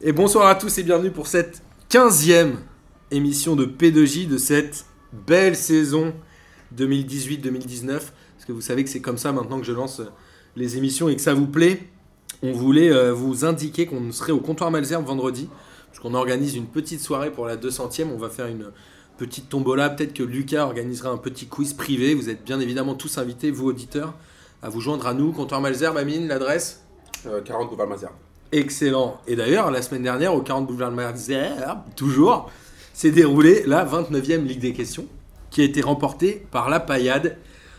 Et bonsoir à tous et bienvenue pour cette 15e émission de P2J de cette belle saison 2018-2019. Parce que vous savez que c'est comme ça maintenant que je lance les émissions et que ça vous plaît. On voulait euh, vous indiquer qu'on serait au comptoir Malzerbe vendredi. Parce qu'on organise une petite soirée pour la 200e. On va faire une petite tombola. Peut-être que Lucas organisera un petit quiz privé. Vous êtes bien évidemment tous invités, vous auditeurs, à vous joindre à nous. Comptoir Malzerbe, Amine, l'adresse? Euh, 40 boulevard Mazia. Excellent. Et d'ailleurs, la semaine dernière, au 40 boulevard Malzerbe, toujours, s'est déroulée la 29e Ligue des questions, qui a été remportée par la Paillade.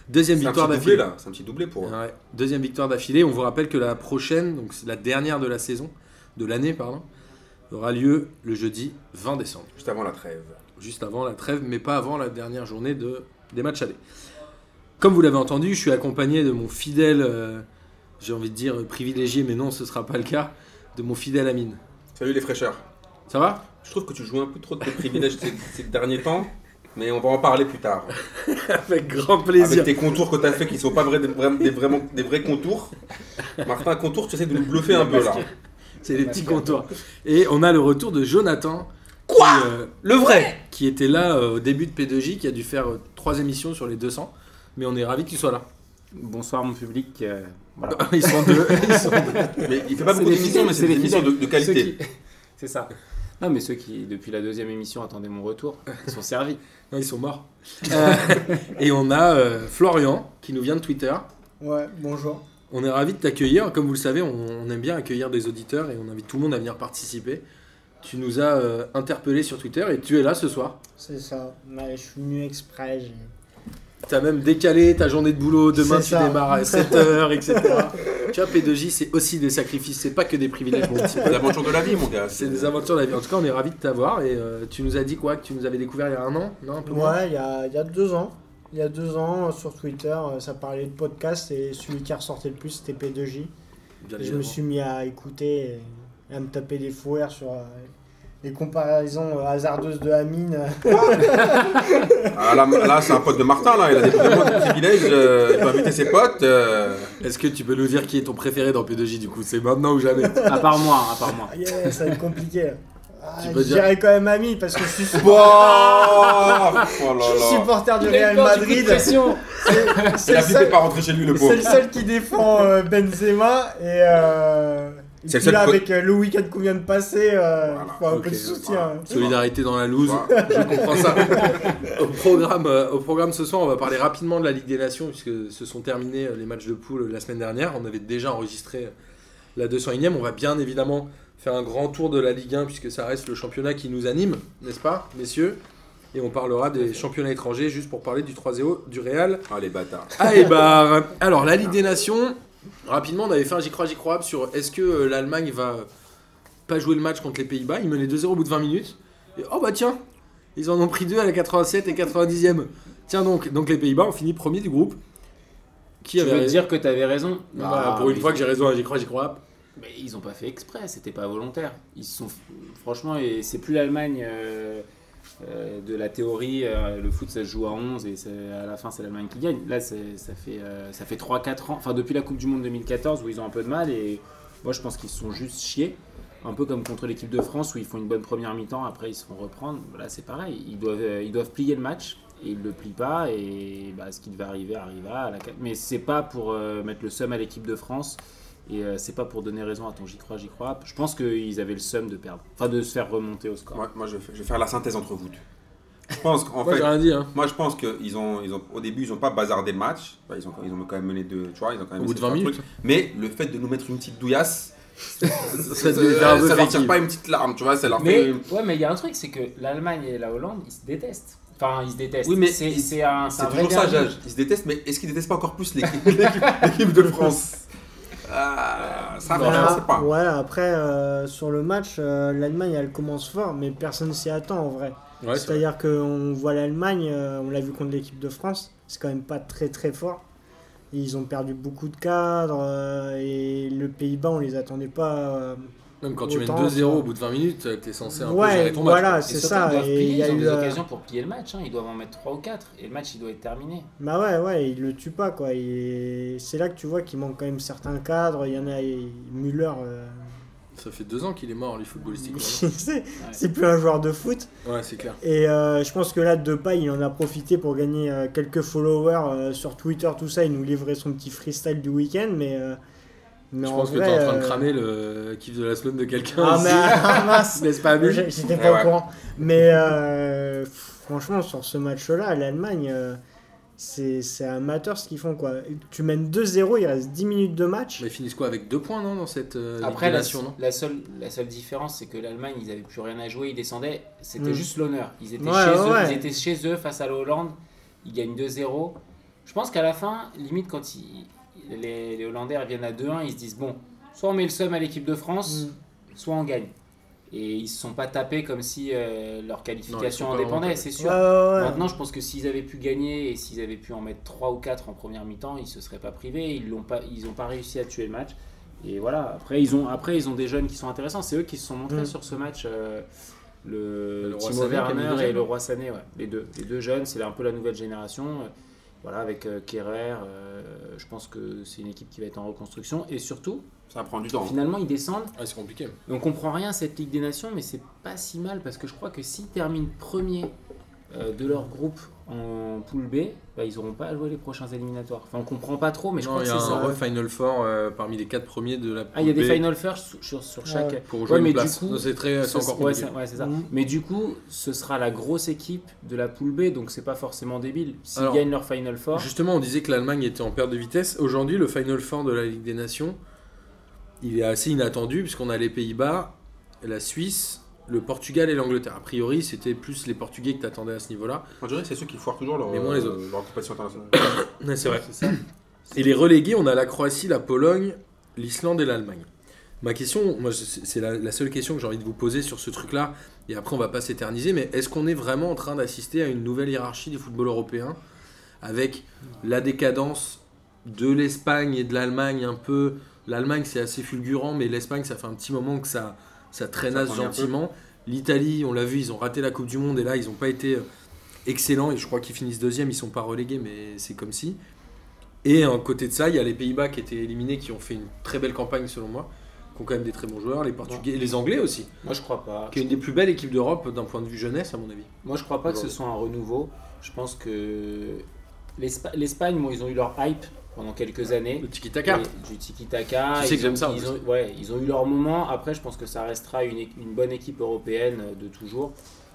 Deuxième victoire d'affilée. c'est un petit doublé pour eux. Ouais, deuxième victoire d'affilée. On vous rappelle que la prochaine, donc la dernière de la saison, de l'année, pardon, aura lieu le jeudi 20 décembre, Juste avant la trêve. juste avant la trêve, mais pas avant la dernière journée de, des matchs allés. Comme vous l'avez entendu, je suis accompagné de mon fidèle, euh, j'ai envie de dire privilégié, mais non, ce sera pas le cas, de mon fidèle Amine. Salut les fraîcheurs. Ça va? Je trouve que tu joues un peu trop de tes privilèges ces, ces derniers temps, mais on va en parler plus tard. Avec grand plaisir. Avec tes contours que tu as fait qui sont pas vrais, des, vrais, des vraiment, des vrais contours. Martin, contour, tu essaies de nous bluffer un peu là. C'est les petits contours. Et on a le retour de Jonathan. Quoi? Le vrai? Qui était là euh, au début de P2J, qui a dû faire euh, trois émissions sur les 200. Mais on est ravis que tu sois là. Bonsoir mon public. Voilà. Ils sont deux. Ils sont deux. Mais il fait pas beaucoup d'émissions, mais c'est des émissions de, qualité. Qui- C'est ça. Non mais ceux qui depuis la deuxième émission attendaient mon retour, ils sont servis. Non, ils sont morts. Euh, et on a euh, Florian, qui nous vient de Twitter. Ouais, bonjour. On est ravis de t'accueillir. Comme vous le savez, on, on aime bien accueillir des auditeurs et on invite tout le monde à venir participer. Tu nous as euh, interpellé sur Twitter et tu es là ce soir. C'est ça. Ouais, je suis venu exprès. J'ai- Tu as même décalé ta journée de boulot. Demain, tu démarres à 7h, etc. tu vois, P2J, c'est aussi des sacrifices. C'est pas que des privilèges. C'est l'aventure de la vie, mon gars. C'est des aventures de la vie. En tout cas, on est ravis de t'avoir. Et euh, tu nous as dit quoi? Que tu nous avais découvert il y a un an Non, un peu moins? Ouais, il y a, il y a deux ans. Il y a deux ans, euh, sur Twitter, euh, ça parlait de podcast et celui qui ressortait le plus, c'était P2J. Bien Et je me suis mis à écouter et à me taper des fous rires sur euh, les comparaisons euh, hasardeuses de Amine. Ah, là, là, c'est un pote de Martin, là. Il a des, privilèges. euh, il peut inviter ses potes. euh. Est-ce que tu peux nous dire qui est ton préféré dans P2J du coup? C'est maintenant ou jamais? À part moi, à part moi. Ah, yeah, ça va être compliqué. là. Ah, je dire- dirais quand même Amine parce que je suis, Bon Oh là je suis supporter du Real Madrid. pression. C'est Il a le flippé seul- pas rentrer chez lui, le C'est pauvre. le seul qui défend euh, Benzema et, euh, et C'est là avec euh, le week-end qu'on vient de passer, euh, Voilà. faut un peu de soutien. voilà. Solidarité dans la loose. Voilà. Je comprends ça. au, programme, euh, au programme ce soir, on va parler rapidement de la Ligue des Nations, puisque se sont terminés les matchs de poule la semaine dernière. On avait déjà enregistré la 201ème. On va bien évidemment faire un grand tour de la Ligue 1, puisque ça reste le championnat qui nous anime, n'est-ce pas, messieurs? Et on parlera des championnats étrangers, juste pour parler du 3-0 du Real Ah, les bâtards. à Eibar. Alors, la Ligue des Nations, rapidement, on avait fait un j'y crois, j'y crois sur est-ce que euh, l'Allemagne va pas jouer le match contre les Pays-Bas Ils menaient 2-0 au bout de 20 minutes. Et oh bah tiens, ils en ont pris deux à la 87 et 90e. Tiens donc, donc les Pays-Bas ont fini premier du groupe. Qui Tu avait veux dire que t'avais raison Bah, Ah, Pour une fois que j'ai raison, à j'y crois, j'y crois. Mais ils ont pas fait exprès, c'était pas volontaire. Ils sont franchement et c'est plus l'Allemagne euh, euh, de la théorie. euh, le foot ça se joue à 11 et à la fin c'est l'Allemagne qui gagne. Là ça fait euh, ça fait 3-4 ans, enfin depuis la Coupe du Monde 2014 où ils ont un peu de mal et moi je pense qu'ils se sont juste chiés. Un peu comme contre l'équipe de France où ils font une bonne première mi-temps, après ils se font reprendre. Là c'est pareil, ils doivent, ils doivent plier le match et ils le plient pas et bah, ce qui devait arriver arriva. À la... Mais c'est pas pour mettre le seum à l'équipe de France et euh, c'est pas pour donner raison à ton j'y crois, j'y crois. Je pense qu'ils avaient le seum de perdre, enfin de se faire remonter au score. Moi, moi, je, vais, je vais faire la synthèse entre vous deux. Je pense qu'en Moi fait, j'ai rien dit. Hein. moi, je pense qu'ils ont, ils ont, au début, ils ont pas bazardé le match. Enfin, ils ont, ils ont quand même mené deux, tu vois, ils ont quand même Au bout de essayé 20 faire un minutes. truc. Mais le fait de nous mettre une petite douillasse, Ça peu ça leur fétille. tire pas une petite larme, tu vois, ça leur Mais fait. ouais, mais il y a un truc, c'est que l'Allemagne et la Hollande, ils se détestent. Enfin, ils se détestent. Oui, mais c'est un, c'est toujours ça. Ils se détestent, mais est-ce qu'ils détestent pas encore plus l'équipe de France? Ça, Non, franchement, Voilà, je sais pas. ouais, après, euh, sur le match, euh, l'Allemagne, elle commence fort, mais personne s'y attend en vrai. Ouais. C'est-à-dire qu'on voit l'Allemagne, euh, on l'a vu contre l'équipe de France, c'est quand même pas très très fort. Ils ont perdu beaucoup de cadres euh, et le Pays-Bas, on les attendait pas. Euh, Même quand tu mènes Autant, 2-0 ça- au bout de 20 minutes, t'es censé un peu Ouais, gérer ton match. voilà, Et c'est ça. Ils doivent Et plier, il y a ils ont eu, des euh, occasions pour plier le match. hein. Ils doivent en mettre 3 ou 4. Et le match, il doit être terminé. Bah ouais, ouais, il le tue pas quoi. Et c'est là que tu vois qu'il manque quand même certains cadres. Il y en a, et Müller, euh, Ça fait deux ans qu'il est mort, lui, footballistiquement. c'est c'est plus un joueur de foot. ouais, c'est clair. Et euh, je pense que là, Depay, il en a profité pour gagner euh, quelques followers euh, sur Twitter, tout ça. Il nous livrait son petit freestyle du week-end, mais. Mais Je en pense que vrai, t'es en train de euh, cramer le kiff de la semaine de quelqu'un. Ah, mais ah, mince. N'est-ce pas, J'étais pas ouais. au courant. Mais euh, franchement, sur ce match-là, l'Allemagne, euh, c'est c'est amateur ce qu'ils font. quoi. Tu mènes 2-0, il reste 10 minutes de match. Mais ils finissent quoi avec deux points, non, dans cette euh, Après, la, non la seule, la seule différence, c'est que l'Allemagne, ils avaient plus rien à jouer, ils descendaient. C'était Mm. juste l'honneur. Ils, étaient Ouais, chez ouais, eux, ouais. ils étaient chez eux face à la Hollande. Ils gagnent 2-0. Je pense qu'à la fin, limite, quand ils- les, les Hollandais reviennent à 2-1, ils se disent bon, soit on met le seum à l'équipe de France, Mm. soit on gagne. Et ils se sont pas tapés comme si euh, leur qualification Non, en dépendait, c'est sûr. ouais, ouais. Maintenant, je pense que s'ils avaient pu gagner et s'ils avaient pu en mettre 3 ou 4 en première mi-temps, ils se seraient pas privés. Ils n'ont pas, ils ont pas réussi à tuer le match. Et voilà, après ils, ont, après, ils ont des jeunes qui sont intéressants. C'est eux qui se sont montrés Mm. sur ce match. euh, le, Le Timo Werner et le Roi Sané, ouais, les deux. Les deux jeunes, c'est un peu la nouvelle génération. Voilà, avec euh, Kerrer, euh, je pense que c'est une équipe qui va être en reconstruction. Et surtout, Ça prend du temps. finalement, ils descendent. Ah, c'est compliqué. Et on comprend rien à cette Ligue des Nations, mais c'est pas si mal parce que je crois que s'ils terminent premier euh, de leur groupe en poule B, bah, ils n'auront pas à jouer les prochains éliminatoires. Enfin, on comprend pas trop, mais je non, crois il que y a un ça. Final Four euh, parmi les quatre premiers de la Ah, il y a des poule B Final First sur, sur, sur chaque. Ouais. pour jouer Ouais, mais une du place. c'est très, c'est Ce- encore ouais, compliqué. c'est ouais, c'est ça. Mhm. Mais du coup, ce sera la grosse équipe de la poule B, donc c'est pas forcément débile. S'ils Alors, gagnent leur Final Four, Justement, on disait que l'Allemagne était en perte de vitesse. Aujourd'hui, le Final Four de la Ligue des Nations, il est assez inattendu puisqu'on a les Pays-Bas, la Suisse, le Portugal et l'Angleterre. A priori, c'était plus les Portugais que t'attendais à ce niveau-là. On dirait que c'est ceux qui foirent toujours leur, Mais moins les autres. leur compétition internationale. Ouais, c'est vrai. Ça. Et les relégués, on a la Croatie, la Pologne, l'Islande et l'Allemagne. Ma question, moi, c'est c'est la, la seule question que j'ai envie de vous poser sur ce truc-là, et après on va pas s'éterniser, mais est-ce qu'on est vraiment en train d'assister à une nouvelle hiérarchie du football européen, avec la décadence de l'Espagne et de l'Allemagne un peu? L'Allemagne c'est assez fulgurant, mais l'Espagne ça fait un petit moment que ça, ça traînasse Ça gentiment. L'Italie, on l'a vu, ils ont raté la Coupe du Monde, et là ils n'ont pas été euh, excellents, et je crois qu'ils finissent deuxième, ils sont pas relégués, mais c'est comme si. Et à côté de ça, il y a les Pays-Bas qui étaient éliminés, qui ont fait une très belle campagne selon moi, qui ont quand même des très bons joueurs, les Portugais, et les Anglais aussi, moi je crois pas. qui est une des plus belles équipes d'Europe d'un point de vue jeunesse à mon avis. Moi, je crois pas que ce soit un renouveau. Je pense que l'Espa- l'Espagne, bon, ils ont eu leur hype pendant quelques années. Le tiki-taka. Du tiki-taka. Tu sais Ils que j'aime ont- ça, en Ils ont, ouais, ils ont eu leur moment. Après, je pense que ça restera une, bonne équipe européenne de toujours.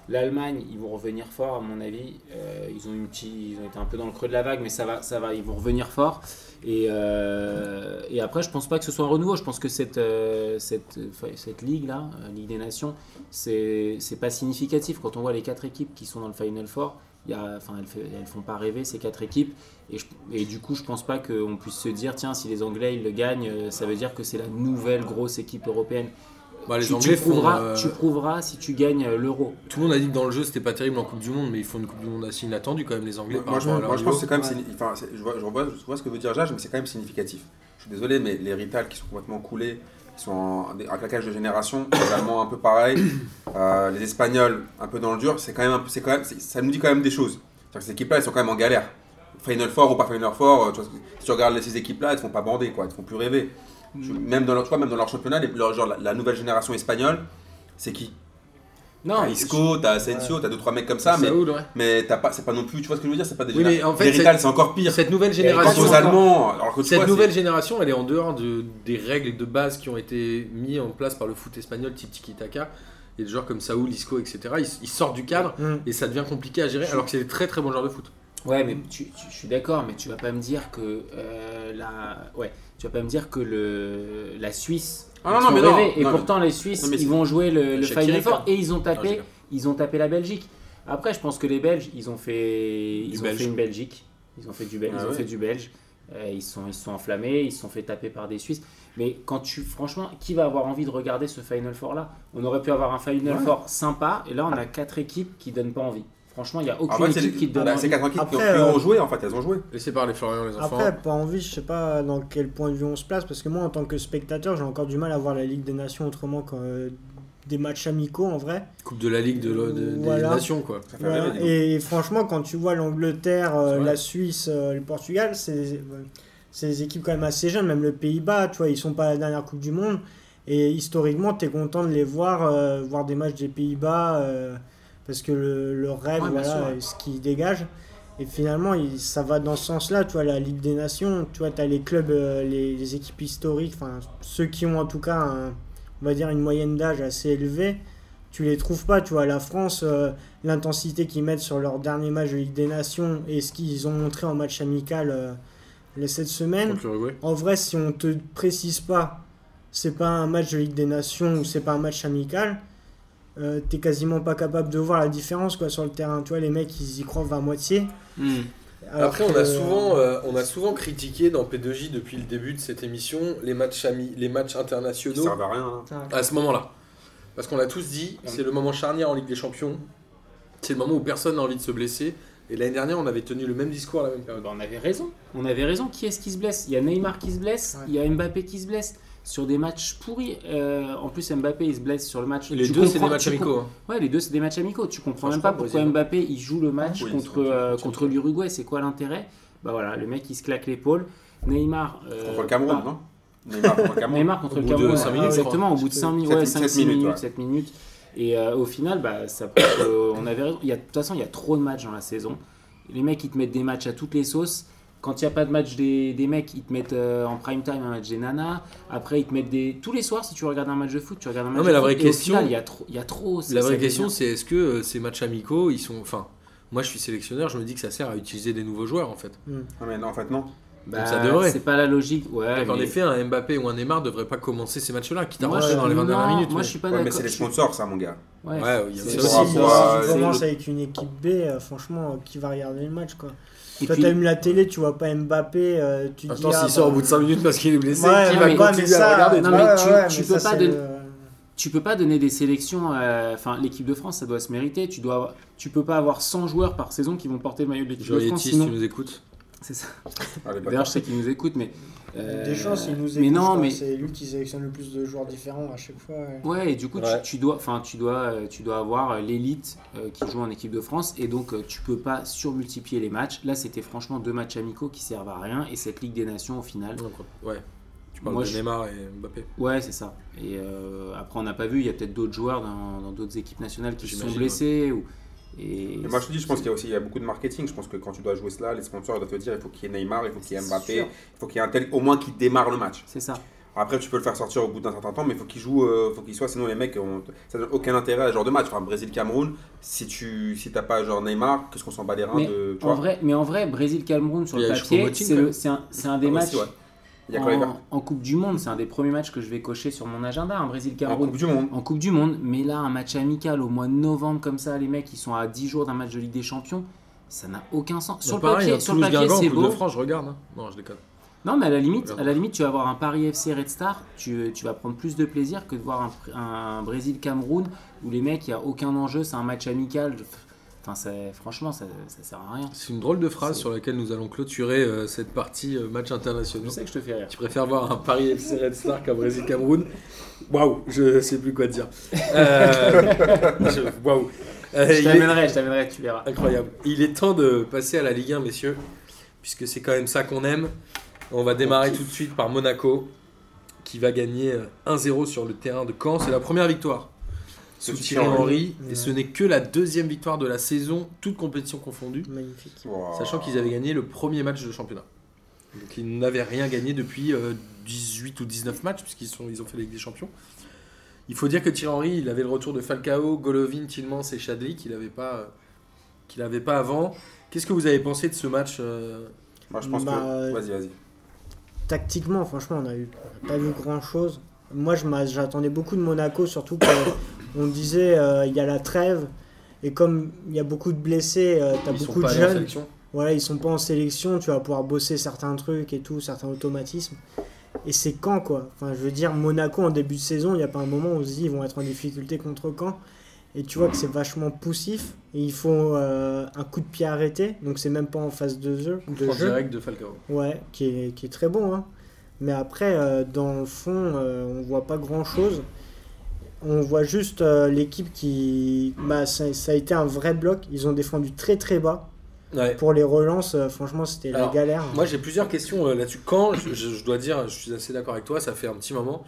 L'Allemagne, ils vont revenir fort, à mon avis. Euh, ils, ont une petite, ils ont été un peu dans le creux de la vague, mais ça va, ça va ils vont revenir fort. Et, euh, et après, je pense pas que ce soit un renouveau. Je pense que cette, euh, cette, cette ligue-là, euh, Ligue des Nations, c'est pas significatif. Quand on voit les quatre équipes qui sont dans le Final Four, y a, enfin, elles, elles font pas rêver ces quatre équipes. Et, je- et du coup, je pense pas qu'on puisse se dire, tiens, si les Anglais ils le gagnent, euh, ça veut dire que c'est la nouvelle grosse équipe européenne. Bah, les tu, font, euh, tu prouveras si tu gagnes euh, l'euro. Tout le monde a dit que dans le jeu c'était pas terrible en Coupe du Monde, mais ils font une Coupe du Monde assez inattendue quand même les Anglais. Moi, par moi, je, rapport à leur moi, je pense que c'est quand même. Enfin, je, vois, je, vois, je vois ce que veut dire Jage, mais c'est quand même significatif. Je suis désolé, mais les Rital qui sont complètement coulés, sont en, un claquage de génération, les Allemands un peu pareil, euh, les Espagnols un peu dans le dur, c'est quand même, c'est quand même, ça nous dit quand même des choses. C'est-à-dire que ces équipes-là, elles sont quand même en galère. Final Four ou pas Final Four, euh, tu vois, si tu regardes ces équipes-là, elles ne font pas bander, quoi, elles ne font plus rêver. Je- même, dans leur, tu vois, même dans leur championnat, les- leur- genre, la, la nouvelle génération espagnole, c'est qui Non, T'as Isco, t'as Asensio, t'as deux trois mecs comme ça, mais, Saoul, ouais. mais t'as pas, c'est pas non plus, tu vois ce que je veux dire, c'est pas des Oui, mais en fait, c'est encore pire. Cette nouvelle génération, aux Allemands, alors que tu cette vois, nouvelle génération, elle est en dehors de, des règles de base qui ont été mises en place par le foot espagnol, type tiki-taka. Et des joueurs comme Saoul, Isco, etc. Ils, ils sortent du cadre Mm. et ça devient compliqué à gérer, alors que c'est des très très bons joueurs de foot. Ouais, mais tu, tu- je suis d'accord, mais tu vas pas me dire que euh, la, ouais, tu vas pas me dire que le la Suisse. Ah non, non, mais non. Et non, mais- pourtant les Suisses, ils vont jouer le, Final Four et ils ont tapé, ils ont tapé la Belgique. Après, je pense que les Belges, ils ont fait, ils Du ont belge. fait une Belgique, ils ont fait du belge, Ah ils ont ouais. fait du belge. Euh, ils sont, ils sont enflammés, ils se sont fait taper par des Suisses. Mais quand tu, franchement, qui va avoir envie de regarder ce Final Four là On aurait pu avoir un Final Ouais. Four sympa, et là on a quatre équipes qui donnent pas envie. Franchement, il y a En aucune fait, c'est équipe qui te donne bah, c'est quatre équipes qui ont, Après, qui ont euh, joué, en fait, elles ont joué. Laissez parler Florian, les enfants. Après, pas envie, je sais pas dans quel point de vue on se place, parce que moi, en tant que spectateur, j'ai encore du mal à voir la Ligue des Nations autrement que euh, des matchs amicaux en vrai. Coupe de la Ligue de, de- des Voilà. Nations, quoi. Voilà. Et, franchement, quand tu vois l'Angleterre, euh, la Suisse, euh, le Portugal, c'est c'est des équipes quand même assez jeunes, même le Pays-Bas, tu vois, ils sont pas à la dernière Coupe du Monde. Et historiquement, tu es content de les voir, euh, voir des matchs des Pays-Bas, euh, parce que le, le rêve, Ouais, voilà, sûr. ce qui dégage. Et finalement, il- ça va dans ce sens-là. Tu vois, la Ligue des Nations, tu vois, tu as les clubs, euh, les, les équipes historiques, enfin, ceux qui ont en tout cas, un- on va dire, une moyenne d'âge assez élevée, tu les trouves pas. Tu vois, la France, euh, l'intensité qu'ils mettent sur leur dernier match de Ligue des Nations et ce qu'ils ont montré en match amical euh, les cette semaine, Contre l'Uruguay. en vrai, si on te précise pas, c'est pas un match de Ligue des Nations ou c'est pas un match amical, euh, t'es quasiment pas capable de voir la différence quoi sur le terrain. Tu vois, les mecs ils y croient à moitié. Hmm. Après, on que- a, souvent, euh, on a souvent critiqué dans P2J depuis le début de cette émission les matchs, ami- les matchs internationaux servent à rien. hein. À ce moment-là. Parce qu'on l'a tous dit, c'est le moment charnière en Ligue des Champions. C'est le moment où personne n'a envie de se blesser. Et l'année dernière, on avait tenu le même discours à la même période. Bah, on avait raison. On avait raison. Qui est-ce qui se blesse? Il y a Neymar qui se blesse, Ouais. il y a Mbappé qui se blesse. Sur des matchs pourris. Euh, en plus, Mbappé, il se blesse sur le match. Les Tu deux, c'est des matchs amicaux. hein. com- Ouais, les deux, c'est des matchs amicaux. Tu comprends même pas pourquoi. Mbappé, il joue le match Oui, contre, euh, contre l'Uruguay. C'est quoi l'intérêt? Bah voilà, le mec, il se claque l'épaule. Neymar. euh, Contre le Cameroun, bah, non? Neymar contre le Cameroun. Neymar contre Au le bout de Cameroun, cinq ouais, minutes, exactement, au bout de Sept- 5 minutes, sept- ouais, sept 5 minutes, minutes, 7 minutes. Et euh, au final, bah, ça qu'on avait raison. Il y a, de toute façon, il y a trop de matchs dans la saison. Les mecs, ils te mettent des matchs à toutes les sauces. Quand il n'y a pas de match des, des mecs, ils te mettent euh, en prime time un match des nanas. Après, ils te mettent des. Tous les soirs, si tu regardes un match de foot, tu regardes un match mais de la foot. vraie question- il y a trop. Il y a trop La vraie question, c'est est-ce que euh, ces matchs amicaux, ils sont. Enfin, moi je suis sélectionneur, je me dis que ça sert à utiliser des nouveaux joueurs en fait. Non, mais non, en fait, non. Bah, ça devrait. C'est pas la logique. Ouais, Donc en mais- effet, un Mbappé ou un Neymar devrait pas commencer ces matchs-là, quitte à rentrer je- dans les 20 dernières non, minutes. Moi, mais- je suis pas Ouais, mais c'est les sponsors, ça, mon gars. Ouais, Ouais, il y a ça aussi. si, tu commences avec une équipe B, euh, franchement, qui va regarder le match quoi Et Toi, puis- t'allumes la télé, tu vois pas Mbappé, euh, tu te dis. Attends, ah, s'il sort au bah, bout de 5 minutes parce qu'il est blessé, Ouais, qui mais- va ouais, continuer à le regarder Non, ouais, mais tu- ouais, tu mais peux ça, pas c'est de- le- tu peux pas donner des sélections. euh, Enfin, l'équipe de France, ça doit se mériter. Tu dois, tu peux pas avoir 100 joueurs par saison qui vont porter le maillot de l'équipe de France. Sinon, tu nous écoutes. C'est ça. D'ailleurs, je sais qu'ils nous écoutent, mais. euh, Des chances, il nous Mais écoute, non, mais c'est lui qui sélectionne le plus de joueurs différents à chaque fois. ouais. Ouais, et du coup, tu- Ouais. tu, dois, tu dois, euh, tu dois avoir euh, l'élite euh, qui joue en équipe de France, et donc euh, tu peux pas surmultiplier les matchs. Là, c'était franchement deux matchs amicaux qui servent à rien, et cette Ligue des Nations, au final, Ouais. Tu parles Moi, de je- Neymar et Mbappé. ouais, c'est ça. Et euh, après, on n'a pas vu, il y a peut-être d'autres joueurs dans d'autres équipes nationales qui se sont blessés. Ou, et Et moi je te dis, je pense qu'il y a aussi il y a beaucoup de marketing. Je pense que quand tu dois jouer cela, les sponsors doivent te dire il faut qu'il y ait Neymar, il faut qu'il y ait Mbappé, sûr. il faut qu'il y ait un tel, au moins qui démarre le match. C'est ça. Après, tu peux le faire sortir au bout d'un certain temps, mais il faut qu'il joue, euh, faut qu'il soit, sinon les mecs, ça n'a aucun intérêt à ce genre de match. Enfin, Brésil-Cameroun, si tu si t'as pas genre Neymar, qu'est-ce qu'on s'en bat les reins Mais de. Tu En vois? vrai, mais en vrai, Brésil-Cameroun sur Il le papier, c'est un, un des Ouais, matchs aussi, ouais. Il y a quoi les gars en, en Coupe du Monde. C'est un des premiers matchs que je vais cocher sur mon agenda, un En Brésil-Cameroun. Coupe du Monde. En Coupe du Monde, mais là, un match amical au mois de novembre, comme ça, les mecs, ils sont à 10 jours d'un match de Ligue des Champions, ça n'a aucun sens. Sur Bah, le pareil, papier, hein, sur le papier c'est de beau. France, je regarde. hein. Non, je déconne. Non, mais à la limite, à la limite, tu vas avoir un Paris FC Red Star, tu, tu vas prendre plus de plaisir que de voir un, un Brésil-Cameroun où les mecs, il n'y a aucun enjeu, c'est un match amical. Enfin, franchement, ça, ça sert à rien. C'est une drôle de phrase sur laquelle nous allons clôturer euh, cette partie euh, match international. Je sais que je te fais rire. Tu préfères voir un Paris FC Red Star qu'un Brésil-Cameroun? Waouh, je sais plus quoi te dire. Euh, je- Waouh. Je est- t'amènerai, je t'amènerai, tu verras. Incroyable. Il est temps de passer à la Ligue 1, messieurs, puisque c'est quand même ça qu'on aime. On va démarrer tout de suite par Monaco, qui va gagner euh, 1-0 sur le terrain de Caen. C'est la première victoire sous Thierry Henry, Ouais. et ce n'est que la deuxième victoire de la saison, toute compétition confondue, Magnifique. Wow. sachant qu'ils avaient gagné le premier match de championnat. Donc ils n'avaient rien gagné depuis euh, 18 ou 19 matchs, puisqu'ils sont, ils ont fait la Ligue des Champions. Il faut dire que Thierry Henry, il avait le retour de Falcao, Golovin, Tillmans et Chadli qu'il n'avait pas, euh, qu'il avait pas avant. Qu'est-ce que vous avez pensé de ce match euh, Moi je pense Bah, que. Vas-y, vas-y. Tactiquement, franchement, on a eu on a pas vu grand chose. Moi, je m'a- j'attendais beaucoup de Monaco, surtout qu'on disait euh, il y a la trêve. Et comme il y a beaucoup de blessés, euh, Ils sont beaucoup de jeunes. Voilà, ils sont pas en sélection, tu vas pouvoir bosser certains trucs et tout, certains automatismes. Et c'est quand quoi? Enfin, je veux dire, Monaco en début de saison, il n'y a pas un moment où on se dit ils vont être en difficulté contre Caen. Et tu vois que c'est vachement poussif. Et il faut euh, un coup de pied arrêté. Donc c'est même pas en phase de jeu. De jeu. direct de Falcao. Ouais, qui est, qui est très bon. Hein. Mais après, euh, dans le fond, euh, on voit pas grand chose. On voit juste euh, l'équipe qui. Bah, ça, ça a été un vrai bloc. Ils ont défendu très très bas. Ouais. Pour les relances, euh, franchement, c'était la Alors, galère. Moi j'ai plusieurs questions euh, là-dessus. Quand, je, je- je dois dire, je suis assez d'accord avec toi, ça fait un petit moment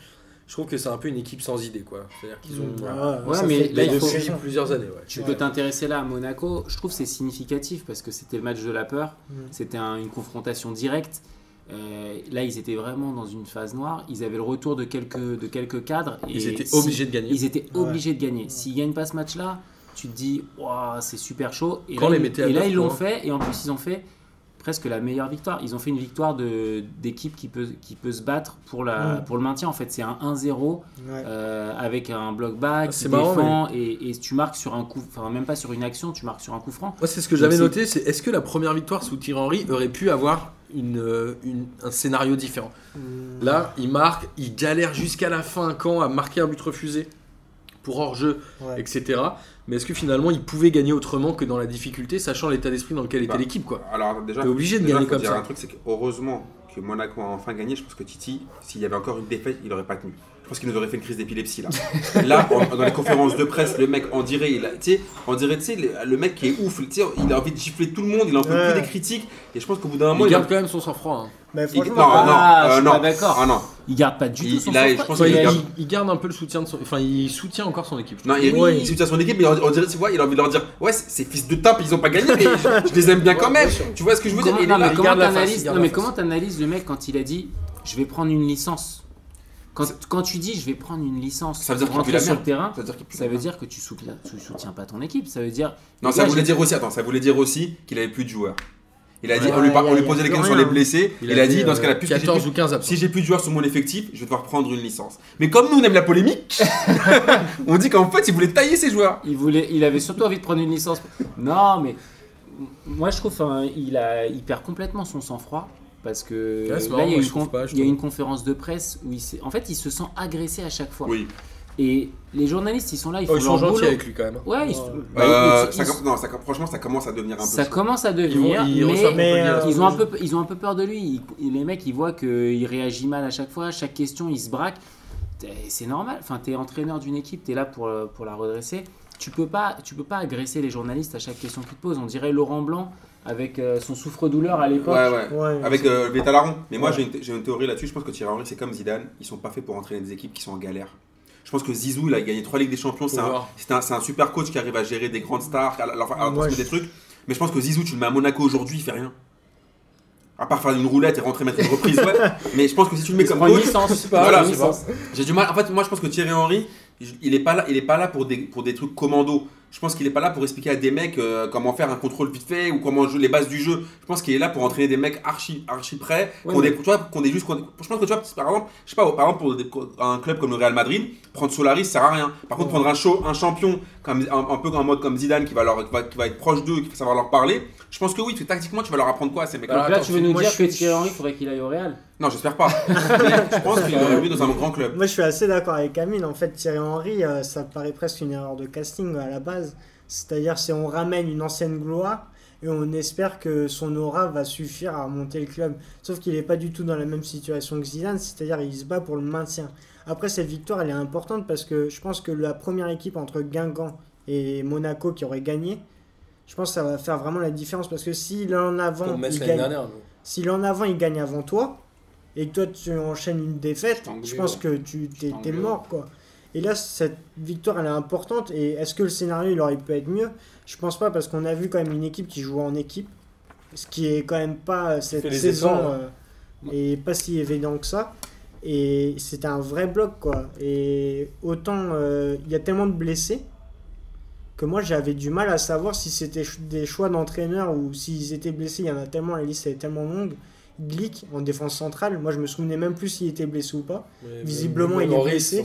je trouve que c'est un peu une équipe sans idée, quoi. C'est-à-dire qu'ils ont. Ah, Ouais, ça mais là, il faut- plusieurs années, ouais. Tu Ouais. peux t'intéresser là à Monaco. Je trouve que c'est significatif parce que c'était le match de la peur. Mm. C'était un- une confrontation directe. Euh, là, ils étaient vraiment dans une phase noire. Ils avaient le retour de quelques, de quelques cadres. Et Ils étaient si- obligés de gagner. Ils étaient Ouais. obligés de gagner. S'ils gagnent pas ce match-là, tu te dis, c'est super chaud. Et Quand là, les ils- et là, ils l'ont fait. Et en plus, ils ont fait presque la meilleure victoire. Ils ont fait une victoire de- d'équipe qui peut, qui peut se battre pour, la, pour le maintien. En fait, c'est un 1-0 Ouais. euh, avec un block back, Ah, défend et, et tu marques sur un coup, enfin même pas sur une action, tu marques sur un coup franc. Moi, c'est ce que j'avais noté, c'est est-ce que la première victoire sous Thierry Henry aurait pu avoir une, euh, une- un scénario différent Mm. Là, il marque, il galère jusqu'à la fin quand à marquer un but refusé pour hors-jeu, Ouais. etc. Mais est-ce que finalement, il pouvait gagner autrement que dans la difficulté, sachant l'état d'esprit dans lequel était Bah, l'équipe, quoi Alors déjà, T'es obligé de déjà, gagner comme dire ça. un truc, c'est que heureusement que Monaco a enfin gagné. Je pense que Titi, s'il y avait encore une défaite, il aurait pas tenu. Je pense qu'il nous aurait fait une crise d'épilepsie là. là, en- dans les conférences de presse, le mec, on dirait, il a- tu sais, on dirait, tu sais, le, le mec qui est ouf, il a envie de gifler tout le monde, il en peut Ouais. plus des critiques. Et je pense qu'au bout d'un moment, Il il, a- garde quand même son sang-froid. hein. Mais il- non, Ah, non, je euh, suis pas d'accord. Ah non, Il garde pas du Il- tout son il a- sang-froid. je pense Enfin, qu'il il, garde- il- il garde un peu le soutien de son. Enfin, il soutient encore son équipe. non, il, Oui. il soutient son équipe, mais on, dirait, tu vois, il a envie de leur dire, ouais, c'est- ces fils de tape, ils ont pas gagné, mais je, je les aime bien quand même. Tu vois ce que je veux dire? Il non, mais il il comment t'analyses le mec quand il a dit je vais prendre une licence? Quand, quand tu dis je vais prendre une licence Ça veut dire pour qu'il rentrer la sur le terrain, Ça veut dire qu'il ça veut dire que tu soutiens, tu soutiens pas ton équipe. Ça veut dire. Non, les ça voulait dire aussi, attends, ça voulait dire aussi qu'il avait plus de joueurs. Il a dit, Ouais, on lui, par- on posait des plus questions sur les blessés. Il, a dit, dans ce cas-là, puisque j'ai 14 plus- ou 15 absents. si j'ai plus de joueurs sur mon effectif, je vais devoir prendre une licence. Mais comme nous, on aime la polémique, on dit qu'en fait, il voulait tailler ses joueurs. Il voulait, il avait surtout envie de prendre une licence. Non, mais moi je trouve, enfin, il a, il perd complètement son sang-froid parce que là marrant, il y a, une je trouve con- pas, il y a justement. une conférence de presse où il en fait, il se sent agressé à chaque fois. Oui. Et les journalistes, ils sont là, ils Oh, font ils sont leur gentils boulot. avec lui quand même. Ouais, ils- Ouais. bah, ils- ça, ils- com- non, ça, franchement, ça commence à devenir un peu. ça chaud. commence à Ils, devenir, vont, mais euh, ils ont un peu, ils ont un peu peur de lui. Ils- les mecs, ils voient qu'il réagit mal à chaque fois, à chaque question, il se braque. C'est normal. Enfin, t'es entraîneur d'une équipe, t'es là pour, euh, pour la redresser. Tu peux pas, tu peux pas agresser les journalistes à chaque question qu'ils te posent. On dirait Laurent Blanc avec euh, son souffre-douleur à l'époque. Ouais, ouais. Ouais, Avec euh, Vétalaron. Mais moi, Ouais. j'ai une, théorie là-dessus. Je pense que Thierry Henry, c'est comme Zidane. Ils sont pas faits pour entraîner des équipes qui sont en galère. Je pense que Zizou, il a gagné trois Ligues des Champions. C'est un, super coach qui arrive à gérer des grandes stars, à à transmettre je- des trucs. Mais je pense que Zizou, tu le mets à Monaco aujourd'hui, il fait rien. À part faire une roulette et rentrer mettre une reprise, ouais. Mais je pense que si tu le mets Il comme coach, Voilà, j'ai du mal. En fait, moi, je pense que Thierry Henry, il est pas là, il est pas là pour des, pour des trucs commando. Je pense qu'il est pas là pour expliquer à des mecs euh, comment faire un contrôle vite fait ou comment jouer les bases du jeu. Je pense qu'il est là pour entraîner des mecs archi, archi prêts, Ouais, qu'on mais- des, tu vois, qu'on des juste, je pense que tu vois, par exemple, je sais pas, par exemple pour des- un club comme le Real Madrid, prendre Solaris ça sert à rien. Par contre, prendre un show, un champion comme un, un peu en mode comme Zidane qui va leur, qui va, qui va être proche d'eux, qui va savoir leur parler. Je pense que oui, parce que tactiquement, tu vas leur apprendre quoi à ces mecs-là? Là, attends, tu veux nous moi, dire je que Thierry Henry, il faudrait qu'il aille au Real Non, j'espère pas. Mais je pense qu'il aurait mieux dans un grand club. Moi, je suis assez d'accord avec Camille. En fait, Thierry Henry, euh, ça paraît presque une erreur de casting à la base. C'est-à-dire, si on ramène une ancienne gloire et on espère que son aura va suffire à remonter le club. Sauf qu'il n'est pas du tout dans la même situation que Zidane, c'est-à-dire il se bat pour le maintien. Après, cette victoire, elle est importante parce que je pense que la première équipe entre Guingamp et Monaco qui aurait gagné, je pense que ça va faire vraiment la différence parce que si l'un avant, Comme Metz il l'année gagne, dernière. nous. si l'en avant il gagne avant toi et que toi tu enchaînes une défaite, Je pense ouais. que tu t'es, mort quoi. Et là cette victoire elle est importante et est-ce que le scénario il aurait pu être mieux? Je pense pas parce qu'on a vu quand même une équipe qui joue en équipe, ce qui est quand même pas euh, cette saison efforts, euh, et pas si évident que ça. Et c'était un vrai bloc quoi. Et autant euh, il y a tellement de blessés que moi j'avais du mal à savoir si c'était des choix d'entraîneur ou s'ils étaient blessés. Il y en a tellement, la liste est tellement longue. Glick en défense centrale, moi je me souvenais même plus s'il était blessé ou pas. Mais- Visiblement, mais il est blessé.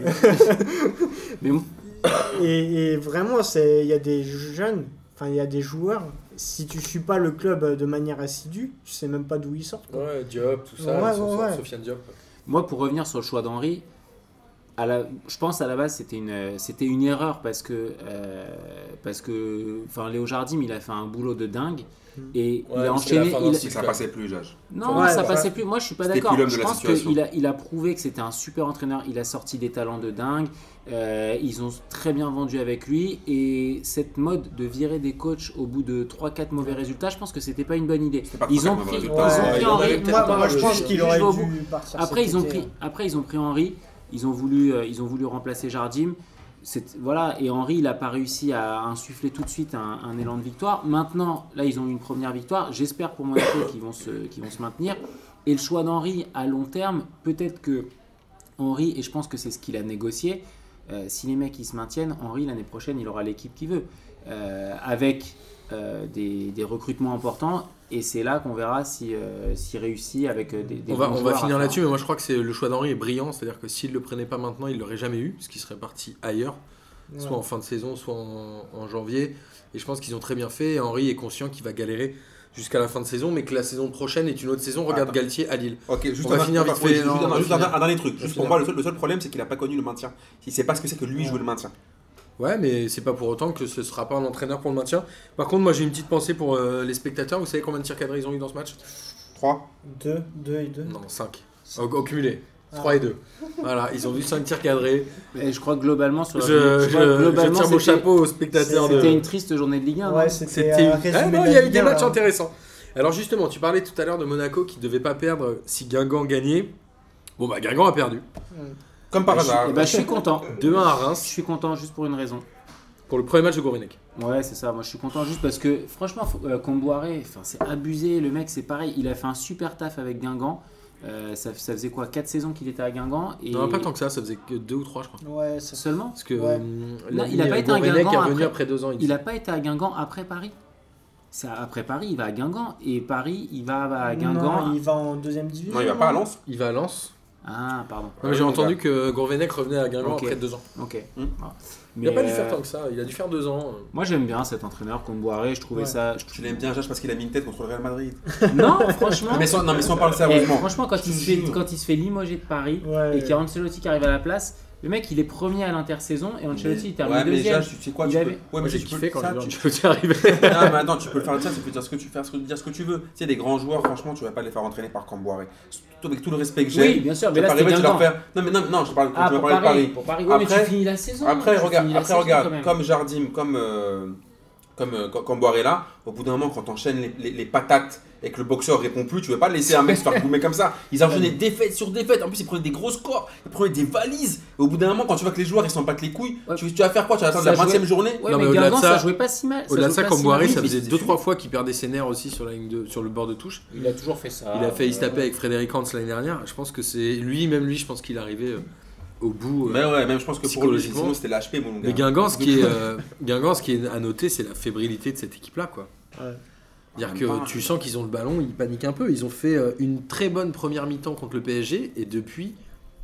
même. Mais bon, Et, et vraiment, c'est- il y a des jeunes, enfin il y a des joueurs, si tu suis pas le club de manière assidue, tu sais même pas d'où ils sortent. quoi. Ouais, Diop, tout ça. Ouais. Sofiane Diop. Moi, pour revenir sur le choix d'Henri, à la, je pense à la base c'était une, c'était une erreur parce que, euh, parce que enfin, Léo Jardim il a fait un boulot de dingue Mm. et Ouais, il a enchaîné. il- ça passait plus, Jage. non, Ouais, ça ouais. passait plus. Moi, je suis pas d'accord. Je pense qu'il a, il a prouvé que c'était un super entraîneur. Il a sorti des talents de dingue. Euh, ils ont très bien vendu avec lui. Et cette mode de virer des coachs au bout de 3-4 mauvais résultats, je pense que c'était pas une bonne idée. Ils ont 3-4 pris, ils ont pris Henri. Moi, je pense qu'il aurait dû partir. Après ils, ont pris, hein. après, ils ont pris Henri. Ils ont voulu, euh, ils ont voulu remplacer Jardim. Voilà, et Henry, il n'a pas réussi à insuffler tout de suite un, élan de victoire. Maintenant, là, ils ont eu une première victoire. J'espère pour Monaco qu'ils vont, se, qu'ils vont se maintenir. Et le choix d'Henry à long terme, peut-être que Henry, et je pense que c'est ce qu'il a négocié, euh, si les mecs ils se maintiennent, Henry l'année prochaine il aura l'équipe qu'il veut. Euh, avec des recrutements importants. Et c'est là qu'on verra s'il si, s'il réussit avec euh, des, des On va, on va finir là-dessus, mais moi je crois que c'est le choix d'Henri est brillant, c'est-à-dire que s'il le prenait pas maintenant, il l'aurait jamais eu, parce qu'il serait parti ailleurs, soit en fin de saison, soit en, en janvier. Et je pense qu'ils ont très bien fait. Et Henri est conscient qu'il va galérer jusqu'à la fin de saison, mais que la saison prochaine est une autre saison. Regarde. Galtier à Lille. Ok, juste On va un- finir vite fait, juste non, un- juste dernier truc. Juste pour moi, le seul, le seul problème, c'est qu'il n'a pas connu le maintien. Il sait pas ce que c'est que lui Ouais. jouer le maintien. Ouais, mais c'est pas pour autant que ce sera pas un entraîneur pour le maintien. Par contre, moi j'ai une petite pensée pour euh, les spectateurs. Vous savez combien de tirs cadrés ils ont eu dans ce match? 3 2, 2 et 2. Non, 5. Au, au cumulé. Ah. 3 et 2. Voilà, ils ont vu 5 tirs cadrés. Et je crois que globalement, sur la je, je que je globalement, tire mon c'était- chapeau aux spectateurs de. C'était une triste journée de Ligue 1. non? Ouais, c'était C'était un une- résumé Ah non, de il y a eu des 1, matchs là. intéressants. Alors justement, tu parlais tout à l'heure de Monaco qui ne devait pas perdre si Guingamp gagnait. Bon bah Guingamp a perdu. Comme par je- hasard. eh ben, je suis content. 2-1 à Je Reims suis content juste pour une raison. pour le premier match de Gourvenec. Ouais, c'est ça. Moi, je suis content juste parce que, franchement, euh, Comboiré, c'est abusé. Le mec, c'est pareil. Il a fait un super taf avec Guingamp. Euh, ça, ça faisait quoi 4 saisons qu'il était à Guingamp et Non, pas tant que ça, ça faisait que 2 ou 3 je crois. Ouais, ça seulement. Parce que Ouais. euh, Non, il a pas été à Guingamp après- après 2 ans. Il n'a pas été à Guingamp après Paris. C'est après Paris, il va à Guingamp et Paris, il va à Guingamp. Non, il va en deuxième division. Non, il va pas à Lens. Il va à Lens. Ah, pardon. Ouais, J'ai entendu que Gourvenec revenait à Guingamp Ok. après 2 ans. Ok. Hmm. Ah. Il a Mais, pas dû faire euh, tant que ça, il a dû faire 2 ans. Moi, j'aime bien cet entraîneur Comboiré. Je trouvais Ouais. ça. je- Tu l'aimes bien, Jage, parce qu'il a mis une tête contre le Real Madrid. Non, franchement. Mais sans, non, mais sans parler Eh, sérieusement. franchement, quand il, se fait, quand il se fait limoger de Paris Ouais. et qu'il y a Ancelotti qui arrive à la place, le mec il est premier à l'intersaison et Ancelotti il termine ouais, mais deuxième. Jage, tu sais quoi Il tu avait- peux... Ouais, mais j'ai tu peux kiffé quand ça, tu- Ancelotti arriver. Non, mais attends, tu peux le faire tiens, tu peux dire ce que tu, faire ce que- dire ce que tu veux. Tu sais, les grands joueurs, franchement, tu vas pas les faire entraîner par Camboiré. Surtout avec tout le respect que j'ai. Oui, bien sûr, mais tu là vas pas c'était arriver, tu leur faire. Non, mais non, non, je parle, Ah, tu vas pour parler de Paris, Paris. pour Paris. Ouais, mais Après- tu finis la saison. Après, tu regarde, après regarde, comme Jardim, comme, euh, comme, euh, Camboiré là, au bout d'un moment, quand t'enchaînes les, les, les patates et que le boxeur répond plus, tu veux pas laisser un mec se faire boumer comme ça. Ils enchaînaient défaite sur défaite. En plus, ils prenaient des gros scores, ils prenaient des valises. Et au bout d'un moment, quand tu vois que les joueurs ils s'en battent les couilles, Ouais. tu, tu vas faire quoi? Tu vas attendre la 20 e jouait- journée? Ouais, Non, mais mais au-delà de ça- ça jouait pas si mal. Au-delà de ça, si Camboiré, ça faisait c'était 2-3 fois qu'il perdait ses nerfs aussi sur, la ligne de, sur le bord de touche. Il a toujours fait ça. Il a failli se taper Euh, avec Frédéric Hans l'année dernière. Je pense que c'est lui, même lui, je pense qu'il arrivait euh, au bout. euh, Mais ouais, même je pense que pour c'était l'HP, mon gars. Mais Guingamp, ce qui est, euh, Guingamp, ce qui est à noter, c'est la fébrilité de cette équipe-là, quoi. Ouais. C'est-à-dire Même que pas. tu sens qu'ils ont le ballon, ils paniquent un peu. Ils ont fait euh, une très bonne première mi-temps contre le PSG et depuis,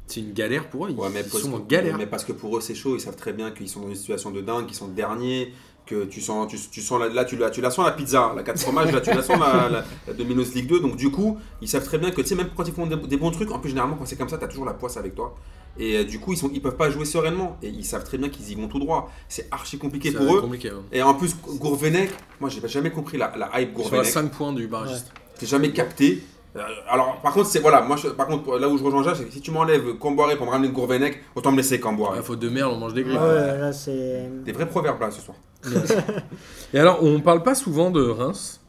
c'est une galère pour eux. Ils, Ouais, mais ils sont que- en galère. Mais parce que pour eux, c'est chaud. Ils savent très bien qu'ils sont dans une situation de dingue, qu'ils sont derniers. Que tu sens, tu, tu sens la- là, tu la, tu la sens la pizza, la 4 fromages, là, tu la sens la, la, la Domino's League 2. Donc, du coup, ils savent très bien que, tu sais, même quand ils font des, des bons trucs, en plus, généralement, quand c'est comme ça, tu as toujours la poisse avec toi. Et euh, du coup, ils, sont, ils peuvent pas jouer sereinement. Et ils savent très bien qu'ils y vont tout droit. C'est archi compliqué pour eux. compliqué. Et en plus, Gourvenec, moi, j'ai jamais compris la, la hype Gourvenec. 5 points du barragiste. J'ai jamais capté. Euh, alors, par contre, c'est voilà, moi, je- par contre, là où je rejoins Jacques, c'est que si tu m'enlèves Camboiré pour me ramener Gourvenec, autant me laisser Camboiré. À faute de merde, on mange des Ouais, griffes. là c'est. Des vrais proverbes là ce soir. Et alors, on parle pas souvent de Reims.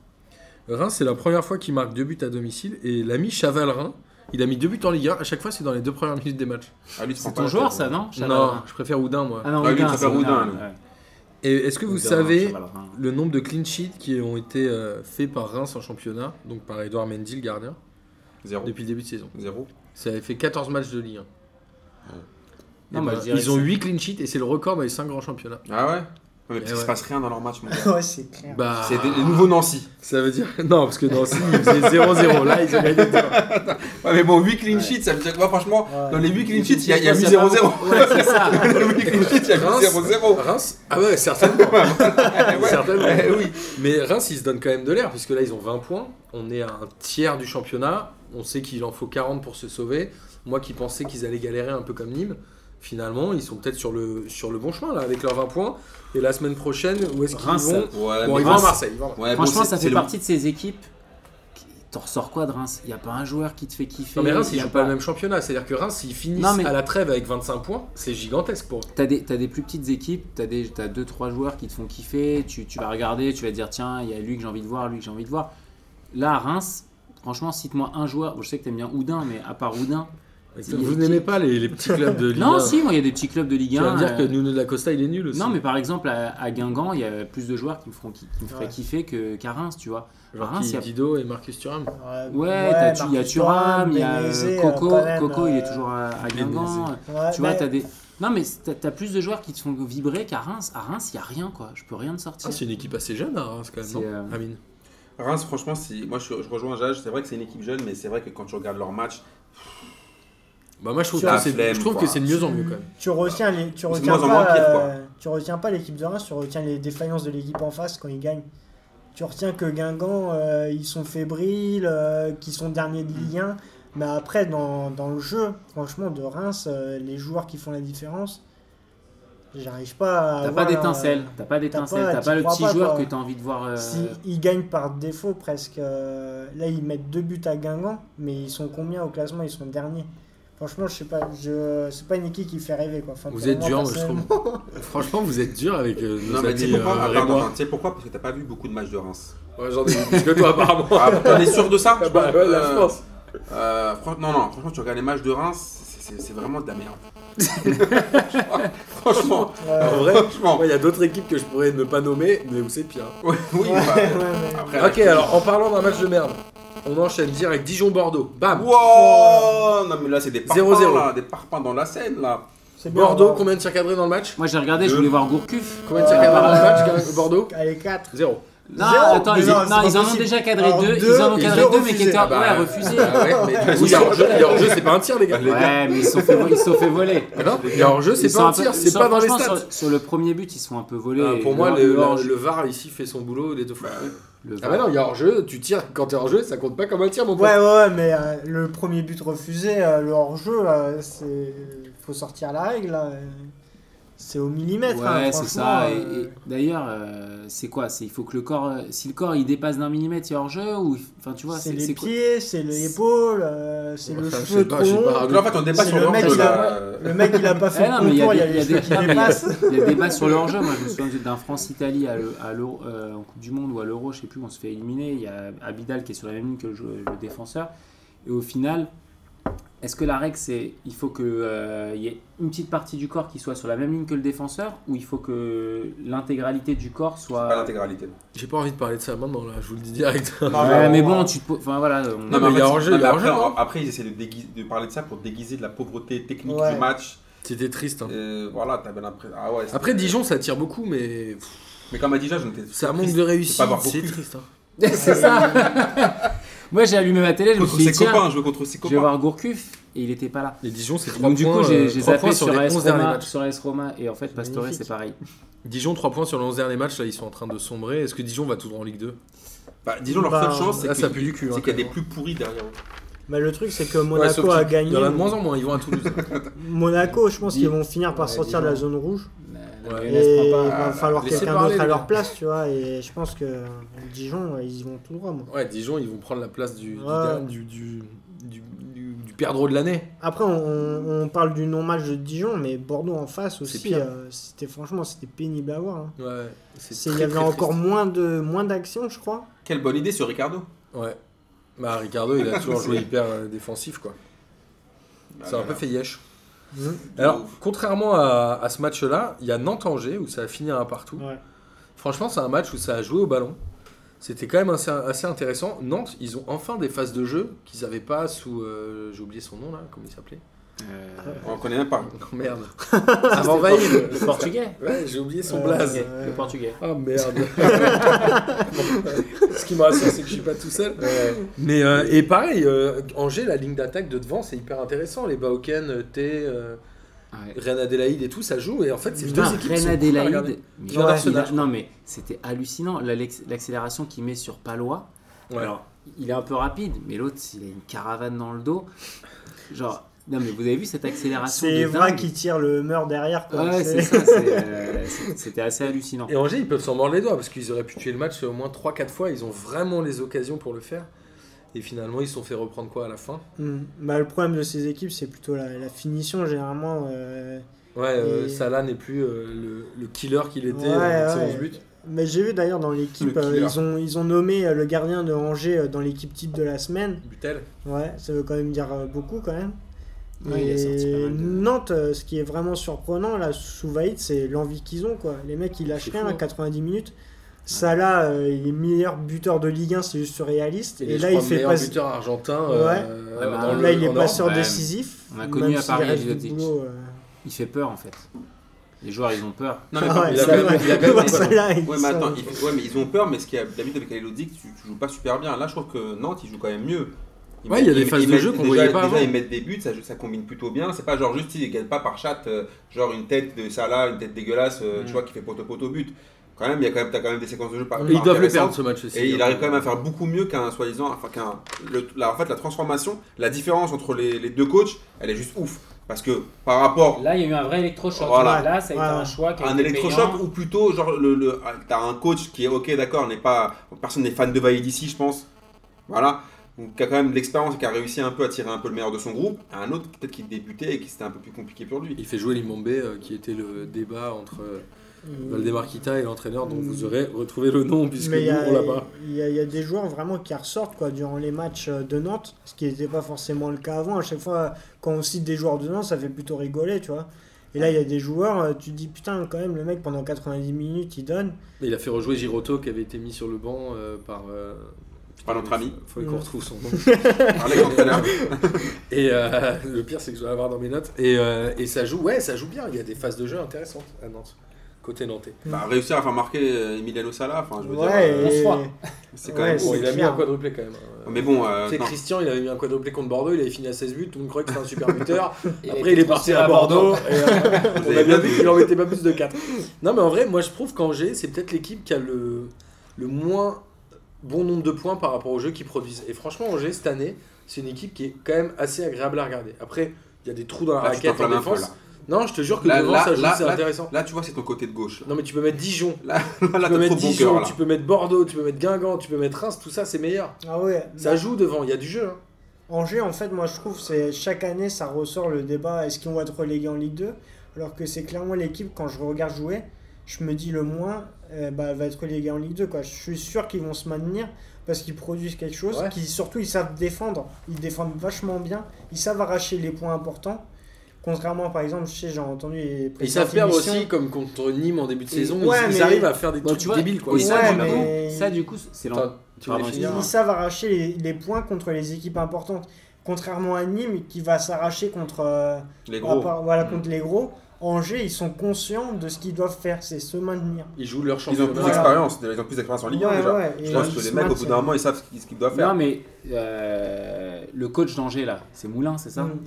Reims, c'est la première fois qu'il marque deux buts à domicile. Et l'ami Chavalrin, il a mis deux buts en Ligue 1. À chaque fois, c'est dans les deux premières minutes des matchs. Ah, lui, tu prends C'est ton joueur ça, non Non, je préfère Oudin, moi. Ah non, Ah, lui, Oudin, préfère c'est Oudin, lui. ouais. Et est-ce que vous savez le nombre de clean sheets qui ont été euh, faits par Reims en championnat Donc par Edouard Mendy, le gardien, Zéro. depuis le début de saison. Zéro. Ça avait fait 14 matchs de Ligue 1. Non, Et moi, ben, je ils ont que 8 clean sheets et c'est le record dans les 5 grands championnats. Ah ouais? Ouais, mais parce Eh qu'il se passe rien dans leur match, mon gars. Ouais, c'est clair. Bah, C'est des- les nouveaux Nancy. Ça veut dire. Non, parce que Nancy, ils faisaient 0-0. Là, ils ont gagné 2 Ouais, mais bon, 8 clean sheets, ça veut dire que moi, franchement, Ouais. dans les 8 clean sheets, il y a, y a pas 0-0. beaucoup. Ouais, c'est ça. Dans les 8 clean sheets, il y a Reims. 0-0. Reims Ah ouais, certainement. Ouais, certainement. ouais, oui. Mais Reims, ils se donnent quand même de l'air, puisque là, ils ont 20 points. On est à un tiers du championnat. On sait qu'il en faut 40 pour se sauver. Moi qui pensais qu'ils allaient galérer un peu comme Nîmes, finalement, ils sont peut-être sur le, sur le bon chemin, là, avec leurs 20 points. Et la semaine prochaine, où est-ce qu'ils Reims, vont Ouais, Bon, mais ils vont à Reims- Marseille. ils vont à Marseille. Ouais, bon, Franchement, c'est- ça c'est fait le- partie de ces équipes. qui- T'en ressors quoi de Reims? Il n'y a pas un joueur qui te fait kiffer? Non, mais Reims, y ils a jouent pas le même championnat. C'est-à-dire que Reims, s'ils finissent Non, mais- à la trêve avec 25 points, c'est gigantesque pour eux. T'as des, t'as des plus petites équipes, t'as des, t'as deux trois joueurs qui te font kiffer. Tu, tu vas regarder, tu vas te dire tiens, il y a lui que j'ai envie de voir, lui que j'ai envie de voir. Là, à Reims, franchement, cite-moi un joueur. Bon, je sais que t'aimes bien Oudin, mais à part Oudin, Vous n'aimez pas les, les petits clubs de Ligue 1 Non, si, moi, il y a des petits clubs de Ligue Tu 1. vas me dire que euh, Nuno da Costa il est nul aussi. Non, mais par exemple, à, à Guingamp, il y a plus de joueurs qui me, feront, qui, qui me feraient Ouais. kiffer que- qu'à Reims, tu vois. Genre Reims, qui, il y a- Dido et Marcus Thuram. Ouais, tu- il y a Thuram, il y a euh, Coco. même, Coco, il est euh, toujours à, à Guingamp. ouais, Tu vois, mais- t'as des. Non, mais t'as plus de joueurs qui te font vibrer qu'à Reims. À Reims, il n'y a rien, quoi. Je peux rien te sortir. Ah, c'est une équipe assez jeune à Reims quand même, non euh, Amine Reims, franchement, si... moi je, je rejoins Jage, c'est vrai que c'est une équipe jeune, mais c'est vrai que quand tu regardes leur match, Bah moi je trouve, que c'est, je trouve que c'est de mieux en mieux quand même. Tu retiens, les, tu moins pas, pire, quoi. euh, tu retiens pas l'équipe de Reims, tu retiens les défaillances de l'équipe en face quand ils gagnent. Tu retiens que Guingamp, euh, ils sont fébriles, euh, qu'ils sont derniers de Ligue 1. Mais après, dans, dans le jeu, franchement, de Reims, euh, les joueurs qui font la différence, j'arrive pas à. T'as pas d'étincelle, t'as pas d'étincelle, pas- t'as t'y pas le petit pas, joueur quoi. que t'as envie de voir. euh, Si ils gagnent par défaut presque. euh, là, ils mettent deux buts à Guingamp, mais ils sont combien au classement? Ils sont derniers. Franchement, je sais pas. Je... C'est pas une équipe qui fait rêver quoi. Enfin, Vous êtes dur, moi, je trouve. Franchement, vous êtes dur avec euh, nos non, mais tu sais amis pourquoi euh, tu sais pourquoi? Parce que t'as pas vu beaucoup de matchs de Reims. Ouais, j'en ai vu plus que toi apparemment. Ah, t'en es sûr de ça? Ah bah ouais, là, je Euh, pense. euh, fran- non, non, franchement, tu regardes les matchs de Reims, c'est vraiment de la merde. Franchement. En vrai, franchement. il y a d'autres équipes que je pourrais ne pas nommer, mais où c'est pire. Oui, oui, Ouais, bah, ouais, mais- après, Ok, alors en parlant d'un match de merde, on enchaîne direct Dijon-Bordeaux. Bam Wow Non, mais là, c'est des parpaings, 0-0. là, des parpaings dans la scène, là. C'est bien, Bordeaux, va- combien de tirs cadrés dans le match? Moi, j'ai regardé, je voulais voir Gourcuff. Combien de tirs cadrés dans le match, Bordeaux? Allez, 4. Zéro. Non, Zéro. attends, Mais ils, non, ils en ont déjà cadré Alors, deux. deux, Ils en ont cadré deux mais qui étaient Ah ouais, refusés. Ah ouais, mais du coup, il y a hors-jeu, c'est pas un tir, les gars. Ouais, mais ils se sont fait, ils sont fait voler. Ah non, il y a hors-jeu, c'est Ils pas sont un tir, c'est sont- pas dans les stats. Sur, sur le premier but, ils se font un peu voler. Ah, pour moi, le, le, le hors- le VAR ici fait son boulot les deux fois. le Ah bah non, il y a hors-jeu, tu tires quand t'es hors-jeu, ça compte pas comme un tir, mon pote. Ouais, ouais, ouais, mais euh, le premier but refusé, euh, le hors-jeu, euh, c'est. Faut sortir la règle, là. C'est au millimètre, hein, Ouais, c'est ça. Et, euh, et d'ailleurs, euh, c'est quoi C'est il faut que le corps, euh, si le corps il dépasse d'un millimètre, il y a hors jeu ou enfin tu vois, c'est les pieds, c'est l'épaule, c'est le cheveu trop long. Donc, en fait, on dépasse sur le mec, il a- là, Le mec, il a pas fait le non, mais il y a des- il y a débats sur le hors-jeu. Moi, je me souviens d'un France-Italie à le- à l'Euro- euh, en Coupe du Monde ou à l'Euro, je sais plus, on se fait éliminer. Il y a Abidal qui est sur la même ligne que le défenseur. Et au final, est-ce que la règle, c'est il faut qu'il y ait une petite partie du corps qui soit sur la même ligne que le défenseur ou il faut que l'intégralité du corps pas soit. l'intégralité. J'ai pas envie de parler de ça maintenant, là, je vous le dis direct. Non, Ouais, mais on- bon, tu te. po- Enfin voilà. on- Non, mais en il y a hors-jeu, après, ils essaient de, déguiser- de parler de ça pour déguiser de la pauvreté technique Ouais. du match. C'était triste. hein. Euh, voilà, t'avais l'impression. Ah ouais, Après, Dijon, ça tire beaucoup, mais Mais comme a dit Jage, on était. ça manque de pas réussite. C'est triste. hein. c'est ça. Moi, j'ai allumé ma télé, je me Contre suis dit tiens, copains, jouer contre ses je vais copains. voir Gourcuff et il était pas là. Et Dijon, c'est 3 Donc du points, coup, j'ai euh, j'ai trois zappé points sur, sur les AS 11 derniers Roma, sur AS Roma et en fait Pastore c'est pareil. Dijon, 3 points sur les 11 derniers matchs, là, ils sont en train de sombrer. Est-ce que Dijon va tout droit en Ligue 2 Bah, disons, leur Bah, seule chance, c'est qu'il du hein, c'est qu'il y a des même. plus pourris derrière eux. Mais le truc, c'est que Monaco a gagné. Il y en a de moins en moins, ils vont à Toulouse. Monaco, je pense qu'ils vont finir par Ouais, sortir de la zone rouge. Ouais. Et il va Ah, falloir quelqu'un d'autre à leur place, tu vois. Et je pense que Dijon, ils y vont tout droit, moi. Ouais, Dijon, ils vont prendre la place du, du, Ouais. du, du, du, du- du perdreau de l'année. Après, on, parle du non-match de Dijon, mais Bordeaux en face aussi, euh, c'était franchement c'était pénible à voir. hein. Ouais, Il y avait très encore triste. moins de moins d'actions, je crois. Quelle bonne idée sur Ricardo. Ouais. Bah, Ricardo, il a toujours joué hyper euh, défensif, quoi. C'est un peu fait yesh. Mhm. Alors, contrairement à, à ce match-là, il y a Nantes-Angers où ça a fini un partout. Ouais. Franchement, c'est un match où ça a joué au ballon. C'était quand même assez, assez intéressant. Nantes, ils ont enfin des phases de jeu qu'ils n'avaient pas sous. euh, J'ai oublié son nom là, comment il s'appelait Euh, On connaît même pas. Oh, Merde. Avant Vaïd. Le portugais. Ouais, j'ai oublié son Euh, blaze. ouais. Le portugais. Ah merde. Ce qui me rassure, c'est que je suis pas tout seul. Mais euh, et pareil, euh, Angers, la ligne d'attaque de devant, c'est hyper intéressant. Les Bauken, T, Ouais. Reine Adélaïde et tout, ça joue. Et en fait, c'est deux équipes cool regarder. Adélaïde. il a- Non mais c'était hallucinant l'accélération qu'il met sur Palois. Ouais. Alors il est un peu rapide, mais l'autre il a une caravane dans le dos. Genre non mais vous avez vu cette accélération C'est Evra qui tire le mur derrière. Quoi. Ouais c'est ça. euh, C'était assez hallucinant. Et Angers, ils peuvent s'en mordre les doigts parce qu'ils auraient pu tuer le match au moins 3-4 fois. Ils ont vraiment les occasions pour le faire. Et finalement, ils se sont fait reprendre quoi à la fin? Mhm. Bah, le problème de ces équipes, c'est plutôt la, la finition, généralement. euh, Ouais, euh, Et- Salah n'est plus euh, le, le killer qu'il était Ouais, avec ses ouais. 11 buts. Mais j'ai vu d'ailleurs dans l'équipe, euh, ils, ont, ils ont nommé euh, le gardien de Angers euh, dans l'équipe type de la semaine. Butel. Ouais, ça veut quand même dire euh, beaucoup quand même. Ouais, il a sorti pas Et mal de- Nantes, euh, ce qui est vraiment surprenant là sous Vaïd, c'est l'envie qu'ils ont quoi. Les mecs ils lâchent rien fou, à hein. 90 minutes. Salah, euh, il est meilleur buteur de Ligue 1, c'est juste surréaliste. Il Et est, là il fait meilleur pas. buteur argentin. Ouais. euh, Ouais, bah, là, il est passeur décisif. On a connu à Paris Ancelotti. boulot, euh. Il fait peur en fait. Les joueurs, ils ont peur. Non, mais Ah ouais, il a quand même- vrai. il a quand même- Ouais, Salah, il Ouais, mais attends, il- ouais, mais ils ont peur, mais ce qu'il y a d'habitude avec Elodie, tu, tu joues pas super bien. Là, je trouve que Nantes, ils jouent quand même mieux. Ils Ouais, il y a des phases de jeu qu'on voyait pas Déjà, avant. ils mettent des buts, ça, ça combine plutôt bien. C'est pas genre juste, ils gagnent pas par chat, euh, genre une tête de Salah, une tête dégueulasse, euh, Mm. tu vois, qui fait poteau-poteau but. Quand même, il y a quand même, t'as quand même des séquences de jeu par ils doivent le perdre ce match aussi. Et il hein. arrive quand même à faire beaucoup mieux qu'un soi-disant, enfin qu'un, en fait la transformation, la différence entre les, les deux coachs, elle est juste ouf. Parce que par rapport Là, il y a eu un vrai électrochoc. Voilà. Là, ça a été Voilà. un choix qui a un été électrochoc ou plutôt genre le, le t'as un coach qui est ok d'accord n'est pas personne n'est fan de Vaïd ici je pense voilà donc qui a quand même l'expérience et qui a réussi un peu à tirer un peu le meilleur de son groupe à un autre peut-être qui débutait et qui c'était un peu plus compliqué pour lui Il fait jouer Limombe, euh, qui était le débat entre euh, Mm. Valdemar Kita et l'entraîneur, dont vous aurez retrouvé le nom, puisque Mais il y, nous, a- on l'a pas. il y a, il y a des joueurs vraiment qui ressortent quoi, durant les matchs euh, de Nantes, ce qui n'était pas forcément le cas avant. À chaque fois, quand on cite des joueurs de Nantes, ça fait plutôt rigoler, tu vois. Et là, il y a des joueurs, euh, tu te dis putain, quand même, le mec pendant 90 minutes, il donne. Il a fait rejouer Giroto, qui avait été mis sur le banc euh, par. euh, Par notre ami. Faut qu'on retrouve son nom. Et euh, le pire, c'est que je dois l'avoir dans mes notes. Et, euh, et ça joue, ouais, ça joue bien. Il y a des phases de jeu intéressantes à Nantes, côté nantais. bah, réussir à faire marquer euh, Emiliano Sala enfin je veux dire Ouais, euh, et- c'est quand ouais, même Bon, il a mis un quadruplé quand même. hein. mais bon euh, Tu sais, non. Christian, il avait mis un quadruplé contre Bordeaux, il avait fini à 16 buts, tout le monde croyait que c'était un super buteur. Il Après, il est parti à Bordeaux. et, euh, on a bien vu vu qu'il en mettait pas plus de 4. Non, mais en vrai, moi je trouve qu'Angers, c'est peut-être l'équipe qui a le, le moins bon nombre de points par rapport aux jeux qu'ils produisent. Et franchement, Angers, cette année, c'est une équipe qui est quand même assez agréable à regarder. Après, il y a des trous dans la Là, raquette en peu, défense. Non, je te jure que Là, devant, là, ça joue, là, c'est intéressant. là tu vois c'est ton côté de gauche là Non, mais tu peux mettre Dijon. là, Tu peux mettre trop de bon Dijon, cœur là tu peux mettre Bordeaux, tu peux mettre Guingamp, tu peux mettre Reims, tout ça c'est meilleur. Ah ouais. Ça joue devant, il y a du jeu. hein. Angers, en fait, moi je trouve c'est chaque année ça ressort le débat est-ce qu'ils vont être relégués en Ligue 2 Alors que c'est clairement l'équipe, quand je regarde jouer, je me dis le moins euh, bah, va être relégué en Ligue 2. Quoi. Je suis sûr qu'ils vont se maintenir parce qu'ils produisent quelque chose. Ouais. Qui, surtout, ils savent défendre. Ils défendent vachement bien. Ils savent arracher les points importants. Contrairement, par exemple, sais, j'ai entendu les ils savent perdre aussi, comme contre Nîmes en début de Et- saison, ouais, ils, ils arrivent à faire des Bon, trucs vois, débiles. Quoi. ça, Ouais, du coup, mais- ça, du coup, c'est Attends, tu Pardon, finir Ils savent arracher les, les points contre les équipes importantes. Contrairement à Nîmes qui va s'arracher contre, euh, les gros part- voilà, Mm. contre les gros. Angers, ils sont conscients de ce qu'ils doivent faire, c'est se maintenir. Ils jouent leur ils ont championnat. plus Voilà. d'expérience ils ont plus d'expérience en Ligue 1 Ouais, déjà ouais, je et pense que les mecs au bout d'un moment ils savent ce qu'ils- ce qu'ils doivent faire Non, mais euh, le coach d'Angers, là, c'est Moulin, c'est ça Mm.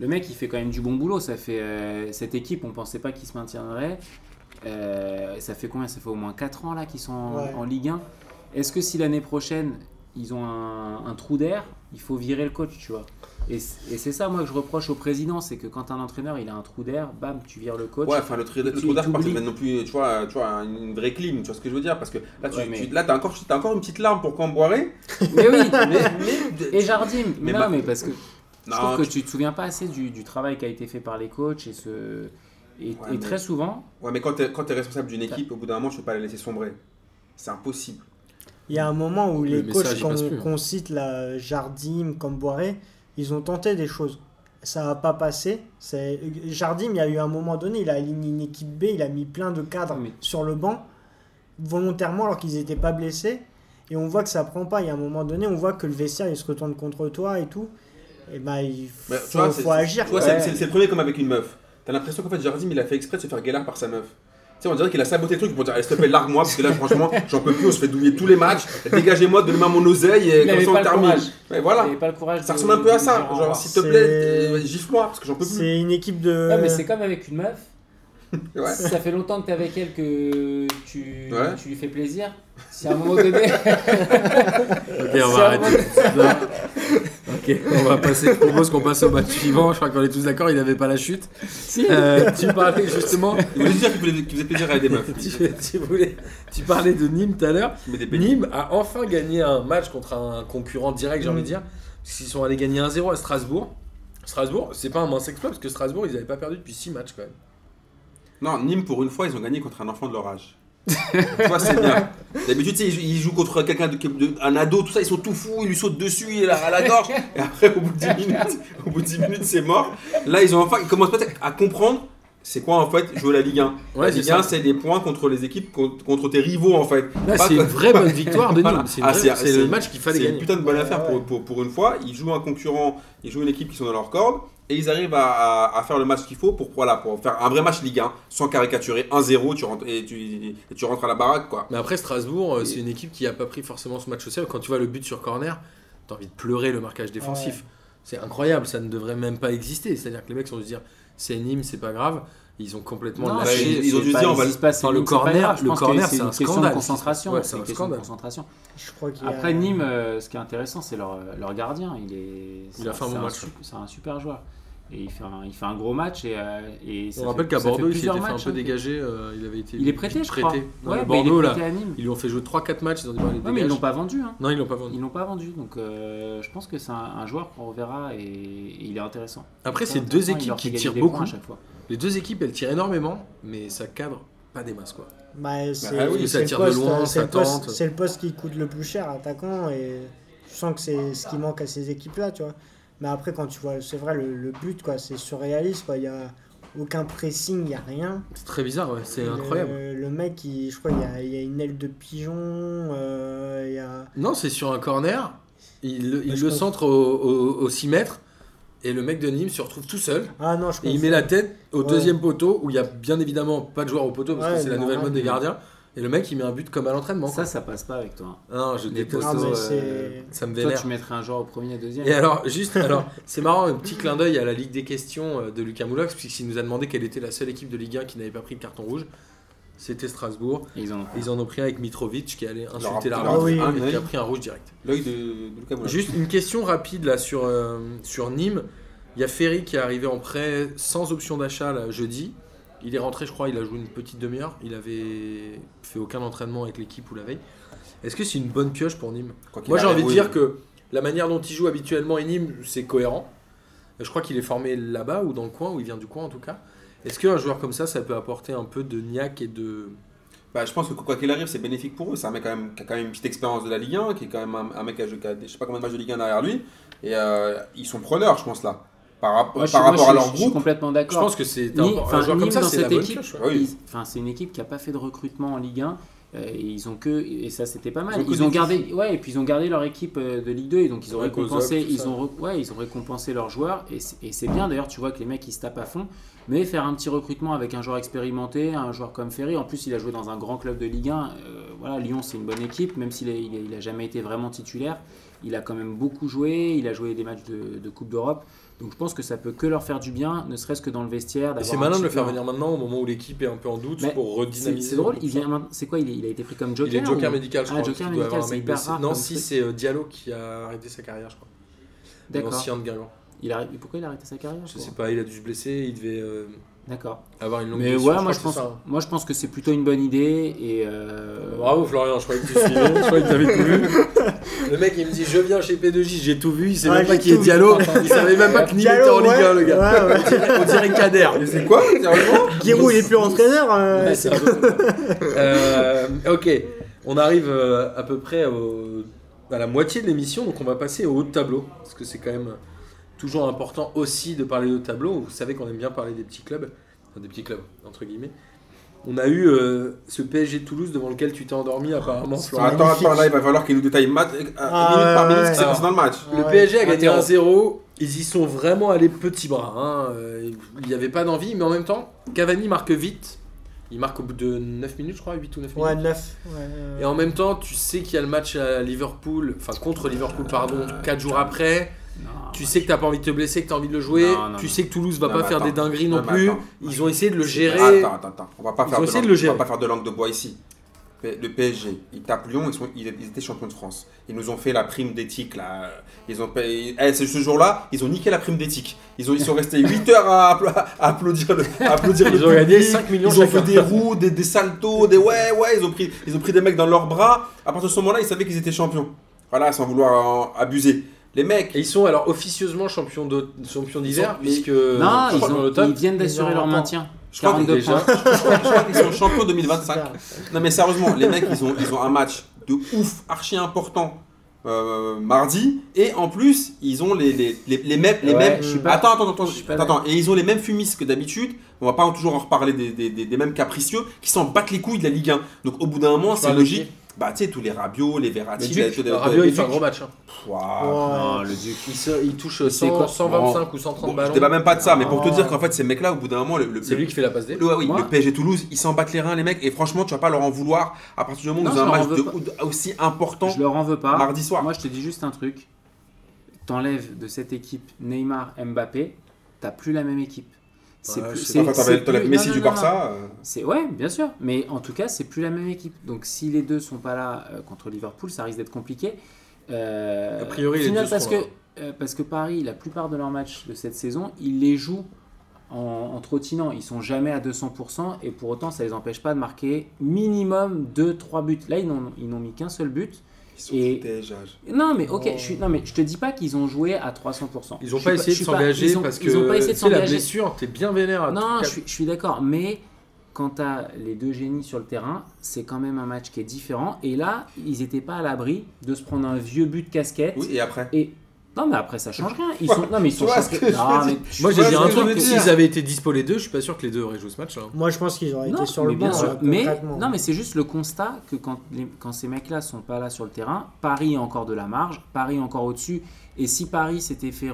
Le mec, il fait quand même du bon boulot. Ça fait euh, cette équipe, on pensait pas qu'il se maintiendrait. Euh, ça fait combien? Ça fait au moins 4 ans là qu'ils sont en, Ouais. en Ligue 1. Est-ce que si l'année prochaine ils ont un, un trou d'air, il faut virer le coach, tu vois? Et, c'est ça moi que je reproche au président, c'est que quand un entraîneur il a un trou d'air, bam, tu vires le coach. Ouais, enfin le, Tu- trou d'air, je pense que t'oublies. c'est non plus, tu vois, tu vois, une vraie clim, tu vois ce que je veux dire Parce que là, tu, Ouais, mais- tu- là, t'as encore, t'as encore une petite larme pour Camboiré. Mais oui, mais, et Jardim. Mais non, bah- mais parce que je trouve que tu- tu te souviens pas assez du, du travail qui a été fait par les coachs et ce et, Ouais, et mais- très souvent ouais, mais quand t'es, quand t'es responsable d'une équipe, au bout d'un moment, tu peux pas la laisser sombrer. C'est impossible. Il y a un moment où Le les coachs qu'on hein. qu'on cite, là, Jardim, comme Boiré, ils ont tenté des choses. Ça n'a pas passé. C'est- Jardim, il y a eu un moment donné, il a aligné une équipe B, il a mis plein de cadres sur le banc, volontairement, alors qu'ils n'étaient pas blessés. Et on voit que ça prend pas. Il y a un moment donné, on voit que le vestiaire, il se retourne contre toi et tout. Et bah, il Mais, faut, tu vois, c'est, faut c'est- agir. c'est le premier comme avec une meuf. T'as l'impression qu'en fait, Jardim, il a fait exprès de se faire galère par sa meuf. Sais, on dirait qu'il a saboté le truc pour dire, allez, s'il te plaît, largue-moi, parce que là, franchement, j'en peux plus, on se fait douiller tous les matchs. Dégagez-moi, donnez-moi mon oseille, et il comme ça, on termine. Ouais, voilà. avait pas le courage. Ça de- ressemble un peu à ça. Genre, revoir. s'il te plaît, euh, gifle-moi, parce que j'en peux plus. C'est une équipe de. Ouais, mais c'est comme avec une meuf. Ouais. Si ça fait longtemps que t'es avec elle que tu, Ouais. tu lui fais plaisir. Si à un moment donné. Ok, on va arrêter. Ok, on va passer. Je propose qu'on passe au match suivant. Je crois qu'on est tous d'accord, il n'avait pas la chute. si. Euh, tu parlais justement. Il voulait juste dire qu'il faisait plaisir à des meufs. tu, tu voulais- tu parlais de Nîmes tout à l'heure. Nîmes a enfin gagné un match contre un concurrent direct, j'ai envie de Mm. dire. Qu'ils sont allés gagner 1-0 à Strasbourg. Strasbourg, c'est pas un mince exploit parce que Strasbourg, ils n'avaient pas perdu depuis 6 matchs quand même. Non, Nîmes, pour une fois, ils ont gagné contre un enfant de leur vois, c'est bien. D'habitude, tu sais, il joue- contre quelqu'un, de, de- un ado, tout ça, ils sont tout fous, ils lui sautent dessus, il est là à la gorge. Et après, au bout de 10 minutes, au bout de 10 minutes, c'est mort. Là, ils ont enfin, ils commencent peut-être à comprendre. C'est quoi en fait jouer la Ligue 1 Ouais, La Ligue 1, ça. c'est des points contre les équipes, contre, tes rivaux en fait. C'est que- une vraie bonne victoire de Nîmes. Voilà. C'est une Ah, le match qu'il fallait C'est une gagner. putain de bonne Ouais, affaire ouais. pour, pour, pour une fois. Ils jouent un concurrent, ils jouent une équipe qui sont dans leur corde et ils arrivent à, à- à faire le match qu'il faut pour, voilà, pour faire un vrai match Ligue 1 sans caricaturer 1-0 tu rentres, et, tu, et tu rentres à la baraque. quoi. Mais après, Strasbourg, euh, c'est une équipe qui a pas pris forcément ce match au sérieux. Quand tu vois le but sur corner, t'as envie de pleurer le marquage défensif. Ouais. C'est incroyable, ça ne devrait même pas exister. C'est-à-dire que les mecs sont dû se dire c'est Nîmes, c'est pas grave. Ils ont complètement Non, lâché. ils- ont dû dire, on va se passe Enfin, le corner- grave. Le corner, c'est un une question scandale. de concentration. Ouais, c'est un question de concentration. Je crois qu'il y a- Après Nîmes, euh, ce qui est intéressant, c'est leur, leur gardien. Il est. Il a fait un c'est bon match. su- C'est un super joueur. Et il fait un, il fait un gros match et, euh, et ça On fait- rappelle qu'à Bordeaux, il s'était fait un peu hein, dégagé. euh, il avait été Il est prêté, je crois. prêté. Ouais, bah, il est Bordeaux, là, prêté à Nîmes. ils lui ont fait jouer 3-4 matchs. Ils ont dit, bon, allez, Ouais, mais ils l'ont pas vendu. Hein. Non, ils l'ont pas vendu. Ils l'ont pas vendu. Donc euh, je pense que c'est un, un joueur qu'on reverra et, et il est intéressant. Après, c'est deux équipes qui tirent beaucoup. à chaque fois. Les deux équipes, elles tirent énormément, mais ça cadre pas des masses. quoi. Bah, c'est Ah oui, ça le tire de loin, ça tente. C'est le poste qui coûte le plus cher, attaquant, et je sens que c'est ce qui manque à ces équipes-là, tu vois. Mais après, quand tu vois, c'est vrai, le, le but, quoi, c'est surréaliste, quoi. Il y a aucun pressing, il y a rien. C'est très bizarre, ouais. c'est Le- incroyable. Le, mec, il- je crois, il y a, il y a une aile de pigeon, euh, il y a... Non, c'est sur un corner. Il, le- il Bah, le pense- centre au, 6 mètres. Et le mec de Nîmes se retrouve tout seul. Ah non, je Et il met la tête au Ouais. deuxième poteau où il y a bien évidemment pas de joueur au poteau parce Ouais, que c'est la nouvelle mode des gardiens. Et le mec il met un but comme à l'entraînement. Ça, ça passe pas avec toi. quoi. Non, je déteste Ah, mais ça. me Toi, vénère. tu mettrais un joueur au premier, deuxième. Et alors, juste, alors, c'est marrant, un petit clin d'œil à la Ligue des questions euh, de Lucas Moulox, puisqu'il nous a demandé quelle était la seule équipe de Ligue 1 qui n'avait pas pris de carton rouge. C'était Strasbourg. Et ils en ont Ils en ont pris un avec Mitrovic qui allait insulter l'arbitre Ah oui. et qui a pris un rouge direct. L'œil de, de Lucas Moulin. Juste une question rapide là sur, euh, sur Nîmes. Il y a Ferry qui est arrivé en prêt sans option d'achat jeudi. Il est rentré, je crois, il a joué une petite demi-heure. Il avait fait aucun entraînement avec l'équipe ou la veille. Est-ce que c'est une bonne pioche pour Nîmes? Moi j'ai envie de oui. dire que la manière dont il joue habituellement et Nîmes, c'est cohérent. Je crois qu'il est formé là-bas ou dans le coin, ou il vient du coin en tout cas. Est-ce qu'un joueur comme ça, ça peut apporter un peu de niaque et de. Bah, je pense que quoi qu'il arrive, c'est bénéfique pour eux. C'est un mec quand même, qui a quand même une petite expérience de la Ligue 1, qui est quand même un, un mec qui a, joué- qui a, je sais pas combien de matchs de Ligue 1 derrière lui. Et euh, ils sont preneurs, je pense, là. Par, rap- Moi, je suis- par moi, rapport je à suis- leur Je suis groupe. complètement Je d'accord. pense que c'est un, joueur comme ça, dans c'est la cette bonne équipe. Oui. enfin, c'est une équipe qui a pas fait de recrutement en Ligue 1. euh, et ils ont que et ça c'était pas mal. Ils ont Ils gardé ouais et puis ils ont gardé leur équipe euh, de Ligue 2 et donc ils ont Ouais, récompensé ils ont re- ouais ils ont récompensé leurs joueurs et c'est- bien d'ailleurs tu vois que les mecs ils se tapent à fond. Mais faire un petit recrutement avec un joueur expérimenté, un joueur comme Ferry, en plus il a joué dans un grand club de Ligue 1. euh, voilà Lyon c'est une bonne équipe même s'il a, il a, il a jamais été vraiment titulaire. Il a quand même beaucoup joué. Il a joué des matchs de, de Coupe d'Europe. Donc je pense que ça peut que leur faire du bien, ne serait-ce que dans le vestiaire. Et C'est malin de le faire venir maintenant, au moment où l'équipe est un peu en doute, Mais pour redynamiser. c'est drôle, le il vient C'est quoi il est, il a été pris comme joker Il est joker ou- médical, je Ah, crois. joker médical, c'est hyper rare Non, si c'est euh, Diallo qui a arrêté sa carrière, je crois. D'accord. L'ancien de Guingamp. Il a... Pourquoi il a arrêté sa carrière Je sais pas, il a dû se blesser, il devait euh, D'accord. avoir une longue Mais blessure, ouais, moi je, pense, ça, hein. moi je pense que c'est plutôt une bonne idée. Et euh, Bravo Florian, je croyais que tu suivais, je croyais que t'avais tout vu. Le mec il me dit je viens chez P2J, j'ai tout vu, il sait Ouais, même pas qui est Diallo, il savait même pas que Nîmes était en Ligue 1 le gars. ouais, ouais. On dirait Kader. Mais c'est quoi Sérieusement Giroud, il est plus entraîneur. euh, c'est un peu. Euh, ok, on arrive à peu près au- à la moitié de l'émission, donc on va passer au haut de tableau, parce que c'est quand même toujours important aussi de parler de de tableau. Vous savez qu'on aime bien parler des petits clubs, enfin des petits clubs entre guillemets. On a eu euh, ce PSG Toulouse devant lequel tu t'es endormi apparemment. Attends, magnifique. attends, là il va falloir qu'il nous détaille mat- euh, Ah, minute par minute ce qui s'est passé dans le match. Le Ouais. PSG a gagné Interro. 1-0. Ils y sont vraiment allés petits bras. hein. Euh, Il n'y avait pas d'envie, mais en même temps, Cavani marque vite. Il marque au bout de 9 minutes, je crois, 8 ou 9 minutes. Ouais, 9. Ouais, euh, Et en même temps, tu sais qu'il y a le match à Liverpool, enfin contre Liverpool, pardon, 4 jours après. Non, Tu sais que t'as pas envie de te blesser, que t'as envie de le jouer. Non, non, tu sais que Toulouse va pas faire attends. des dingueries non, plus. attends. Ils ont essayé de le gérer. Attends, attends, attends. On va pas Ils faire de langue- de le gérer. On va pas faire de langue de bois ici. Le PSG, ils tapent Lyon, ils, sont, ils étaient champions de France. Ils nous ont fait la prime d'éthique là. Ils ont payé- eh, c'est ce jour-là, ils ont niqué la prime d'éthique. Ils, ont, ils sont restés 8 heures à, appla- à applaudir le, à applaudir Ils le ont gagné public. 5 millions Ils ont fait des roues, des, des saltos, des ouais, ouais. Ils ont, pris, ils ont pris des mecs dans leurs bras. À partir de ce moment-là, ils savaient qu'ils étaient champions. Voilà, sans vouloir abuser. Les mecs, Et ils sont alors officieusement champions d'au- champions d'hiver, sont- puisque. Non, ils, ont- ils viennent d'assurer leur maintien. Je crois 42 déjà-. Je crois qu'ils sont champions 2025. Super. Non mais sérieusement, les mecs, ils ont, ils ont un match de ouf, archi important euh, mardi, et en plus, ils ont les, les, les, les mêmes... Les Ouais, mêmes... je suis pas- Attends, attends, attends, je suis pas attends, attends. et ils ont les mêmes fumistes que d'habitude, on va pas toujours en reparler des, des, des, des mêmes capricieux, qui s'en battent les couilles de la Ligue 1. Donc au bout d'un moment, c'est de logique. Bah tu sais, tous les Rabiot, les Verratti, Le les- Duc, Rabiot, il fait un gros match. hein. Ouah. Non, le Duc. Il, se- il touche C'est 100, quoi 125 ou 130 Bon, je ballons. débat même pas de ça, mais pour te Oh. dire qu'en fait, ces mecs-là, au bout d'un moment, le, le- C'est lui qui fait la passe D. le, ouais, oui, Moi le PSG Toulouse, ils s'en battent les reins, les mecs, et franchement, tu vas pas leur en vouloir à partir du moment où ils ont je un match aussi important Je leur en veux pas. mardi soir. Moi, je te dis juste un truc. T'enlèves de cette équipe Neymar, Mbappé, t'as plus la même équipe. C'est Ouais, plus- c'est- Enfin, c'est plus- Messi non, du non, non, non. Barça. euh, C'est ouais, bien sûr, mais en tout cas, c'est plus la même équipe. Donc si les deux sont pas là euh, contre Liverpool, ça risque d'être compliqué. Euh, A priori, les deux parce que là. euh, parce que Paris, la plupart de leurs matchs de cette saison, ils les jouent en, en trottinant. Ils sont jamais à 200% et pour autant, ça les empêche pas de marquer minimum 2-3 buts. Là, ils n'ont ils n'ont mis qu'un seul but. Ils sont Et-. Non, mais ok, Oh. je suis, non, mais je te dis pas qu'ils ont joué à 300%. Ils ont pas essayé de pas- s'engager parce que ils ont pas essayé de tu sais, la blessure, t'es bien vénère à Non, je suis, je suis d'accord, mais quand tu as les deux génies sur le terrain, c'est quand même un match qui est différent. Et là, ils n'étaient pas à l'abri de se prendre un vieux but de casquette. Oui, et après Et non, mais après ça change rien. Ils sont, non, mais ils sont vois ce champions- que je Non, veux mais Moi, j'ai dit ce un que je truc, dire s'ils avaient été dispo les deux, je suis pas sûr que les deux auraient joué ce match. hein. Moi, je pense qu'ils auraient non, été sur le bien banc. sûr. euh, mais concrètement. non, mais c'est juste le constat que quand, les- quand ces mecs-là sont pas là sur le terrain, Paris a encore de la marge, Paris est encore au-dessus. Et si Paris s'était fait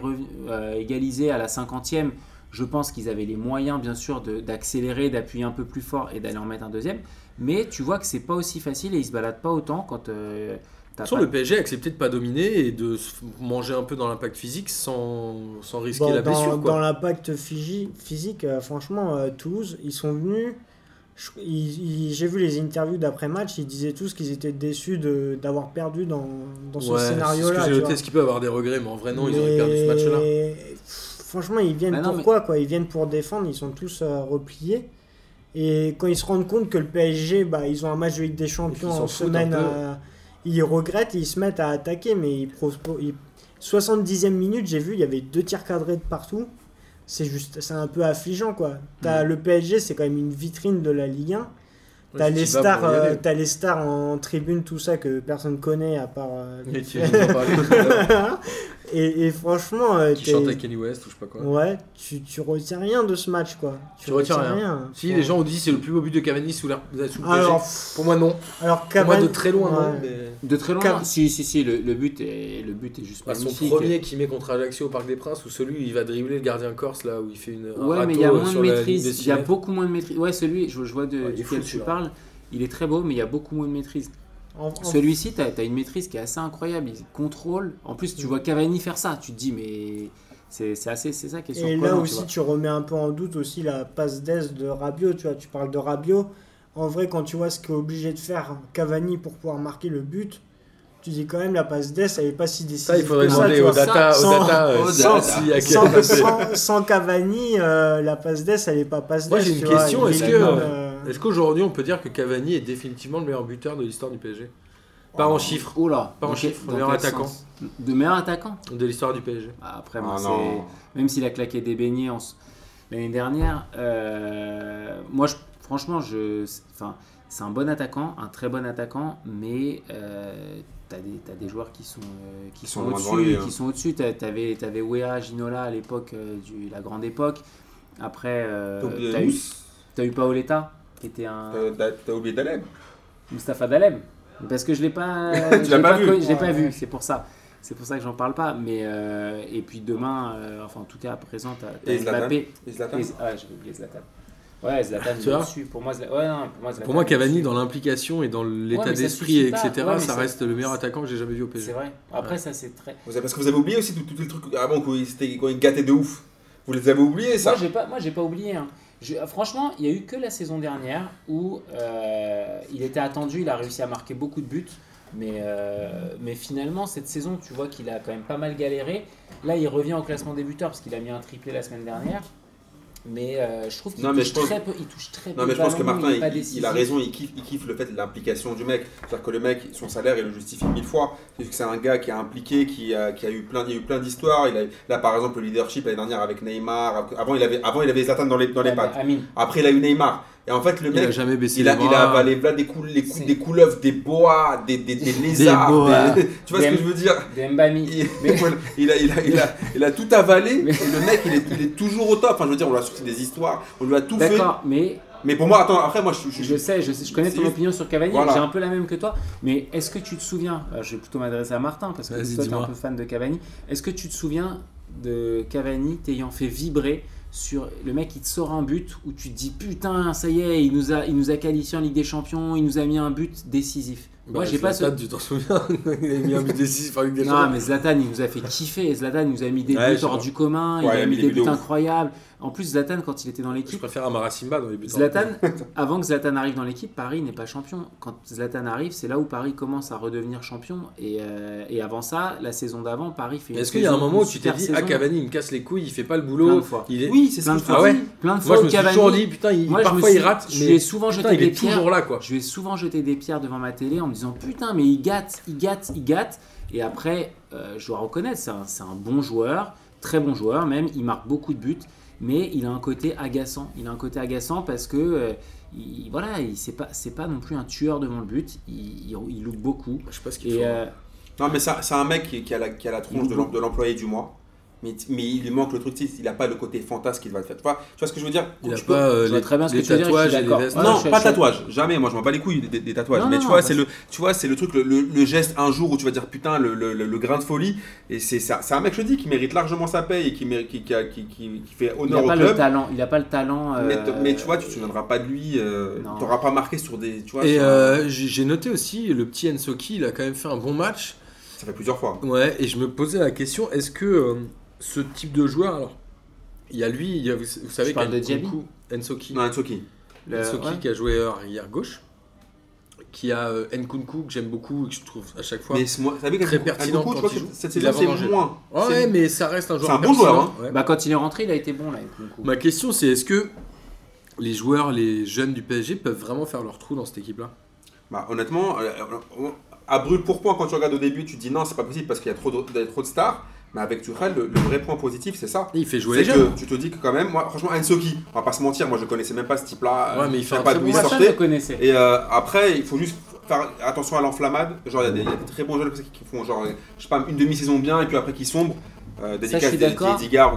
euh, égaliser à la 50e, je pense qu'ils avaient les moyens, bien sûr, de- d'accélérer, d'appuyer un peu plus fort et d'aller en mettre un deuxième. Mais tu vois que c'est pas aussi facile et ils se baladent pas autant quand euh, Sur le PSG a accepté de pas dominer et de se manger un peu dans l'impact physique sans, sans risquer Bon, la dans, blessure. Quoi. dans l'impact physi- physique, euh, franchement, euh, Toulouse, ils sont venus. J'ai vu les interviews d'après-match, ils disaient tous qu'ils étaient déçus de- d'avoir perdu dans, dans ce Ouais, scénario-là. que j'ai tu noté, vois. ce qui peut avoir des regrets, mais en vrai, non, ils auraient perdu ce match-là. Franchement, ils viennent Bah non, pour quoi, quoi? Ils viennent pour défendre, ils sont tous euh, repliés. Et quand ils se rendent compte que le PSG, bah, ils ont un match de Ligue des Champions en semaine, un peu. euh, ils regrettent et ils se mettent à attaquer. Mais ils ils- 70e minute, j'ai vu, il y avait deux tirs cadrés de partout. C'est juste, c'est un peu affligeant quoi. T'as le PSG, c'est quand même une vitrine de la Ligue 1. T'as les tu stars, pour euh, t'as les stars en tribune, tout ça que personne connaît à part. euh, tu à l'heure, et, et franchement, euh, Qui à Kenny West ou je sais pas quoi. ouais, tu, tu retiens rien de ce match quoi. Tu retiens rien. Si les gens ont dit c'est le plus beau but de Cavani sous, la, sous le PSG. Alors, Pour moi, non. alors Pour Cavani, moi, de très loin, non. ouais. Mais... De très loin. Si, si, si, le, le but est, le but est juste Bah, son premier qui met contre Ajaccio au Parc des Princes ou celui où il va dribbler le gardien corse là où il fait une. un Ouais, mais il y a moins de ligne maîtrise. Il y a beaucoup moins de maîtrise. Ouais, celui, je, je vois de, duquel tu parles. Il est très beau, mais il y a beaucoup moins de maîtrise. En- Celui-ci, tu as, une maîtrise qui est assez incroyable. Il contrôle. En plus, tu vois Cavani faire ça. Tu te dis, mais c'est c'est assez, c'est ça qui est Et surprenant. là tu aussi, tu remets un peu en doute aussi la passe d'aise de Rabiot. Tu vois, tu parles de Rabiot. En vrai, quand tu vois ce qu'est obligé de faire Cavani pour pouvoir marquer le but, tu dis quand même la passe d'aise, elle est pas si décisive. Ça, il faudrait que ça, demander aux vois. data, Sans- euh, Cavani, euh, la passe d'aise, elle est pas passe Moi, d'aise. j'ai une vois. question, est-ce est que- euh, Est-ce qu'aujourd'hui on peut dire que Cavani est définitivement le meilleur buteur de l'histoire du PSG Pas en chiffres, Oula, Pas en chiffres, meilleur attaquant. De meilleur attaquant? De l'histoire du PSG. Ah, Après, Ah moi, c'est- non. même s'il a claqué des beignets en l'année dernière, euh, moi, je- franchement, je, enfin, c'est un bon attaquant, un très bon attaquant, mais euh, t'as des, t'as des joueurs qui sont, euh, qui Qui sont, lui, hein. qui sont au-dessus. T'as- T'avais, t'avais Wea, Ginola à l'époque, euh, du, la grande époque. Après, euh, t'as eu, t'as eu Paoletta, qui était un t'as- t'as oublié Daleb. Mustapha Dalem. Parce que je l'ai pas, Tu je l'as l'ai pas vu. connu- Je l'ai pas ouais. vu, c'est pour ça. C'est pour ça que j'en parle pas. Mais euh, et puis demain, euh, enfin en tout cas à présent, t'as Mbappé. Et Zlatan ah, j'avais oublié Zlatan. Ouais, Zlatan, Tu il vois. Pour moi, Zla- ouais, non, pour moi, Zlatan, Pour moi, il Cavani, dans l'implication et dans l'état Ouais, d'esprit, etc., Ouais, ça ça- reste le meilleur attaquant que j'ai jamais vu au PSG. C'est vrai. Après, ça, c'est très. Vous avez- Parce que vous avez oublié aussi tous tous les trucs avant quand ils étaient- quand ils gâtaient de ouf. Vous les avez oubliés ça Moi, j'ai pas, moi, j'ai pas oublié. hein. Je- franchement, il y a eu que la saison dernière où euh, il était attendu, il a réussi à marquer beaucoup de buts. Mais, euh, mais finalement, cette saison, tu vois qu'il a quand même pas mal galéré. Là, il revient au classement des buteurs parce qu'il a mis un triplé la semaine dernière. Mais euh, je trouve qu'il touche, pense- très peu. Il touche très peu. Non, mais je pense que Martin, il, a raison, il kiffe, il kiffe le fait de l'implication du mec. C'est-à-dire que le mec, son salaire, il le justifie mille fois. C'est un gars qui est impliqué, qui a, qui a eu plein, il y a eu plein d'histoires. Il a, là, par exemple, le leadership l'année dernière avec Neymar. Avant, il avait, avant, il avait Zlatan dans les, dans les pattes. Après, il a eu Neymar. Et en fait, le Il a mec, jamais baissé il a, les il a avalé là, des, cou- les cou- C'est- des couleuvres, des boas, des, des, des lézards. boas. des- tu vois ce que Des- je veux dire? Dembami. il, Mais- il a, il, a, il, a, il a tout avalé Mais- et le mec il est, il est toujours au top. Enfin, je veux dire, on lui a sorti des histoires, on lui a tout fait. D'accord, mais Mais pour moi, attends, après, moi je, je, je sais, je, sais, je connais ton juste- opinion sur Cavani, Voilà. j'ai un peu la même que toi, mais est-ce que tu te souviens, alors, je vais plutôt m'adresser à Martin parce que toi tu es un peu fan de Cavani, est-ce que tu te souviens de Cavani t'ayant fait vibrer sur le mec il te sort un but où tu te dis putain ça y est il nous a il nous a qualifié en Ligue des Champions il nous a mis un but décisif moi Bah, j'ai pas ce Zlatan, tu t'en souviens Il a mis un but décisif en Ligue des non Champions. mais Zlatan il nous a fait kiffer Zlatan il nous a mis des Ouais, buts hors du commun Ouais, il a mis des buts ouf. En plus Zlatan quand il était dans Je l'équipe préfère Amara Simba dans les buts. Zlatan, avant que Zlatan arrive dans l'équipe, Paris n'est pas champion. Quand Zlatan arrive, c'est là où Paris commence à redevenir champion. Et, euh, et avant ça, la saison d'avant, Paris fait. Est-ce qu'il y a un moment où tu t'es dit saison. Ah Cavani il me casse les couilles, il fait pas le Plein boulot de fois. il est... Oui, c'est Plein je fois. Ah ouais Plein de Moi fois je où me suis toujours dit putain il, Moi, je parfois suis- il rate je ai souvent putain, jeté il des est pierres. toujours là quoi. Je ai souvent jeté des pierres devant ma télé en me disant putain, mais il gâte, il gâte, il gâte. Et après, euh, je dois reconnaître, c'est un, c'est un bon joueur, très bon joueur même. Il marque beaucoup de buts, mais il a un côté agaçant. Il a un côté agaçant parce que. euh, il, voilà, il c'est pas, c'est pas non plus un tueur devant le but. Il, il, il loupe beaucoup. Je sais pas ce qu'il faut. Et euh, Non, mais ça- c'est un mec qui, qui a la, qui a la tronche de l'employé du mois. Mais, mais il lui manque le truc, il n'a pas le côté fantasme qu'il va te faire. Tu vois, tu vois ce que je veux dire? Il a peux- pas euh, je vois les, très bien ce que tu veux dire, je suis tatouages vestes. Ouais, non, pas je- tatouage, jamais. Moi, je m'en bats les couilles des, des tatouages. Non, mais non, tu non, vois, c'est le, tu vois, c'est le truc, le, le- le geste un jour où tu vas dire putain, le, le- le- le grain de folie. Et c'est ça- c'est un mec, je te dis, qui mérite largement sa paye et qui, mérite- qui, qui, a- qui, qui- qui fait il honneur n'a au pas le club. talent. Il a pas le talent. Mais, euh, mais tu vois, tu te souviendras pas de lui. euh, Non. tu n'auras pas marqué sur des. Tu vois, Et euh, j'ai j'ai noté aussi le petit Ensoki, il a quand même fait un bon match. ça fait plusieurs fois. Ouais, et je me posais la question, est-ce que euh, ce type de joueur, alors, il y a lui, il y a, vous, vous savez parles de Ensoki, Non, le- Ensoki ouais. qui a joué arrière gauche, qui a euh, Nkunku que j'aime beaucoup et que je trouve à chaque fois. Mais moi, Très pertinent un Goku, quand je crois il que joue. cette Il saison, a c'est vendangé. moins. Ouais, C'est- mais ça reste un joueur. C'est un bon joueur, ouais. Bah, quand il est rentré, il a été bon là. Nkunku. Ma question c'est est-ce que les joueurs, les jeunes du PSG peuvent vraiment faire leur trou dans cette équipe-là? Bah, honnêtement, euh, euh, à brûle pour point, quand tu regardes au début, tu te dis non, c'est pas possible parce qu'il y a trop de, il y a trop de stars. Mais avec Tuchel, le, le vrai point positif, c'est ça. Il fait jouer les jeunes. que tu te dis que quand même, moi, franchement, Ensoki, on va pas se mentir, moi je connaissais même pas ce type-là. Ouais, mais il fait pas d'où bon il sortait. connaissais. Et euh, après, il faut juste faire attention à l'enflammade. Genre, il y, a des- il y a des très bons jeunes comme ça qui font genre, je sais pas, une demi-saison bien et puis après qui sombrent. Euh, dédicace des-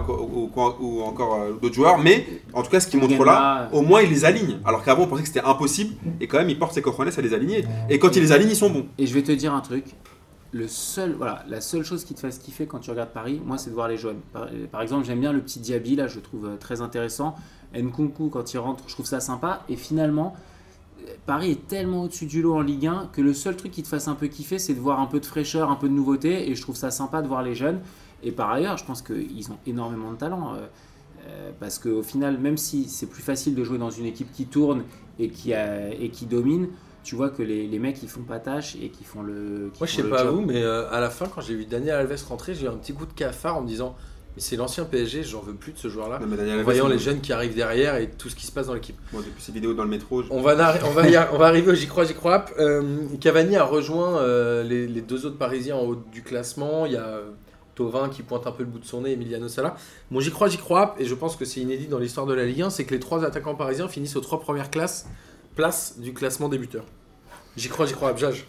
ou, ou- ou- ou encore euh, d'autres joueurs. Mais en tout cas, ce qu'ils montrent là, Nguema, au moins il les aligne. Alors qu'avant, on pensait que c'était impossible. Et quand même, il porte ses cojones à les aligner. Et quand il les aligne, ils sont bons. Et je vais te dire un truc. Le seul, voilà, la seule chose qui te fasse kiffer quand tu regardes Paris, moi, c'est de voir les jeunes. Par, exemple, j'aime bien le petit Diaby, là, je trouve euh, très intéressant. Nkunku, quand il rentre, je trouve ça sympa. Et finalement, euh, Paris est tellement au-dessus du lot en Ligue 1 que le seul truc qui te fasse un peu kiffer, c'est de voir un peu de fraîcheur, un peu de nouveauté. Et je trouve ça sympa de voir les jeunes. Et par ailleurs, je pense qu'ils ont énormément de talent. euh, parce qu'au final, même si c'est plus facile de jouer dans une équipe qui tourne et qui, a- et qui domine, tu vois que les, les mecs ils font pas tâche et qui font le. qui Moi, je sais pas job. vous, mais euh, à la fin, quand j'ai vu Daniel Alves rentrer, j'ai eu un petit coup de cafard en me disant Mais c'est l'ancien PSG, j'en veux plus de ce joueur-là. En voyant les jeunes qui arrivent derrière et tout ce qui se passe dans l'équipe. moi, depuis ces vidéos dans le métro, je- On va, on, va y ar- on va arriver au J'y crois, J'y crois. Euh, Cavani a rejoint euh, les, les deux autres Parisiens en haut du classement. Il y a euh, Tovin qui pointe un peu le bout de son nez, Emiliano Sala. Mon J'y crois, J'y crois, et je pense que c'est inédit dans l'histoire de la Ligue 1, c'est que les trois attaquants parisiens finissent aux trois premières classes, places du classement des buteurs. J'y crois, J'y crois, Abjage.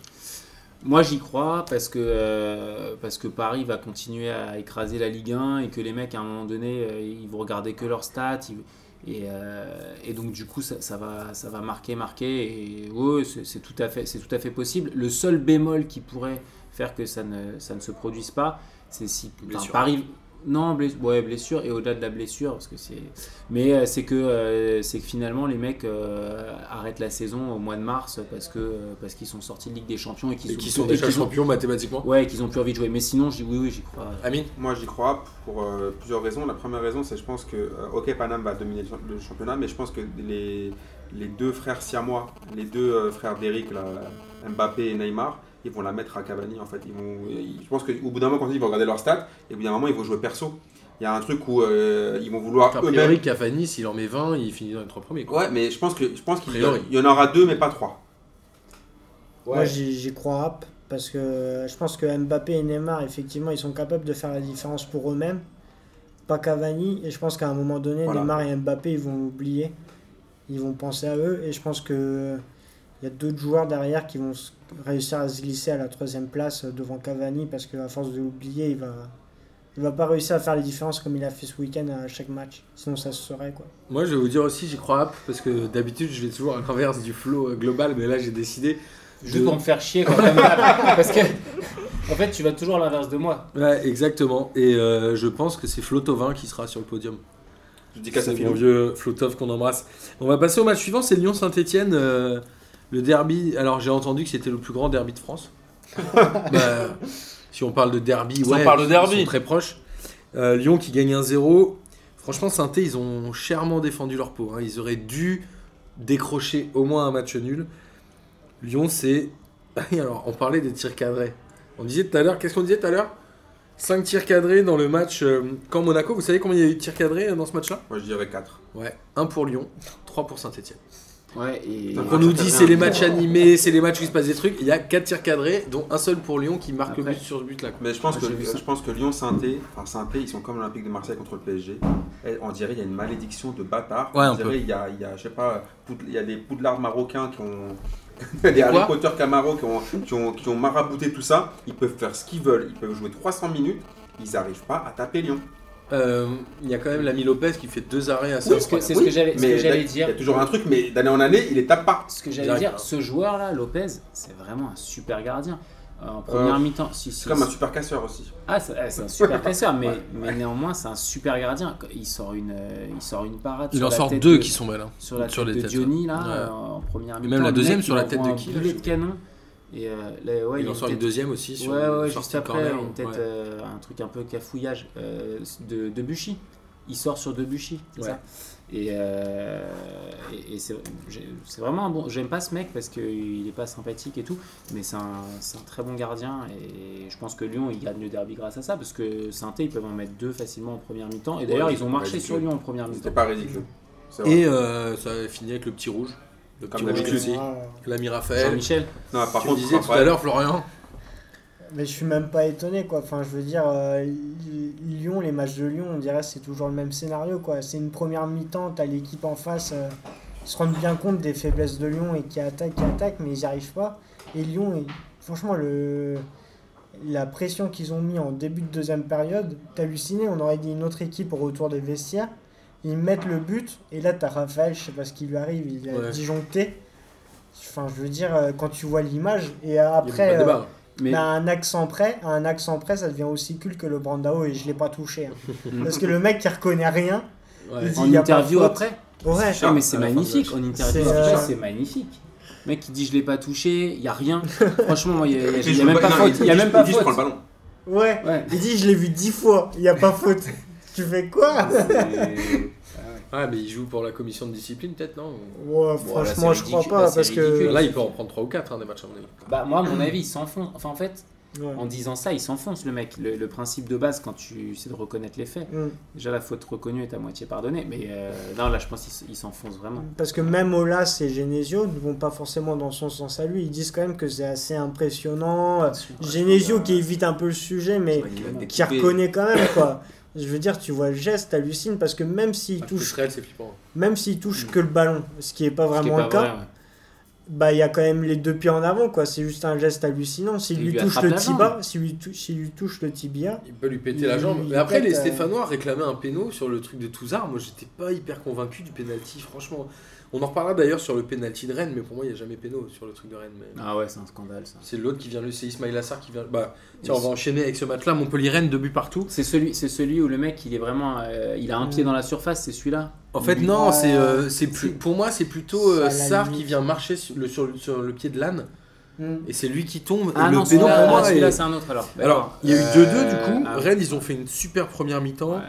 Moi j'y crois parce que, euh, parce que Paris va continuer à écraser la Ligue 1 et que les mecs à un moment donné euh, ils vont regarder que leurs stats. ils- et, euh, et donc du coup ça, ça va, ça va marquer, marquer. Et ouais, c'est tout, à fait- c'est tout à fait possible. Le seul bémol qui pourrait faire que ça ne, ça ne se produise pas, c'est si. Paris. Non, bless- ouais, blessure et au-delà de la blessure, parce que c'est. Mais euh, c'est que euh, c'est que finalement les mecs euh, arrêtent la saison au mois de mars parce que euh, parce qu'ils sont sortis de Ligue des Champions et qu'ils sont, qui sont et déjà ont- champions mathématiquement. Ouais, qu'ils ont plus envie de jouer. Mais sinon, j'y- oui, oui, j'y crois. Amine? Moi, j'y crois pour euh, plusieurs raisons. La première raison, c'est je pense que, euh, ok, Paname va dominer le champ- le championnat, mais je pense que les, les deux frères siamois, les deux euh, frères d'Eric, Mbappé et Neymar, ils vont la mettre à Cavani en fait. Ils vont, ils- je pense qu'au bout d'un moment, quand ils vont regarder leurs stats, et au bout d'un moment, ils vont jouer perso. il y a un truc où euh, ils vont vouloir A eux-mêmes. priori, Cavani, s'il en met 20, il finit dans les trois premiers. Quoi. Ouais, mais je pense que je pense qu'il y, y en aura deux, mais pas trois. Moi, j'y j'y crois rap parce que je pense que Mbappé et Neymar, effectivement, ils sont capables de faire la différence pour eux-mêmes. Pas Cavani. Et je pense qu'à un moment donné, Voilà. Neymar et Mbappé, ils vont oublier. Ils vont penser à eux. Et je pense que il y a d'autres joueurs derrière qui vont réussir à se glisser à la troisième place euh, devant Cavani parce qu'à force de l'oublier, il va. Il va pas réussir à faire les différences comme il a fait ce week-end à chaque match. Sinon, ça se serait quoi. Moi, je vais vous dire aussi, j'y crois hop, parce que d'habitude, je vais toujours à l'inverse du flow euh, global, mais là, j'ai décidé. Juste de- pour me faire chier quand même. Parce que, en fait, tu vas toujours à l'inverse de moi. Ouais, exactement. Et euh, je pense que c'est Flotovin qui sera sur le podium. Je dis qu'à sa C'est fille. mon vieux Flotov qu'on embrasse. On va passer au match suivant, c'est Lyon-Saint-Etienne. Le derby. Alors, j'ai entendu que c'était le plus grand derby de France. Bah, si on parle de derby, Si on ouais, parle de derby. ils sont très proches. Euh, Lyon qui gagne 1-0. Franchement, saint ils ont chèrement défendu leur peau. hein. Ils auraient dû décrocher au moins un match nul. Lyon, c'est. Alors, on parlait des tirs cadrés. On disait tout à l'heure, qu'est-ce qu'on disait tout à l'heure? 5 tirs cadrés dans le match euh, quand Monaco. Vous savez combien il y a eu de tirs cadrés dans ce match-là? Moi, je dirais quatre. Ouais, 1 pour Lyon, 3 pour Saint-Etienne. Ouais, et. Donc, On nous dit c'est les matchs animés, c'est les matchs où il se passe des trucs. Il y a 4 tirs cadrés, dont un seul pour Lyon qui marque le but sur ce but-là. quoi. Mais je pense Ah, que je pense que Lyon Sainté, enfin Sainté, ils sont comme l'Olympique de Marseille contre le PSG. Et on dirait il y a une malédiction de bâtard. Ouais, on dirait il y a, il y a je sais pas, il y a des poudlards marocains qui ont des Harry Potter Camaro qui ont, qui ont qui ont marabouté tout ça. Ils peuvent faire ce qu'ils veulent, ils peuvent jouer 300 minutes, ils n'arrivent pas à taper Lyon. Euh, Il y a quand même l'ami Lopez qui fait deux arrêts ce que, c'est ce que que j'allais dire. Il y a toujours un truc, mais d'année en année, il tape pas. Ce que j'allais dire, ce joueur-là, Lopez, c'est vraiment un super gardien. Euh, en première Euh, mi-temps, si, si, C'est comme un super casseur aussi. Ah, c'est c'est un super casseur, mais, Ouais, mais néanmoins, c'est un super gardien. Il sort une, euh, il sort une parade. Il sur en la sort tête deux de- qui sont belles. hein. sur la sur tête les de têtes, Diony là ouais. euh, en première Et mi-temps. même la deuxième mec, sur la tête de qui, de canon. Et euh, là, ouais, il en sort une deuxième aussi sur Ouais, le ouais, juste après, corner, une tête, ouais. euh, un truc un peu cafouillage euh, de, de Buchy. Il sort sur Debuchy, c'est Ouais. ça? Et, euh, et, et c'est vraiment un bon. J'aime pas ce mec parce qu'il est pas sympathique et tout, mais c'est un, c'est un très bon gardien et je pense que Lyon il gagne le derby grâce à ça parce que saint ils peuvent en mettre deux facilement en première mi-temps et d'ailleurs Ouais, ils ont marché ridicule. sur Lyon en première C'était mi-temps. pas ridicule. Et euh, ça a fini avec le petit rouge. Le petit Comme d'habitude. L'ami Raphaël. Jean-Michel Non, par tu contre, disais tout à Raphaël- l'heure, Florian. Mais je suis même pas étonné quoi. Enfin, je veux dire, euh, Lyon, les matchs de Lyon, on dirait que c'est toujours le même scénario quoi. C'est une première mi-temps, t'as l'équipe en face, euh, ils se rendent bien compte des faiblesses de Lyon et qui attaquent, qui attaquent, mais ils n'y arrivent pas. Et Lyon, franchement, le la pression qu'ils ont mis en début de deuxième période, t'as halluciné. On aurait dit une autre équipe au retour des vestiaires. Ils mettent le but et là t'as Raphaël, je sais pas ce qui lui arrive, il est Ouais. disjoncté. Enfin, je veux dire, euh, quand tu vois l'image et Il y a après. euh, débat. mais mais à un accent près, à un accent près, ça devient aussi culte que le Brandao et je l'ai pas touché. hein. Parce que le mec qui reconnaît rien, Ouais. il dit- en y a interview après ouais, Ah, mais c'est magnifique, en interview, après, c'est magnifique. Le mec qui dit je l'ai pas touché, il y a rien. Franchement, il y a, y a- y a même pas- pas faute. il y a dit- il je prends le ballon. ouais. Ouais. Il dit je l'ai vu dix fois, il y a pas faute. Tu fais quoi C'est- Ah, mais il joue pour la commission de discipline, peut-être, non Ouais, franchement, je crois pas Là, parce que. Là, il peut en prendre 3 ou 4 des matchs à mon avis. Bah, moi, à mon avis, il s'enfonce. Enfin, en fait, Ouais. en disant ça, il s'enfonce le mec. Le, le principe de base, quand tu sais de reconnaître les faits, Mm. déjà la faute reconnue est à moitié pardonnée. Mais euh, non, là, je pense qu'il s'enfonce vraiment. Parce que même Olas et Genesio ne vont pas forcément dans son sens à lui. Ils disent quand même que c'est assez impressionnant. Genesio qui évite un peu le sujet, mais qui reconnaît quand même quoi. Je veux dire, tu vois le geste, t'hallucines parce que même s'il Ah, touche, flippant. même s'il touche que le ballon, ce qui est pas est vraiment pas le cas, vrai, ouais. bah il y a quand même les deux pieds en avant quoi. C'est juste un geste hallucinant. S'il Il lui lui touche le tibia, s'il lui, touche, s'il lui touche le tibia, Il peut lui péter la jambe. Mais après, les euh, Stéphanois réclamaient un péno sur le truc de Touzard. Moi, j'étais pas hyper convaincu du pénalty, franchement. On en reparlera d'ailleurs sur le pénalty de Rennes, mais pour moi, il n'y a jamais péno sur le truc de Rennes. Mais... Ah ouais, c'est un scandale ça. C'est l'autre qui vient, le c'est Ismail Assar qui vient. Bah, tiens, on va enchaîner avec ce match-là. Montpellier-Rennes, deux buts partout. C'est celui, c'est celui où le mec il est vraiment, euh, il a un pied dans la surface, c'est celui-là. En fait, non, Ah, c'est euh, c'est plus. Pour moi, c'est plutôt euh, limite. qui vient marcher sur le, sur, le- sur le pied de l'âne. et c'est lui qui tombe. Ah et non, le péno celui-là, pour moi. celui-là, est- c'est un autre alors. Alors, il y a eu D'accord. 2-2 du Euh, coup. ah. Rennes, ils ont fait une super première mi-temps. Ouais.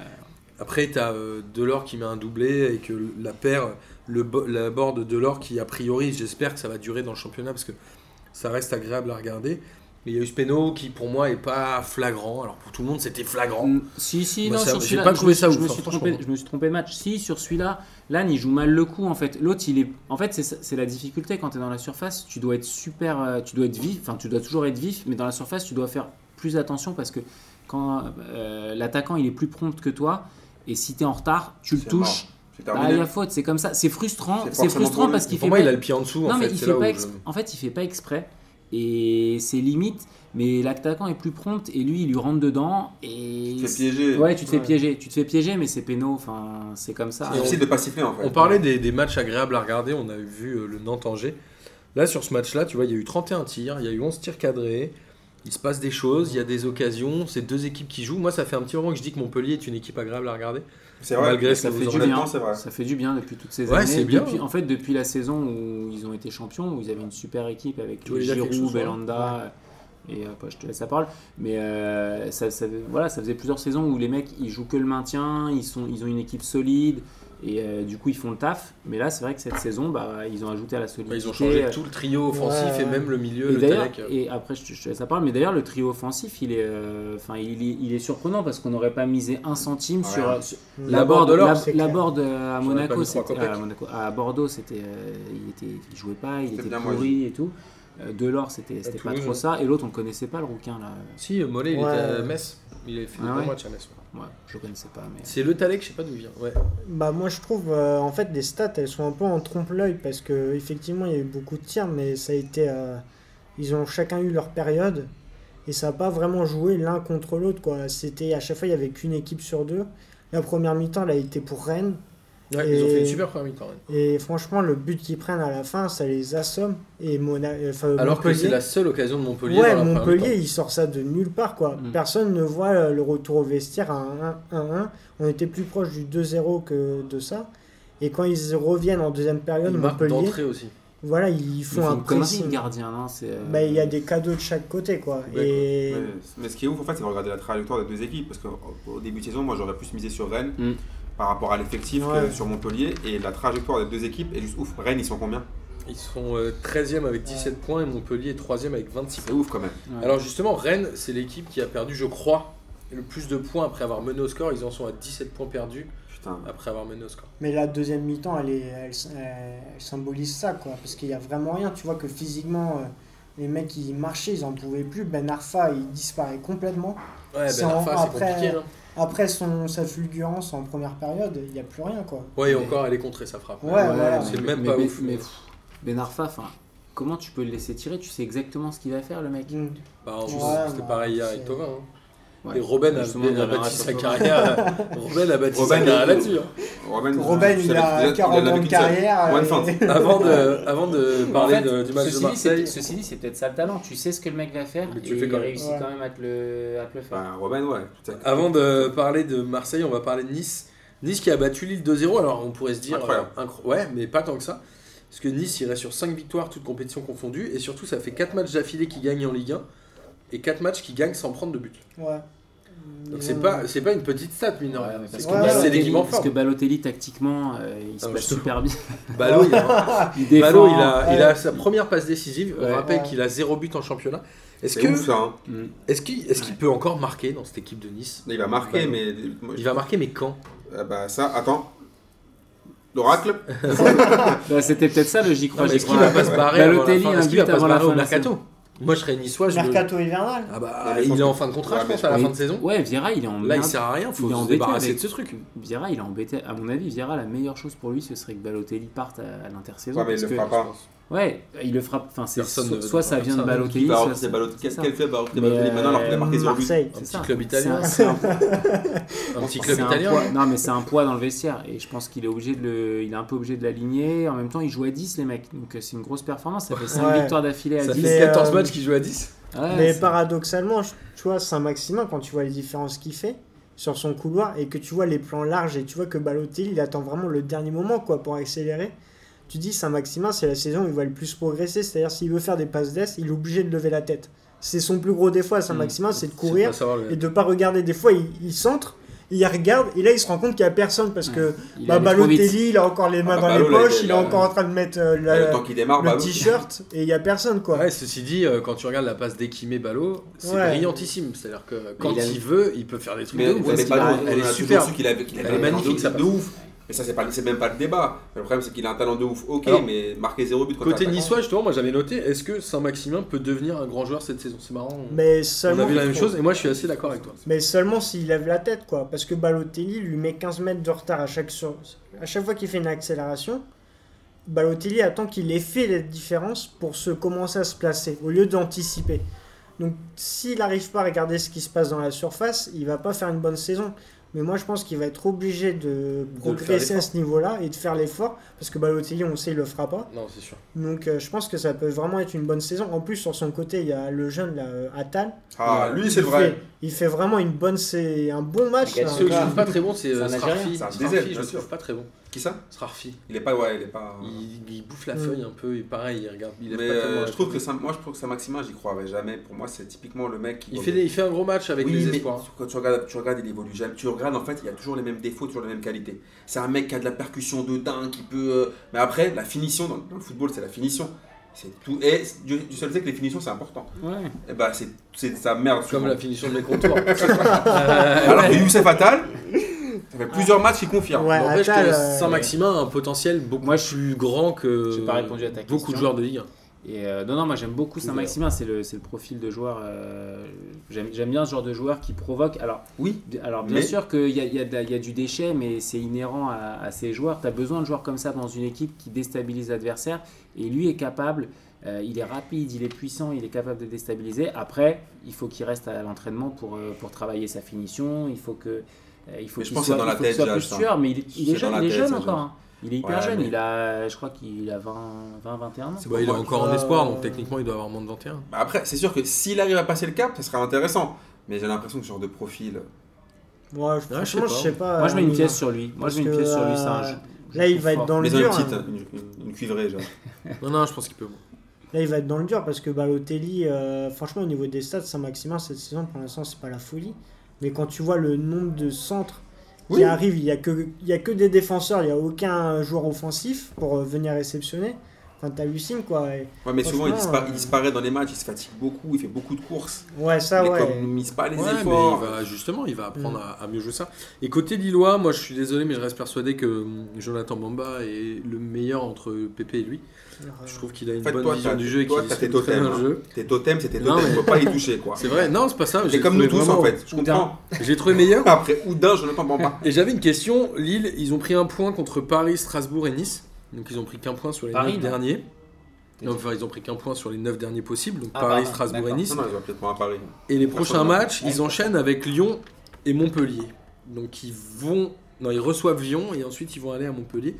Après, tu as Delors qui met un doublé et que la paire, le, la board de Delors qui, a priori, j'espère que ça va durer dans le championnat parce que ça reste agréable à regarder. Mais il y a eu ce péno qui, pour moi, est pas flagrant. Alors pour tout le monde, c'était flagrant. Mm, Si, si, Moi, non, ça- sur j'ai pas je trouvé me- ça je ouf, me, hein, suis trompé, je me suis trompé de match. Si, sur celui-là, Lannes, il joue mal le coup, en fait. L'autre, il est. En fait, c'est c'est la difficulté quand tu es dans la surface. Tu dois être super. euh, Tu dois être vif. Enfin, tu dois toujours être vif, mais dans la surface, tu dois faire plus attention parce que quand euh, l'attaquant, il est plus prompt que toi, et si tu es en retard, tu le touches. mort. C'est Bah, il terminé. y a faute, c'est comme ça. C'est frustrant. C'est frustrant pour parce qu'il Pour fait moi, pas- il a le pied en dessous. non, en mais fait. il fait pas où exp- je- en fait, il fait pas exprès. Et c'est limite, mais l'attaquant est plus prompt et lui, il lui rentre dedans. Et Tu te fais piéger. Ouais, tu te fais Ouais. piéger. Tu te fais piéger, mais c'est péno. Enfin, c'est comme ça. C'est difficile de pas siffler en fait. On parlait des, des matchs agréables à regarder, on a vu euh, le Nantes-Angers. Là, sur ce match-là, tu vois, il y a eu 31 tirs, il y a eu 11 tirs cadrés, il se passe des choses, il y a des occasions, c'est deux équipes qui jouent. Moi, ça fait un petit moment que je dis que Montpellier est une équipe agréable à regarder. C'est vrai. Malgré ça fait du en- bien. vrai. Ça fait du bien depuis toutes ces Ouais, années. c'est bien. Depuis- en fait, depuis la saison où ils ont été champions, où ils avaient une super équipe avec Giroud, ouais. Belanda. Et après, je te laisse la parole. Mais euh, ça, ça- voilà, ça faisait plusieurs saisons où les mecs, ils jouent que le maintien, ils, sont, ils ont une équipe solide. Et euh, du coup, ils font le taf. Mais là, c'est vrai que cette saison, bah, ils ont ajouté à la Bah, solidité. ils ont changé tout le trio offensif Ouais. et même le milieu, Et le et après je te, je te laisse la parole, mais d'ailleurs le trio offensif, il est, euh, enfin il, il est surprenant parce qu'on n'aurait pas misé un centime sur, Ouais. sur- La la Borde board, de l'or, la, la board, euh, à Monaco, à, Monaco, à Bordeaux, c'était, euh, il était, il jouait pas, il était pourri et tout. Euh, Delors, c'était, c'était pas Toulouse, trop ça, et l'autre on le connaissait pas le rouquin là. Si, Mollet, il Ouais. était à Metz. Il a fait Ah ouais. matchs à Metz. ouais. Ouais, je le connaissais pas, mais. C'est le Talec, je sais pas d'où il vient. Ouais. Bah moi je trouve euh, en fait les stats elles sont un peu en trompe-l'œil parce que effectivement il y a eu beaucoup de tirs mais ça a été euh, ils ont chacun eu leur période et ça n'a pas vraiment joué l'un contre l'autre quoi. C'était à chaque fois il y avait qu'une équipe sur deux. La première mi-temps elle a été pour Rennes Ouais, Ils ont Et- fait une super première mi-temps. ouais. et franchement le but qu'ils prennent à la fin ça les assomme et Mona enfin, Alors que Montpellier- c'est la seule occasion de Montpellier. Ouais, dans Montpellier, il sort ça de nulle part, quoi. Mm. Personne ne voit le retour au vestiaire à un 1-1. On était plus proche du 2-0 que de ça. Et quand ils reviennent en deuxième période, Il marque Montpellier, aussi. voilà, ils Il font un pressing. le gardien, c'est, euh, Bah, il y a des cadeaux de chaque côté, quoi. Et Ouais, mais ce qui est ouf en fait, c'est de regarder la trajectoire des deux équipes. Parce qu'au au début de saison, moi j'aurais plus misé sur Rennes Mm. Par rapport à l'effectif Ouais. que sur Montpellier. Et la trajectoire des deux équipes est juste ouf. Rennes, ils sont combien? Ils sont euh, 13e avec 17 points et Montpellier est 3e avec 26 C'est points. ouf quand même. ouais. Alors justement, Rennes, c'est l'équipe qui a perdu, je crois, le plus de points après avoir mené au score. Ils en sont à 17 points perdus Putain. après avoir mené au score. Mais la deuxième mi-temps, elle, est, elle, elle- symbolise ça, quoi. Parce qu'il n'y a vraiment rien. Tu vois que physiquement, euh, les mecs, ils marchaient, ils en pouvaient plus. Ben Arfa, il disparaît complètement. Ouais, C'est Ben en- Arfa, c'est après- compliqué. hein. Après son, sa fulgurance en première période, il n'y a plus rien, quoi. Ouais, et Mais- encore, elle est contrée sa frappe. Ouais, voilà. C'est mais- même mais- pas mais- ouf. Mais, Ben Arfa, comment tu peux le laisser tirer? Tu sais exactement ce qu'il va faire, le mec. Mm. Bah, Ouais, c'était bah, pareil hier avec hein. Ouais. Et Robben a, a bâti sa carrière. Robben a bâti sa carrière il- là-dessus. hein. Je il a il 40 avait ans de carrière. Et- fente. Avant de, avant de parler En fait, de- du match de Marseille. Ceci dit, c'est peut-être ça le talent. Tu sais ce que le mec va faire Mais tu et fais quand il réussit Ouais. quand même à te le, à te le faire. Bah, Robben, ouais. Avant de parler de Marseille, on va parler de Nice. Nice qui a battu Lille 2-0. Alors on pourrait se dire. Incroyable. euh, ouais, mais pas tant que ça. Parce que Nice irait sur 5 victoires, toutes compétitions confondues. Et surtout, ça fait 4 matchs d'affilée qui gagnent en Ligue 1. Et 4 matchs qui gagnent sans prendre de but. Ouais. Donc c'est ont- pas, c'est pas une petite stat, mine de Ouais, parce ouais, Balotelli- Parce que Balotelli, tactiquement, euh, il se Ah, passe super bien. Ballot, il a, Il défend. Il a, il a sa première passe décisive. On Ouais. rappelle Ouais. qu'il a 0 but en championnat. Est-ce C'est que, ouf ça. hein. Mm. est-ce qu'il, est-ce qu'il Ouais. peut encore marquer dans cette équipe de Nice? Il va marquer, Ballot. mais. moi, Il va marquer, mais quand? Ah bah ça, attends. L'oracle? Bah, C'était peut-être ça le j'y crois, Est-ce qu'il va pas se barrer avant la Balotelli, fin? un Est-ce qu'il va but pas se avant la barrer au fin de la mercato? Moi, je serais niçois. Je me- Mercato hivernal Ah bah, il est en fin de contrat, Ouais, je pense, je à la fin de saison. Ouais, Vieira, il est en Là, il sert à rien. Il est Faut se embêté débarrasser avec- de ce truc. Vieira, il est embêté. À mon avis, Vieira, la meilleure chose pour lui, ce serait que Balotelli parte à, à l'intersaison. Ouais, mais il parce le que- fera pas. Ouais, il le frappe. Enfin, c'est ne soit, ça vient de ça. Balotelli, soit c'est- Balotelli? c'est Quel ça. quel club va recruter Mais, Balotelli maintenant alors qu'il a marqué sur but Marseille. Un C'est petit ça. club italien. un- c'est un- Un petit club un italien. poids- Non, mais c'est un poids dans le vestiaire. Et je pense qu'il est obligé de le, il est un peu obligé de l'aligner. En même temps, il joue à 10, les mecs. Donc euh, c'est une grosse performance. Ça fait 5 Ouais. victoires d'affilée à Ça 10. fait Mais, 14 euh, matchs qu'il joue à 10. Ouais, Mais paradoxalement, tu vois, Saint-Maximin, quand tu vois les différences qu'il fait sur son couloir et que tu vois les plans larges et tu vois que Balotelli, il attend vraiment le dernier moment quoi pour accélérer, tu dis Saint-Maximin, c'est la saison où il va le plus progresser. C'est-à-dire, s'il veut faire des passes d'ess, il est obligé de lever la tête. C'est son plus gros défaut à Saint-Maximin, c'est de courir le- et de pas regarder. Des fois, il, il centre il regarde et là il se rend compte qu'il n'y a personne parce que Il bah. Balotelli il a encore les mains Ah, dans les Balo, là, poches, il il est encore en train de mettre euh, la- le temps qu'il démarre, le t-shirt et il n'y a personne quoi. Ouais, ceci dit, euh, quand tu regardes la passe d'Ekimé Ballot, c'est Ouais. brillantissime. C'est-à-dire que quand il a- il, veut, il peut faire des trucs Mais, de ouf. Ballot, elle est super. su qu'il avait, qu'il avait Elle est magnifique, sa de passe. ouf. Mais ça, c'est pas, c'est même pas le débat. Le problème, c'est qu'il a un talent de ouf. Ok, Alors, mais marquer zéro but Côté niçois, justement, moi j'avais noté est-ce que Saint-Maximin peut devenir un grand joueur cette saison? C'est marrant. on- Mais on seulement, a vu la même chose et moi je suis assez d'accord avec toi. mais seulement s'il lève la tête quoi. Parce que Balotelli lui met 15 mètres de retard à chaque, sur- à chaque fois qu'il fait une accélération. Balotelli attend qu'il ait fait la différence pour se commencer à se placer au lieu d'anticiper. Donc s'il n'arrive pas à regarder ce qui se passe dans la surface, il va pas faire une bonne saison. Mais moi je pense qu'il va être obligé de progresser à ce niveau-là et de faire l'effort parce que Balotelli on sait il le fera pas. Non, c'est sûr. Donc euh, je pense que ça peut vraiment être une bonne saison. En plus sur son côté il y a le jeune là, euh, Attal. Ah, lui, c'est vrai. fait- il fait vraiment une bonne, c'est un bon match. Ceux que je trouve pas très bon, c'est euh, désert, je le trouve pas très bon. Qui ça? Srarfi. Il est pas, ouais, il est pas. Il, il bouffe la Mm. feuille un peu et pareil, il regarde. Il Mais pas euh, je trouve que ça, moi, je trouve que Saint-Maximin, j'y croirais jamais. Pour moi, c'est typiquement le mec qui. il fait, des- il fait un gros match avec oui, les mais espoirs. quand tu regardes, tu regardes, il évolue jamais. Tu regardes, en fait, il y a toujours les mêmes défauts, toujours les mêmes qualités. C'est un mec qui a de la percussion de dingue, qui peut. euh, Mais après, la finition, dans, dans le football, c'est la finition. C'est tout. Et Dieu, Dieu seul sait que les finitions, c'est important. Ouais. Et bah, c'est c'est sa merde. Comme souvent. la finition de mes contours. Alors que Youssef Attal, ça fait plusieurs matchs qu'il confirme. Ouais, N'empêche que euh, Saint-Maximin a un potentiel beaucoup Moi, je plus grand que j'ai pas répondu à ta beaucoup de joueurs de Ligue 1. Et euh, non, non, moi j'aime beaucoup. Saint-Maximin, c'est le, c'est le profil de joueur. euh, j'aime, bien ce genre de joueur qui provoque. Alors, Oui, alors bien Mais- sûr qu'il y a, il y, a y a du déchet, mais c'est inhérent à, à ces joueurs. Tu as besoin de joueurs comme ça dans une équipe qui déstabilise l'adversaire. Et lui est capable, euh, il est rapide, il est puissant, il est capable de déstabiliser. Après, il faut qu'il reste à l'entraînement pour, euh, pour travailler sa finition. Il faut que. Euh, il faut qu'il pense que soit, dans la tête, soit plus tueur, mais il, est- il est jeune, il est tête, jeune encore. Hein. Il est hyper Ouais, jeune, mais- il a, je crois qu'il a 20, 20 21 ans. C'est Bah, il moi. encore en Euh, espoir, donc techniquement il doit avoir moins de 21. Bah Après, c'est sûr que s'il arrive à passer le cap, ça serait intéressant. Mais j'ai l'impression que ce genre de profil. Ouais, je sais franchement, pas. je sais pas. Moi, je mets une euh, pièce sur lui. Moi, je mets une pièce sur lui. C'est euh, un jeu- Là, il va être dans le dur. petite, hein. une, une- une cuivrée, genre. Non, non, je pense qu'il peut. Là, il va être dans le dur parce que Balotelli, euh, franchement, au niveau des stats, Saint-Maximin, cette saison, pour l'instant, c'est pas la folie. Mais quand tu vois le nombre de centres qui Oui. arrivent, il y, a que, il y a que des défenseurs, il n'y a aucun joueur offensif pour euh, venir réceptionner. Enfin, t'hallucines, quoi. Et- Ouais, mais souvent, il, dispara- euh, il disparaît dans les matchs, il se fatigue beaucoup, il fait beaucoup de courses. Ouais, ça, mais ouais. comme il ne mise pas les Ouais, mais efforts. il va, justement, il va apprendre Mm. à, à mieux jouer ça. Et côté Lillois, moi je suis désolé, mais je reste persuadé que hum, Jonathan Bamba est le meilleur entre Pépé et lui. Je trouve qu'il a une En fait, bonne toi, vision du jeu et qu'il t'as tes totems, hein. jeu. Tes totems, Non, totems, ne faut pas y toucher, quoi. C'est vrai, non, c'est pas ça. C'est comme nous tous, en fait. Je comprends. J'ai trouvé meilleur. Après, Oudin, Jonathan Bamba. Et j'avais une question. Lille, ils ont pris un point contre Paris, Strasbourg et Nice. Donc ils ont pris qu'un point sur les Paris, neuf non derniers. Non, enfin, ils ont pris qu'un point sur les 9 derniers possibles. Donc Ah, Paris, pardon, Strasbourg et d'accord. Nice. Non, non, ils ont peut-être pas à Paris. Et les prochains matchs, ils enchaînent avec Lyon et Montpellier. Donc ils vont. Non, ils reçoivent Lyon et ensuite ils vont aller à Montpellier.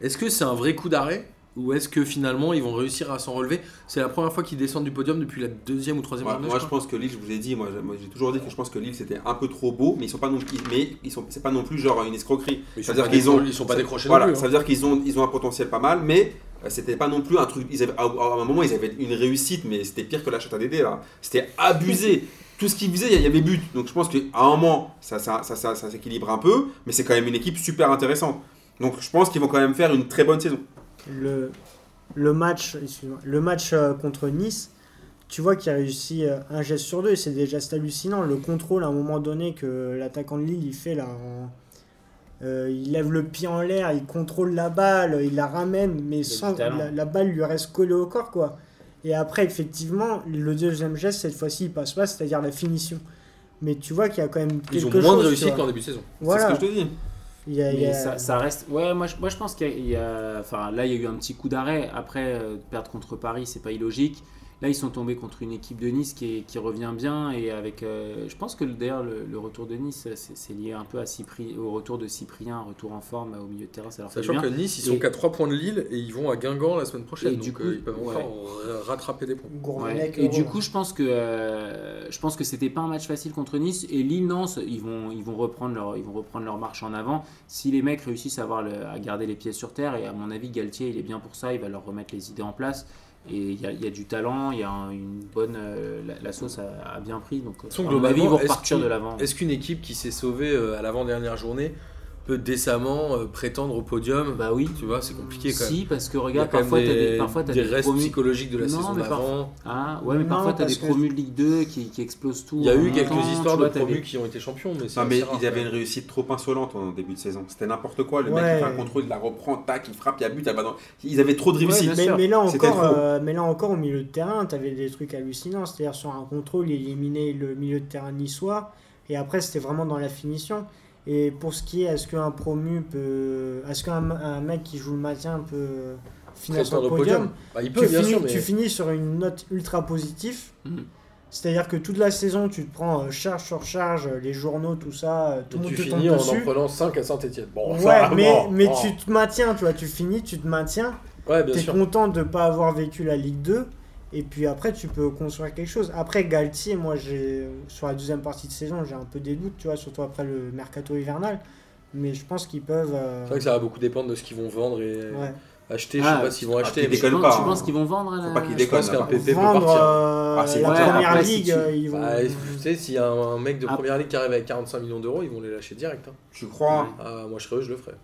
Est-ce que c'est un vrai coup d'arrêt? Ou est-ce que finalement ils vont réussir à s'en relever? C'est la première fois qu'ils descendent du podium depuis la deuxième ou troisième Moi, journée. moi, je pense que Lille, je vous ai dit, moi, j'ai- toujours dit que je pense que Lille c'était un peu trop beau, mais ils sont pas non plus, mais ils sont, c'est pas non plus genre une escroquerie. Ils Ça sont veut pas dire qu'ils ont, ils sont pas décrochés Voilà, non plus. ça hein. veut dire qu'ils ont, ils ont un potentiel pas mal, mais euh, c'était pas non plus un truc. Ils avaient, à, à un moment, ils avaient une réussite, mais c'était pire que la chatte à Dédé là. C'était abusé. Tout ce qu'ils faisaient, il y avait but. Donc je pense qu'à un moment, ça, ça, ça, ça, ça s'équilibre un peu, mais c'est quand même une équipe super intéressante. Donc je pense qu'ils vont quand même faire une très bonne saison. Le, le match, le match euh, contre Nice, tu vois qu'il a réussi euh, un geste sur deux et c'est des gestes hallucinants. Le contrôle à un moment donné que l'attaquant de Lille il fait là, en- euh, il lève le pied en l'air, il contrôle la balle, il la ramène, mais sans la, la balle lui reste collée au corps quoi. Et après effectivement le deuxième geste cette fois-ci il passe pas, c'est-à-dire la finition. Mais tu vois qu'il y a quand même Ils ont quelque moins de chose, réussite qu'en début de saison. Voilà. C'est ce que je te dis. Il y a- il y Mais a- ça, ça reste. Ouais, moi je, moi, je pense qu'il y a- il y a. Enfin, là, il y a eu un petit coup d'arrêt. Après, euh, perdre contre Paris, c'est pas illogique. Là, ils sont tombés contre une équipe de Nice qui, est- qui revient bien. Et avec. euh, je pense que d'ailleurs, le, le retour de Nice, c'est c'est lié un peu à Cyprien, au retour de Cyprien, un retour en forme au milieu de terrain. Ça leur fait Sachant bien. que Nice, ils sont qu'à 3 points de Lille et ils vont à Guingamp la semaine prochaine. Et donc du coup, euh, ils peuvent ouais. encore euh, rattraper des points. Ouais. Et du coup, je pense que euh, je pense que c'était pas un match facile contre Nice et Lille Nance, ils vont ils vont reprendre leur ils vont reprendre leur marche en avant. Si les mecs réussissent à avoir le- à garder les pieds sur terre et à mon avis Galtier il est bien pour ça, il va leur remettre les idées en place Et il y, a- il y a du talent, il y a un- une bonne. euh, la, la sauce a, a bien pris. Donc, à mon avis, ils vont globalement, repartir de l'avant. Est-ce qu'une équipe qui s'est sauvée euh, à l'avant-dernière journée peut décemment euh, prétendre au podium Bah oui. Tu vois, c'est compliqué quand même. Si, parce que Il regarde, parfois, tu as des, parfois, t'as des des restes promus. psychologiques de la Non, saison par- d'avant. Ah, ouais, mais Non, parfois, tu as des promus de Ligue 2 qui, qui explosent tout. Il y a eu quelques temps, histoires tu de vois, t'as promus qui ont été champions, mais c'est Non, mais rare, il avait quand une réussite trop insolente en début de saison. C'était n'importe quoi. Le mec, Ouais. il fait un contrôle, il la reprend, tac, il frappe, il y a but, il y a ballon. Ils avaient trop de réussite. mais, là encore, euh, mais là encore au milieu de terrain, tu avais des trucs hallucinants. C'est-à-dire sur un contrôle, il éliminait le milieu de terrain niçois. Et après, c'était vraiment dans la finition. Et pour ce qui est, est-ce qu'un promu peut. Est-ce qu'un un mec qui joue le maintien peut finir sur le podium, podium. Bah, il peut, tu, bien finis, sûr, mais tu finis sur une note ultra positive. Mhm. C'est-à-dire que toute la saison, tu te prends euh, charge sur charge, euh, les journaux, tout ça, euh, tout le monde tu te finis en en prenant 5 à Saint-Etienne. Bon, Ouais, ça, mais, bon, mais bon. tu te maintiens, tu vois, tu finis, tu te maintiens. Ouais, bien T'es sûr. content de ne pas avoir vécu la Ligue 2. Et puis après, tu peux construire quelque chose. Après, Galtier, moi, j'ai sur la deuxième partie de saison, j'ai un peu des doutes, tu vois, surtout après le mercato hivernal. Mais je pense qu'ils peuvent. euh, C'est vrai que ça va beaucoup dépendre de ce qu'ils vont vendre et ouais. acheter. Je Ah, sais pas s'ils vont ah, acheter. qu'ils mais- Tu pas, tu penses hein. qu'ils vont vendre à la... Faut pas qu'ils Je déconnent. pense qu'un. PP peut Vendre partir. euh, Ah, c'est la. Ouais, première après, si ligue, tu- euh, ils vont. Bah, tu sais, s'il y a un, mec de Ah. première ligue qui arrive avec 45 millions d'euros, ils vont les lâcher direct. hein. Tu crois? Ah, moi, je serais eux, je le ferais.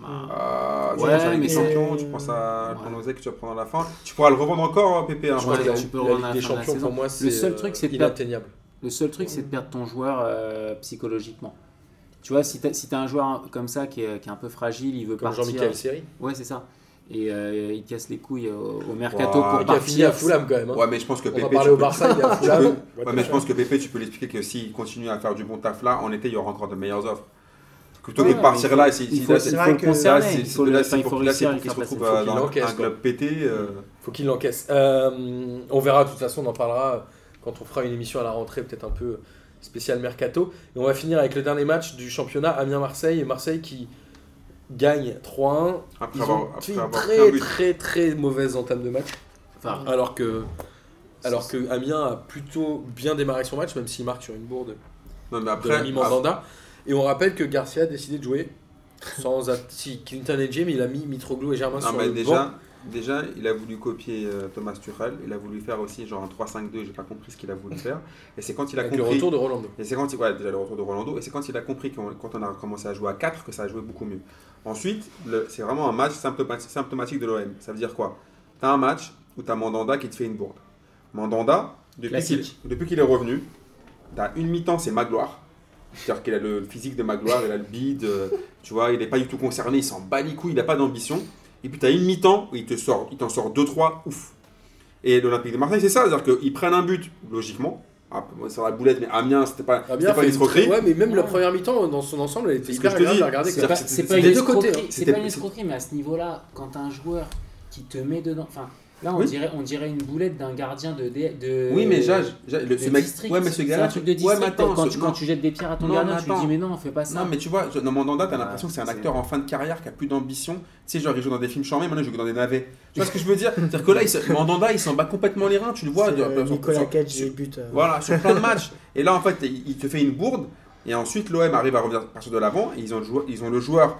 Bah, Ah, tu Ouais, mais Champions, tu penses à Ouais. Que tu vas prendre à la fin. Tu pourras le revendre encore, Pépé. hein, Je que je- tu peux la revendre à Ligue la des fin de la Champions, saison. pour moi, c'est seul truc, c'est de perdre- inatteignable. Le seul truc, c'est de perdre ton joueur euh, psychologiquement. Tu vois, si tu si as un joueur comme ça qui est, qui est un peu fragile, il veut Comme partir. Jean-Michel Seri. Ouais, c'est ça. Et euh, il casse les couilles au, au mercato pour il Qui a fini à partir. Fulham quand même. hein. Ouais, mais je pense que On Pépé. parler au peux- Barça, il est à tu Fulham. peux- Ouais, mais je pense que Pépé, tu peux l'expliquer que s'il continue à faire du bon taf là, en été, il y aura encore de meilleures offres. Plutôt que de partir il là, c'est Il faut, de réussir à se retrouve dans l'encaisse, un club pété. euh, Faut qu'il l'encaisse. Euh, on verra, de toute façon, on en parlera quand on fera une émission à la rentrée, peut-être un peu spéciale mercato. Et on va finir avec le dernier match du championnat, Amiens-Marseille. Et Marseille qui gagne 3-1. Après Ils avoir, ont après fait une avoir très, très, très mauvaise entame de match. Enfin, Alors que, alors que Amiens a plutôt bien démarré son match, même s'il marque sur une bourde Non, mais de après, Rémi Mandanda. Et on rappelle que Garcia a décidé de jouer sans si Clinton et Jim, il a mis Mitroglou et Germain sur le banc. déjà, déjà, il a voulu copier euh, Thomas Tuchel. Il a voulu faire aussi genre un 3-5-2. J'ai pas compris ce qu'il a voulu faire. Et c'est quand il a Avec le compris. retour de Rolando. Et c'est quand il, ouais, déjà le retour de Rolando. Et c'est quand il a compris qu'on- quand on a commencé à jouer à 4 que ça a joué beaucoup mieux. Ensuite, c'est vraiment un match symptomatique, symptomatique de l'OM. Ça veut dire quoi? Tu as un match où tu as Mandanda qui te fait une bourde. Mandanda, depuis qu'il Classique. depuis qu'il est revenu, tu as une mi-temps, c'est Magloire. C'est-à-dire qu'il a le physique de Magloire, il a le bide, euh, tu vois, il n'est pas du tout concerné, il s'en bat les couilles, il n'a pas d'ambition. Et puis tu as une mi-temps où il te sort, il t'en sort 2-3, ouf. Et l'Olympique de Marseille, c'est ça, c'est-à-dire qu'ils prennent un but, logiquement. Ah, c'est la boulette, mais Amiens, c'était pas, pas une escroquerie. Ouais, mais même la première mi-temps, dans son ensemble, elle était hyper agréable dis. à regarder. C'est- pas, une escroquerie, c'est C'était- pas une escroquerie, mais à ce niveau-là, quand t'as un joueur qui te met dedans, enfin, là on Oui. dirait, on dirait une boulette d'un gardien de, de, de- Oui, mais Jage, le- ce mec. Ouais, mais ce c'est gars-là. un truc de ouais, mais attends, quand, tu, quand tu jettes des pierres à ton Non, gardien, tu lui dis mais non, fais pas ça. Non, mais tu vois, je- dans Mandanda, t'as Ah, l'impression que c'est un acteur en fin de carrière qui a plus d'ambition. Tu sais, genre, il joue dans des films charmés, maintenant il joue dans des navets. Tu vois ce que je veux dire? C'est-à-dire que là, il se- Mandanda, il s'en bat complètement les reins, tu le vois. De- euh, sur- Nicolas sur- Cage, sur- buts. euh, Voilà, sur plein de matchs. Et là, en fait, il te fait une bourde. Et ensuite, l'OM arrive à revenir partir de l'avant. Et ils ont, le joueur, ils ont le joueur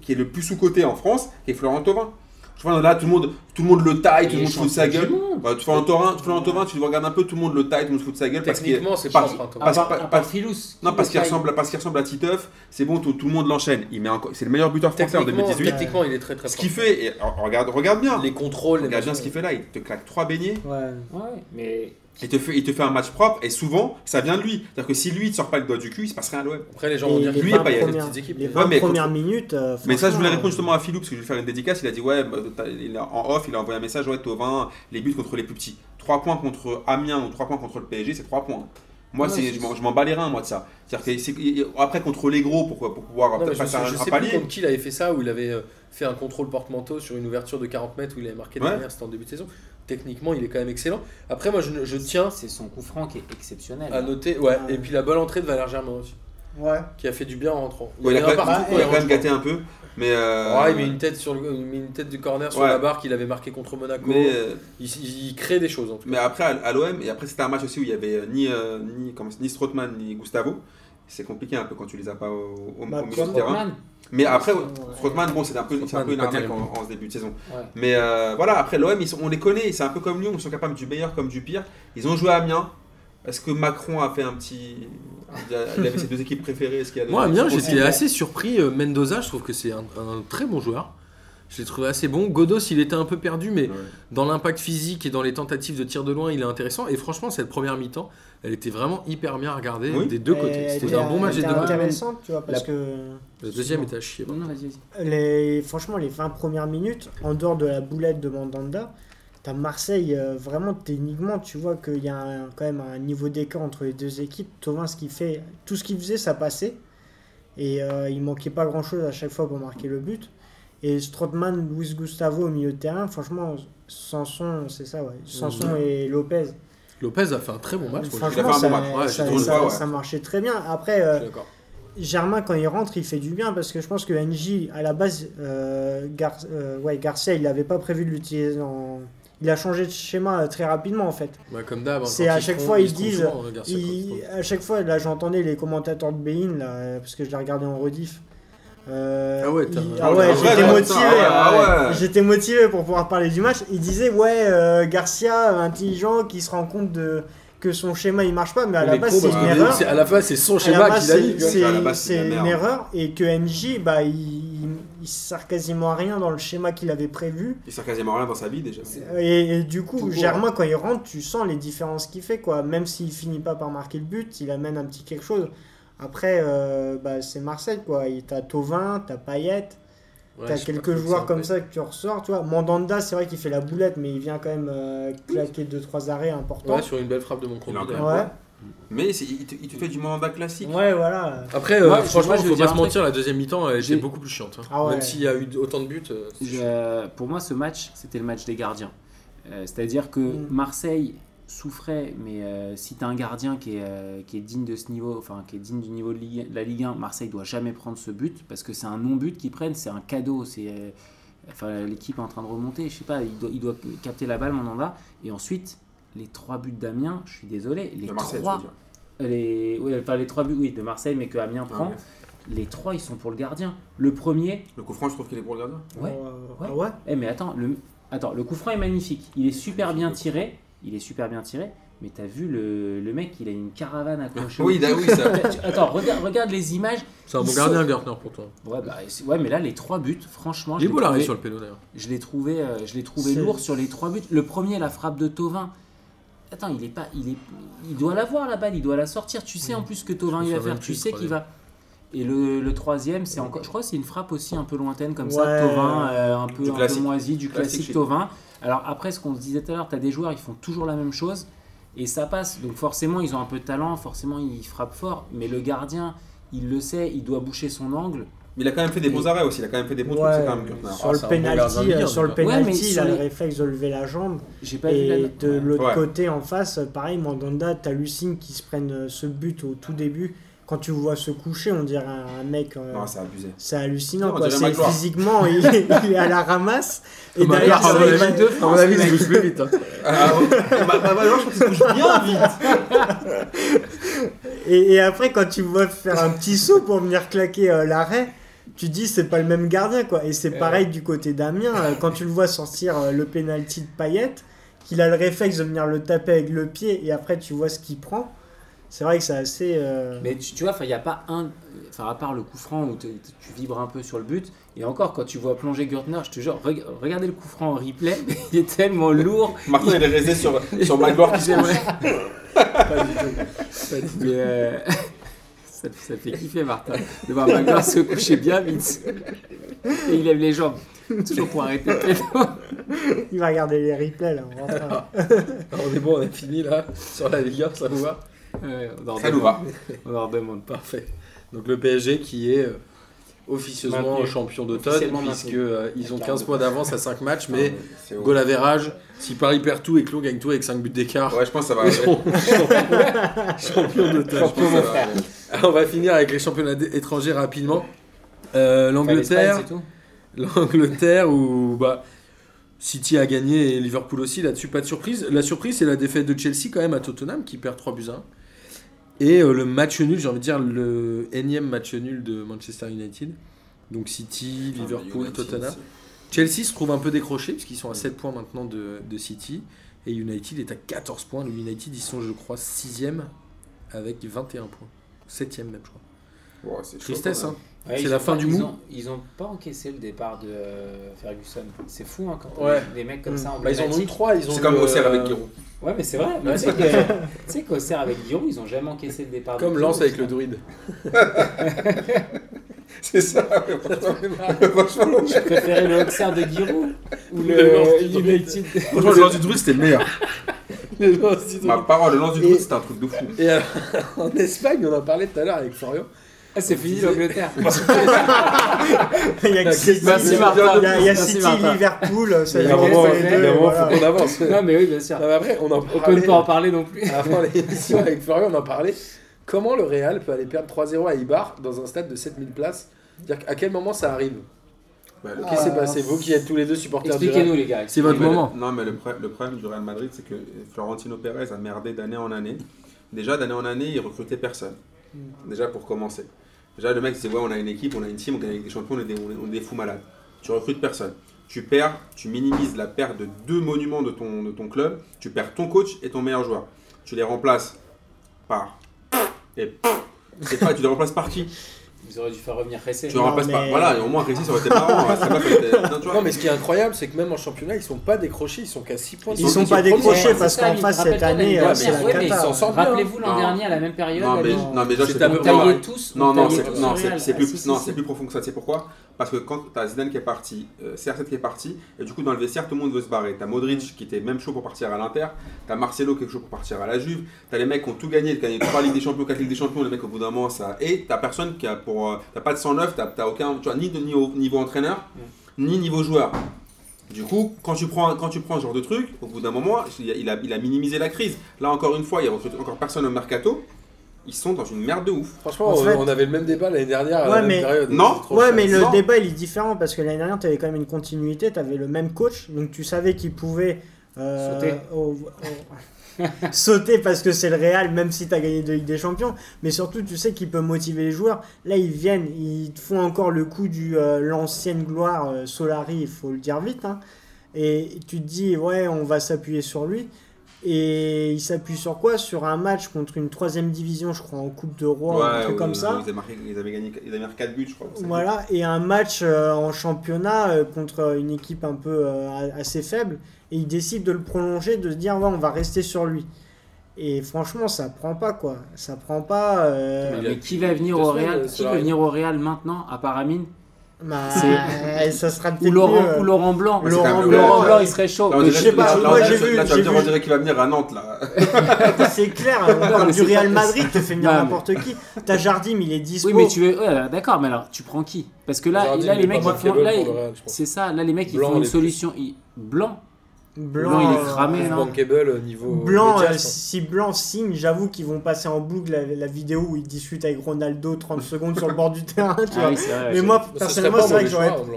qui est le plus sous-côté en France, qui est Florent Thauvin. Je vois là, tout le monde, tout le monde le taille, tout le monde se fout de sa gueule. Bah, tu fais un Thauvin, Florent Thauvin, tu le regardes un peu, tout le monde le taille, tout le monde se fout de sa gueule. Parce qu'il Techniquement, c'est pas- pas un Philous. non, parce le qu'il ressemble, parce qu'il ressemble à Titeuf, c'est bon, tout, tout le monde l'enchaîne. Il met encore, c'est le meilleur buteur français en Techniquement, 2018. techniquement, il est très très Ce qu'il fait, et, regarde, regarde bien, Les contrôles, les regarde bien ce qu'il fait là, il te claque trois beignets, Ouais. Ouais, mais il te, fait, il te fait un match propre, et souvent, ça vient de lui. C'est-à-dire que si lui, il te sort pas le doigt du cul, il se passe rien à l'OM. Après, les gens vont dire que lui, il y a des petites équipes. Les Ouais, 20 mais premières minutes. euh, Mais ça, je voulais répondre justement à Philou, parce que je vais faire une dédicace, il a dit, ouais, bah, t'as- il a- en off, il a envoyé un message, ouais, Tovin, les buts contre les plus petits. 3 points contre Amiens ou 3 points contre le PSG, c'est 3 points. Moi, Ouais, je m'en- bats les reins, moi, de ça. C'est-à-dire que c'est- après, contre les gros, pour, pour pouvoir Non, je, passer sais, un, je un sais plus palier. contre qui il avait fait ça, où il avait euh, fait un contrôle porte-manteau sur une ouverture de 40 mètres où il avait marqué Ouais. derrière, c'était en début de saison. Techniquement, il est quand même excellent. Après, moi, je, je tiens c'est son coup franc qui est exceptionnel. à noter, ouais, Ouais. et puis la bonne entrée de Valère Germain aussi, Ouais. qui a fait du bien en rentrant. Ouais, il, a quand même, il a quand même gâté un peu. Mais, euh, Ouais, il met une tête sur le, il met une tête du corner sur Ouais. la barre qu'il avait marqué contre Monaco. mais, euh, il, crée des choses en tout cas. mais après, à, l'OM, et après, c'était un match aussi où il y avait euh, ni, euh, ni, comment, ni Strootman ni Gustavo. C'est compliqué un peu quand tu les as pas au, au, Bah, au milieu de comme terrain. Mais après. Strootman, bon, c'est un peu, c'est un peu une arnaque en, en ce début de saison. ouais. Mais euh, voilà, après l'OM, ils sont- on les connaît, c'est un peu comme Lyon, ils sont capables du meilleur comme du pire. Ils ont joué à Amiens. Est-ce que Macron a fait un petit. Il avait ses deux équipes préférées Est-ce qu'il y a des Moi, Amiens, j'étais assez surpris. Euh, Mendoza, je trouve que c'est un, un très bon joueur. Je l'ai trouvé assez bon. Godos, il était un peu perdu, mais Ouais. dans l'impact physique et dans les tentatives de tir de loin, il est intéressant. Et franchement, cette première mi-temps, elle était vraiment hyper bien regardée Oui. des deux côtés. était- C'était un bon match des deux côtés. intéressante, tu vois, parce La- que Le deuxième était à chier. Non, non, vas-y, vas-y. les, franchement, les 20 premières minutes, en dehors de la boulette de Mandanda, t'as Marseille, euh, vraiment techniquement, tu vois qu'il y a un- quand même un niveau d'écart entre les deux équipes. Thauvin, ce qu'il fait, tout ce qu'il faisait, ça passait. Et euh, il manquait pas grand-chose à chaque fois pour marquer le but. Et Strootman, Luis Gustavo au milieu de terrain, franchement, Sanson, c'est ça, ouais. Sanson et Lopez. Lopez a fait un très bon match. moi, Il a Franchement, fait un ça, bon match. Ouais, ça- ça- pas, ouais. ça marchait très bien. Après, euh. Germain, quand il rentre, il fait du bien parce que je pense que NJ, à la base, euh, Gar- euh, ouais, Garcia, il n'avait pas prévu de l'utiliser dans. Il a changé de schéma très rapidement en fait. Comme d'hab. hein, C'est à chaque fois, ils disent- souvent, hein, Il- à chaque fois, là, j'entendais les commentateurs de Bein, là, parce que je l'ai regardé en rediff. Euh, Ah ouais, il- Ah ouais, j'étais motivé. putain, ah ouais. J'étais motivé pour pouvoir parler du match. Il disait ouais, euh, Garcia, euh, intelligent, qui se rend compte de que son schéma il marche pas, mais à la base c'est une erreur. À la fin, c'est son À schéma base, qu'il a c'est- dit. À base, une merde. erreur et que NJ bah il, il, il sert quasiment à rien dans le schéma qu'il avait prévu. Il sert quasiment rien dans sa vie déjà. Et, et du Tout coup, court. Germain quand il rentre, tu sens les différences qu'il fait quoi. Même s'il finit pas par marquer le but, il amène un petit quelque chose. Après, euh, bah, c'est Marseille quoi. Il- T'as Tovin, t'as Payet, Ouais, t'as quelques joueurs ça, comme ouais. ça que tu ressors. Tu vois, Mandanda, c'est vrai qu'il fait la boulette, mais il vient quand même euh, claquer deux trois arrêts importants. Ouais, sur une belle frappe de mon. Ouais, Mais c'est- il te, il te fait du mandat classique. ouais, voilà. Après, euh, Moi, je- franchement, moi, je vais faut pas se mentir, la deuxième mi-temps, elle était beaucoup plus chiante. hein. Ah ouais. Même s'il y a eu autant de buts. euh. Je- pour moi, ce match, c'était le match des gardiens. Euh, C'est-à-dire que Mm. Marseille souffrait, mais euh, si tu as un gardien qui est, euh, qui est digne de ce niveau, enfin qui est digne du niveau de, Ligue- de la Ligue 1, Marseille doit jamais prendre ce but parce que c'est un non-but qu'ils prennent, c'est un cadeau. C'est euh, enfin l'équipe est en train de remonter, je sais pas, il doit, il doit capter la balle, Mandanda, et ensuite les trois buts d'Amiens, je suis désolé, les De Marseille, tu trois, les, oui, enfin les trois buts, oui, de Marseille, mais que Amiens prend, Ah, les trois ils sont pour le gardien. Le premier, Le coup franc, je trouve qu'il est pour le gardien. Ouais. Euh, Ouais. ah ouais? eh mais attends, le, attends, le coup franc est magnifique. Il est super bien tiré. Il est super bien tiré. Mais t'as vu le, le mec, il a une caravane accrochée. Oui, oui, ça. Attends, regarde, regarde les images. C'est un bon sont- gardien, Gartner, pour toi. Ouais, bah, ouais, mais là, les trois buts, franchement, Il je est l'ai beau l'arrêt trouvé, sur le péno d'ailleurs. je l'ai trouvé, euh, je l'ai trouvé lourd sur les trois buts. Le premier, la frappe de Tovin. Attends, il est pas, il est, il doit l'avoir la balle, il doit la sortir. Tu sais en plus que Tovin il va faire, tu sais qu'il va. Et le, le troisième, c'est encore, je crois, que c'est une frappe aussi un peu lointaine comme ça, Tovin, euh, un peu, un peu moisi, du Classique classique chez- Tovin. Alors après, ce qu'on se disait tout à l'heure, tu as des joueurs, ils font toujours la même chose et ça passe. Donc forcément, ils ont un peu de talent, forcément, ils frappent fort. Mais le gardien, il le sait, il doit boucher son angle. Mais il a quand même fait des bons arrêts aussi. Il a quand même fait des bons trucs. Ouais, C'est quand même sur Ah, le gardien penalty, sur le. Ouais, il a le les- réflexe de lever la jambe. J'ai pas vu la. Et de l'autre Ouais. côté, en face, pareil, Mandanda, t'hallucines qu'ils se prennent euh, ce but au tout début. Quand tu vois se coucher, on dirait un, un mec. euh, Non, c'est abusé. c'est hallucinant, Non, on quoi. C'est physiquement, il, il est à la ramasse. Et derrière ça, mon il avis, va- deux, à mon avis, il se bouge plus vite. hein. Ah. Bah, bah, bah, je trouve qu'il se bouge bien vite. Et, et après, quand tu vois faire un petit saut pour venir claquer euh, l'arrêt, tu dis c'est pas le même gardien quoi. Et c'est pareil du côté d'Amiens. euh, quand tu le vois sortir euh, le penalty de Payet, qu'il a le réflexe de venir le taper avec le pied et après tu vois ce qu'il prend. C'est vrai que c'est assez. euh, Mais tu, tu vois, il n'y a pas un. Enfin, à part le coup franc où te- tu vibres un peu sur le but. Et encore, quand tu vois plonger Gürtner, je te jure, reg- regardez le coup franc en replay, il est tellement lourd. Martin, il est resté sur, sur Magloire qui se Pas du tout. Pas du tout. Euh, ça, ça fait kiffer, Martin, de voir Magloire se coucher bien vite. Et il lève les jambes, toujours pour arrêter. Il va regarder les replays là. on rentre. Alors, on est bon, on a fini là sur la Ligue 1, ça vous va? Ouais, on Ça nous demande. va. On en demande pas. Parfait. Donc le PSG qui est euh, officieusement Maintenu. champion d'automne puisque euh, ils ont Avec 15 la- points d'avance à 5 matchs mais goal average, si Paris perd tout et Clos gagne tout avec 5 buts d'écart, Ouais, je pense que ça va seront champions d'automne. On va finir avec les championnats étrangers rapidement. Euh, L'Angleterre, l'Angleterre où bah, City a gagné et Liverpool aussi, là-dessus pas de surprise. La surprise c'est la défaite de Chelsea quand même à Tottenham qui perd 3 buts à 1. Et euh, le match nul, j'ai envie de dire le énième match nul de Manchester United. Donc City, Liverpool, United, Tottenham. Chelsea se trouve un peu décroché puisqu'ils sont à 7 points maintenant de, de City. Et United est à 14 points. Le United, ils sont, je crois, 6ème avec 21 points. 7ème même, je crois. Tristesse, hein. Ouais, C'est ils la fin pas- du ils mou. ont- Ils ont pas encaissé le départ de euh, Ferguson. C'est fou hein, quand on Ouais. des mecs comme Mm. ça Bah, ils en ont eu trois. Ils ont C'est comme Auxerre euh, avec Giroud. Ouais, mais c'est vrai. Mais tu sais que- tu sais qu'Auxerre avec Giroud, ils ont jamais encaissé le départ. de Comme Lens avec le druide. C'est ça, ouais, franchement. franchement, Je préférais le Auxerre de Giroud ou Le le. United. franchement, le lance du druide, c'était le meilleur. Le du druide. Ma parole, le lance du druide, c'était un truc de fou. Et alors, en Espagne, on en parlait tout à l'heure avec Florian. Ah, c'est fini l'Angleterre. Il y a que City, Merci, il y a- Martin. il y a, il y a Merci, City, Martin. Liverpool, ça Il y moment, voilà. faut qu'on avance. non, mais oui, bien sûr. Non, mais après, on en On peut pas en parler non plus. avant l'émission avec Florian, on en parlait. Comment le Real peut aller perdre 3-0 à Ibar dans un stade de 7000 places? À quel moment ça arrive? Bah, Qu'est-ce qui s'est passé? Vous qui êtes tous les deux supporters du Expliquez-nous, les gars. C'est votre le- moment. non, mais le, le problème du Real Madrid, c'est que Florentino Pérez a merdé d'année en année. Déjà, d'année en année, il recrutait personne. Déjà, pour commencer. Déjà, le mec, c'est ouais, on a une équipe, on a une team, on gagne des champions, on est des, on est- fous malades. Tu recrutes personne. Tu perds, tu minimises la perte de deux monuments de ton, de ton club. Tu perds ton coach et ton meilleur joueur. Tu les remplaces par. Et. C'est pas, tu les remplaces par qui? Ils auraient dû faire revenir Ressé. Tu remplaces mais- Voilà, et au moins, Récy, ça aurait été marrant. hein, ça aurait été- non, tu vois. Non, mais ce qui est incroyable, c'est que même en championnat, ils sont pas décrochés, ils sont qu'à 6 points. Ils sont équipes pas décrochés Ouais, parce qu'en face cette année, euh, c'est la ils cata. s'en sortent bien. Rappelez-vous l'an dernier à la même période. Non, mais, là, non, mais déjà, c'est plus profond que ça. C'est pourquoi? Parce que quand t'as Zidane qui est parti, euh, CR7 qui est parti, et du coup dans le vestiaire tout le monde veut se barrer. T'as Modric qui était même chaud pour partir à l'Inter, t'as Marcelo qui est chaud pour partir à la Juve, t'as les mecs qui ont tout gagné, qui ont gagné 3 Ligues des Champions, 4 Ligues des Champions, les mecs au bout d'un moment ça. Et t'as personne qui a pour. euh, T'as pas de 109, t'as t'as aucun. Tu vois, ni de niveau, niveau entraîneur, ni niveau joueur. Du coup, quand tu prends, quand tu prends ce genre de truc, au bout d'un moment, il a, il, a, a minimisé la crise. Là, encore une fois, il recrute encore personne au mercato. Ils sont dans une merde de ouf. Franchement, En on- fait- on avait le même débat l'année dernière à Ouais, la même mais- période. Non. Ouais, mais le Non. débat il est différent parce que l'année dernière, tu avais quand même une continuité, tu avais le même coach, donc tu savais qu'il pouvait euh, Sauter. au- au- sauter parce que c'est le Real, même si tu as gagné deux Ligue des Champions, mais surtout tu sais qu'il peut motiver les joueurs. Là, ils viennent, ils te font encore le coup du euh, l'ancienne gloire euh, Solari, il faut le dire vite, hein. et tu te dis, ouais, on va s'appuyer sur lui. Et il s'appuie sur quoi? Sur un match contre une troisième division, je crois, en Coupe de Roi, un truc où- comme où ça. Ils avaient, marqué, ils avaient gagné, ils avaient marqué 4 buts, je crois. Voilà, et un match euh, en championnat euh, contre une équipe un peu euh, assez faible, et il décide de le prolonger, de se dire ouais, on va rester sur lui. Et franchement, ça prend pas quoi. Ça prend pas. euh, Mais qui va venir au Real? Qui va venir au Real maintenant à part Amine? Bah, ça sera ou Laurent, mieux, ou Laurent Blanc Laurent. Blanc, il serait chaud. Dirait- je sais pas, moi, j'ai vu- Là, tu vas me dire, on dirait qu'il va venir à Nantes, là. C'est clair, on parle mais du Real Madrid, te fait venir n'importe qui. T'as Jardim, il est dispo. Oui, mais tu veux. ouais, d'accord, mais alors tu prends qui? Parce que là, Jardim, là les mecs ils font. c'est ça, là les mecs ils font on une solution. Blanc Blanc, Blanc, il est euh, cramé, non bankable euh, niveau. Blanc, médias, euh, pense. si Blanc signe, j'avoue qu'ils vont passer en boucle la, la vidéo où il discute avec Ronaldo 30 secondes sur le bord du terrain. Tu Ah vois. oui, c'est vrai, mais moi, personnellement, c'est vrai que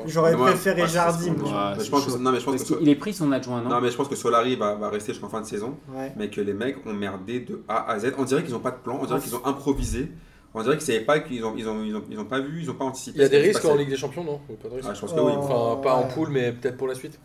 j'aurais, Blanc. préféré ouais, Jardim. Ouais, je pense que, non, mais je pense Parce qu'il est pris son adjoint, non non, mais je pense que Solari va, va rester jusqu'en fin de saison, Ouais. mais que les mecs ont merdé de A à Z. On dirait qu'ils n'ont pas de plan, on dirait qu'ils ont improvisé, on dirait qu'ils savaient pas qu'ils ont, ils ont, ils ont, ils ont pas vu, ils ont pas anticipé. Il y a des risques en. Ligue des Champions, non Pas de risques Ah, je pense que oui. Oh. Enfin, pas en poule, mais peut-être pour la suite.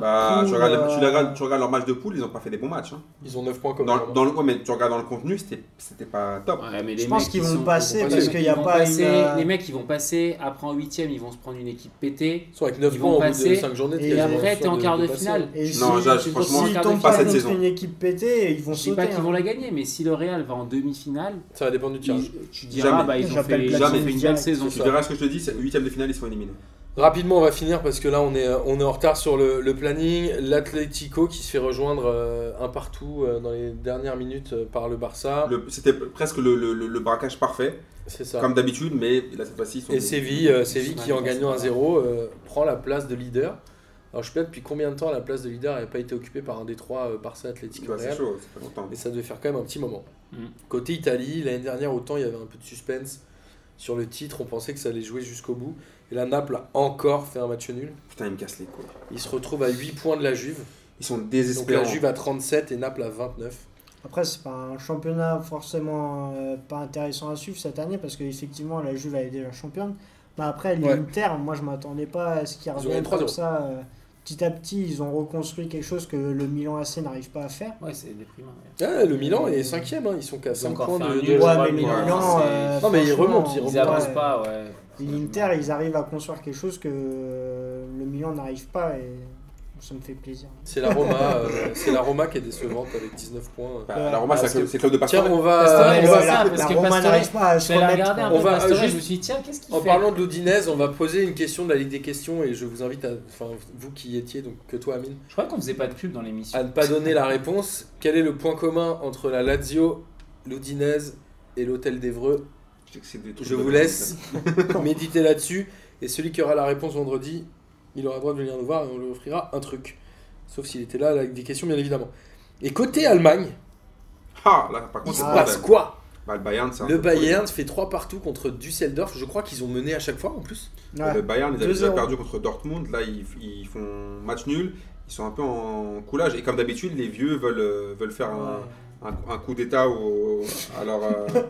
Bah, tu, regardes, euh, tu, regardes, tu regardes leur match de poule, ils ont pas fait des bons matchs. hein. Ils ont 9 points comme Dans, dans le, ouais, mais tu regardes dans le contenu, c'était c'était pas top. Ouais, mais Je les pense mecs, qu'ils ils vont sont- passer ils vont parce qu'il ils n'y a vont pas passer- une. euh, Les mecs, ils vont passer. Après, en huitième, ils vont se prendre une équipe pétée. Ils sont avec 9 Ils points vont de passer, 5 journées. et Et après, t'es en quart de passer. finale. Et Non, si- franchement, de tombent pas cette saison. une équipe pétée, ils vont Je dis sauter. pas qu'ils hein. vont la gagner, mais si le Real va en demi-finale, Ça va dépendre du tirage. ils- tu diras bah ils ont fait, ils une belle saison. Tu verras ce que je te dis, c'est le huitième de finale, ils sont éliminés. Rapidement, on va finir parce que là, on est, on est en retard sur le, le planning. L'Atlético qui se fait rejoindre euh, un partout euh, dans les dernières minutes euh, par le Barça. Le- C'était presque le, le- le- le braquage parfait, C'est ça. comme d'habitude, mais là cette fois-ci ils sont. Et Séville, euh, Séville qui, en gagnant placés. 1-0, euh, prend la place de leader. Alors, je sais pas depuis combien de temps la place de leader n'avait pas été occupée par un des trois euh, Barça Atlético Ouais, c'est Real. chaud, c'est pas longtemps. Mais ça devait faire quand même un petit moment. Mm. Côté Italie, l'année dernière, autant il y avait un peu de suspense sur le titre, on pensait que ça allait jouer jusqu'au bout. Et là, Naples a encore fait un match nul. Putain, ils me cassent les couilles. Il se retrouve à 8 points de la Juve. Ils sont Donc désespérants. la Juve à 37 et Naples à 29. Après, c'est pas un championnat forcément euh, pas intéressant à suivre cette année parce qu'effectivement, la Juve elle est déjà championne. Mais après, Ouais. l'Inter, moi je m'attendais pas à ce qu'ils reviennent gagné 3-0. comme ça. euh, petit à petit, ils ont reconstruit quelque chose que le Milan AC n'arrive pas à faire. Ouais, c'est déprimant. ouais. Ah, le Milan est 5ème, ils sont qu'à Ils ont 5 encore points de. de-. Ouais, Ouais, mais ouais, Milan. euh, Non, mais ils remontent, ils Ils remontent. avancent ouais. pas, ouais. L'Inter, ils arrivent à construire quelque chose que le Milan n'arrive pas et ça me fait plaisir. C'est la Roma, euh, c'est la Roma qui est décevante avec 19 points. Bah, la Roma, c'est club de Tiens, on va. Pastore, on va- ça, parce la que Roma Pastore, n'arrive pas à se Je l'ai remettre. regardé un On peu va, Pastore, je juste- me suis dit, tiens, qu'est-ce qu'il En fait parlant de l'Odinez, on va poser une question de la Ligue des questions et je vous invite à, enfin vous qui y étiez, donc que toi Amine, Je croyais qu'on faisait pas de pub dans l'émission. à ne pas donner la réponse. Quel est le point commun entre la Lazio, l'Odinez et l'Hôtel d'Evreux Je des vous laisse méditer là-dessus et celui qui aura la réponse vendredi, il aura le droit de venir nous voir et on lui offrira un truc. Sauf s'il était là avec des questions bien évidemment. Et côté Allemagne, Ah, là, par il contre, se passe quoi? Bah, le Bayern, un Le Bayern fait 3 partout contre Düsseldorf. Je crois qu'ils ont mené à chaque fois en plus. Ouais. Le Bayern, ils avaient déjà 2-0. perdu contre Dortmund. Là, ils, ils font match nul. Ils sont un peu en coulage. Et comme d'habitude, les vieux veulent, euh, veulent faire un, un- un coup d'état au, à, leur, euh,